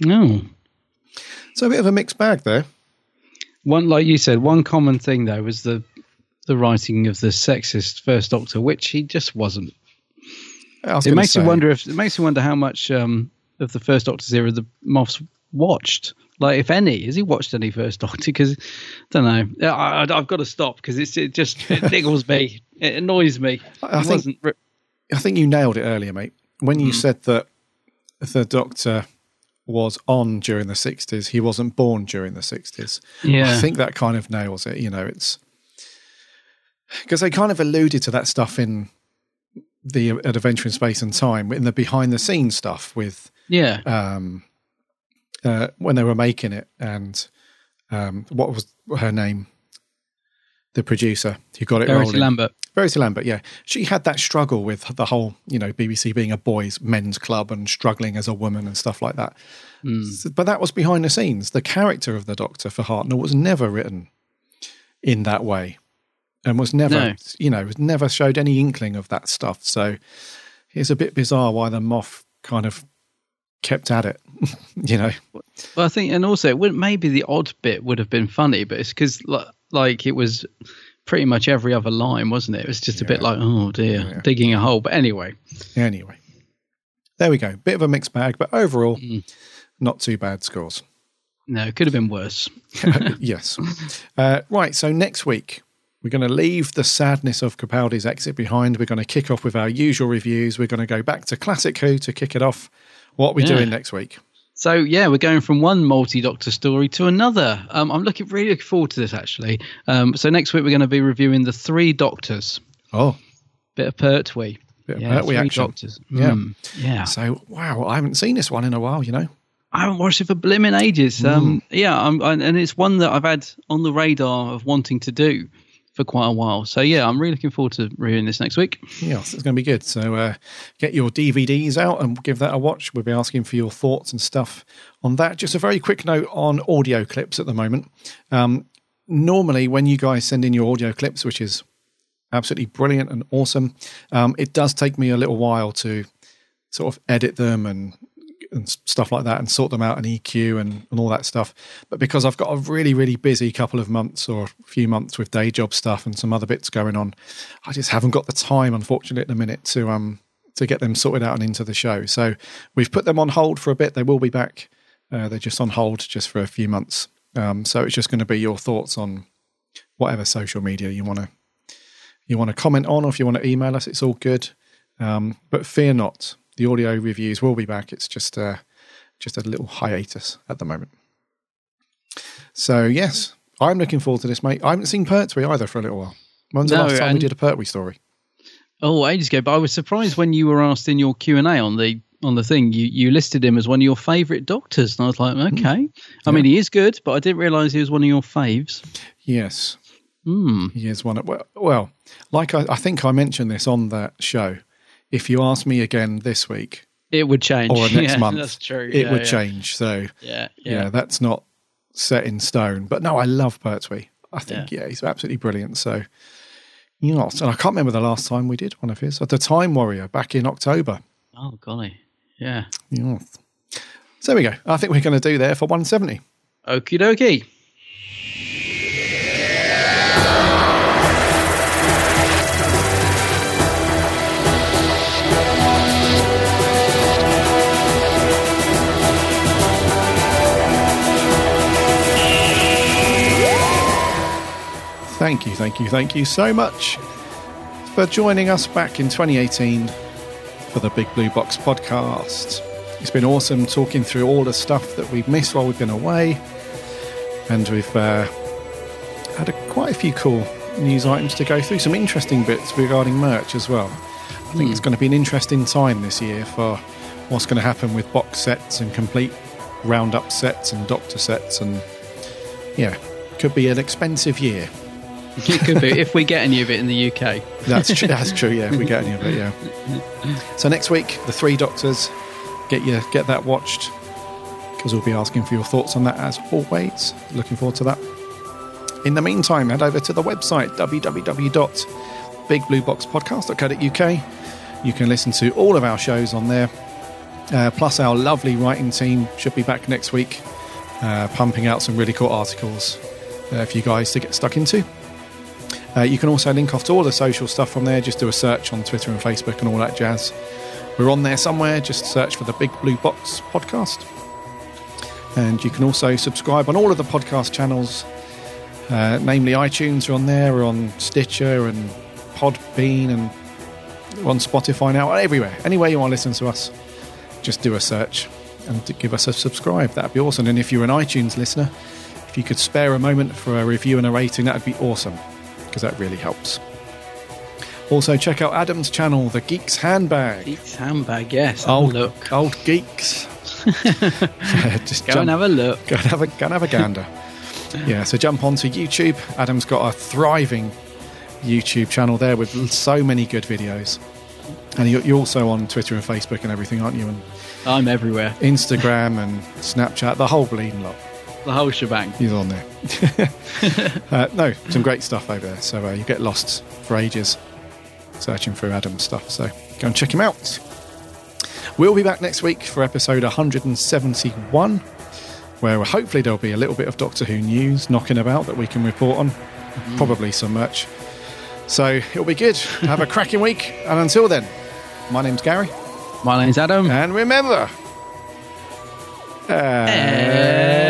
No. So a bit of a mixed bag there. One, like you said, one common thing though was the the writing of the sexist first Doctor, which he just wasn't. it makes say, you wonder if it makes you wonder how much um, of the first Doctor's era the Moffs watched. Like, if any, has he watched any First Doctor? Because I don't know. I, I, have got to stop because it just it niggles me. It annoys me. I think, ri- I think you nailed it earlier, mate. When you mm. said that the Doctor was on during the 60s, he wasn't born during the 60s. Yeah. I think that kind of nails it. You know, it's because they kind of alluded to that stuff in the Adventure in Space and Time, in the behind the scenes stuff with. Yeah. Um, uh, when they were making it, and um, what was her name? The producer who got it Verity rolling. Lambert. Verity Lambert, yeah. She had that struggle with the whole, you know, BBC being a boys' men's club and struggling as a woman and stuff like that. Mm. So, but that was behind the scenes. The character of the Doctor for Hartnell was never written in that way and was never, no. you know, was never showed any inkling of that stuff. So it's a bit bizarre why the Moff kind of kept at it, you know. Well, I think, and also, it would, maybe the odd bit would have been funny, but it's because like it was pretty much every other line, wasn't it? It was just a bit like, oh dear, yeah. digging a hole. But anyway, anyway, there we go. Bit of a mixed bag, but overall, mm. not too bad scores. No, it could have been worse. yes. Uh, right. So next week. We're going to leave the sadness of Capaldi's exit behind. We're going to kick off with our usual reviews. We're going to go back to Classic Who to kick it off. What are we yeah. doing next week? So yeah, we're going from one multi-doctor story to another. Um, I'm looking really looking forward to this actually. Um, so next week we're going to be reviewing the Three Doctors. Oh, bit of Pertwee. Bit of yeah, Pertwee action. Doctors. Yeah, mm, yeah. So wow, I haven't seen this one in a while. You know, I haven't watched it for blimmin' ages. Um, yeah, I'm, I, and it's one that I've had on the radar of wanting to do for quite a while. So yeah, I'm really looking forward to reviewing this next week. Yes, it's going to be good. So uh, get your DVDs out and give that a watch. We'll be asking for your thoughts and stuff on that. Just a very quick note on audio clips at the moment. Um, normally, when you guys send in your audio clips, which is absolutely brilliant and awesome, um, it does take me a little while to sort of edit them and and stuff like that and sort them out and EQ and, and all that stuff. But because I've got a really, really busy couple of months or a few months with day job stuff and some other bits going on, I just haven't got the time, unfortunately, at the minute to um to get them sorted out and into the show. So we've put them on hold for a bit. They will be back. Uh, they're just on hold just for a few months. Um, so it's just going to be your thoughts on whatever social media you want to you want to comment on, or if you want to email us, it's all good. Um, but fear not, the audio reviews will be back. It's just uh, just a little hiatus at the moment. So yes, I'm looking forward to this, mate. I haven't seen Pertwee either for a little while. When's the No, last time we did a Pertwee story? Oh, ages ago. But I was surprised when you were asked in your Q and A on the on the thing. You you listed him as one of your favourite doctors, and I was like, okay. I mean, he is good, but I didn't realise he was one of your faves. Yes, Hmm. he is one. Of, well, well, like I, I think I mentioned this on that show. If you ask me again this week It would change. or next Yeah, month, That's true. it Yeah, would yeah. change. So Yeah, yeah, that's not set in stone. But no, I love Pertwee. I think yeah, he's absolutely brilliant. So you know, and I can't remember the last time we did one of his. At the Time Warrior back in October. Oh golly, yeah. Yeah. So there we go. I think we're going to do there for 170. Okie dokie. Thank you, thank you, thank you so much for joining us back in 2018 for the Big Blue Box podcast. It's been awesome talking through all the stuff that we've missed while we've been away. and we've uh, had a, quite a few cool news items to go through. Some interesting bits regarding merch as well. I think it's going to be an interesting time this year for what's going to happen with box sets and complete roundup sets and doctor sets, and yeah, could be an expensive year. It could be if we get any of it in the UK. That's true. That's true. Yeah, if we get any of it. Yeah. So next week, the Three Doctors. Get you get that watched because we'll be asking for your thoughts on that as always. Looking forward to that. In the meantime, head over to the website www.bigblueboxpodcast.co.uk. You can listen to all of our shows on there. Uh, plus, our lovely writing team should be back next week, uh, pumping out some really cool articles uh, for you guys to get stuck into. Uh, you can also link off to all the social stuff from there. Just do a search on Twitter and Facebook and all that jazz. We're on there somewhere. Just search for the Big Blue Box podcast. And you can also subscribe on all of the podcast channels, uh, namely iTunes are on there, we're on Stitcher and Podbean and on Spotify now, everywhere. Anywhere you want to listen to us, just do a search and give us a subscribe. That'd be awesome. And if you're an iTunes listener, if you could spare a moment for a review and a rating, that'd be awesome because that really helps. Also, check out Adam's channel, The Geeks Handbag. Geeks Handbag, yes. Old, look. old geeks. Just Go and have a look. Go and have a, go and have a gander. yeah, so jump onto YouTube. Adam's got a thriving YouTube channel there with so many good videos. And you're you're also on Twitter and Facebook and everything, aren't you? And I'm everywhere. Instagram and Snapchat, the whole bleeding lot. The whole shebang. He's on there. uh, no, some great stuff over there. So uh, you get lost for ages searching through Adam's stuff. So go and check him out. We'll be back next week for episode 171, where hopefully there'll be a little bit of Doctor Who news knocking about that we can report on. Probably some merch. So it'll be good. Have a cracking week. And until then, my name's Gary. My name's Adam. And remember. Uh,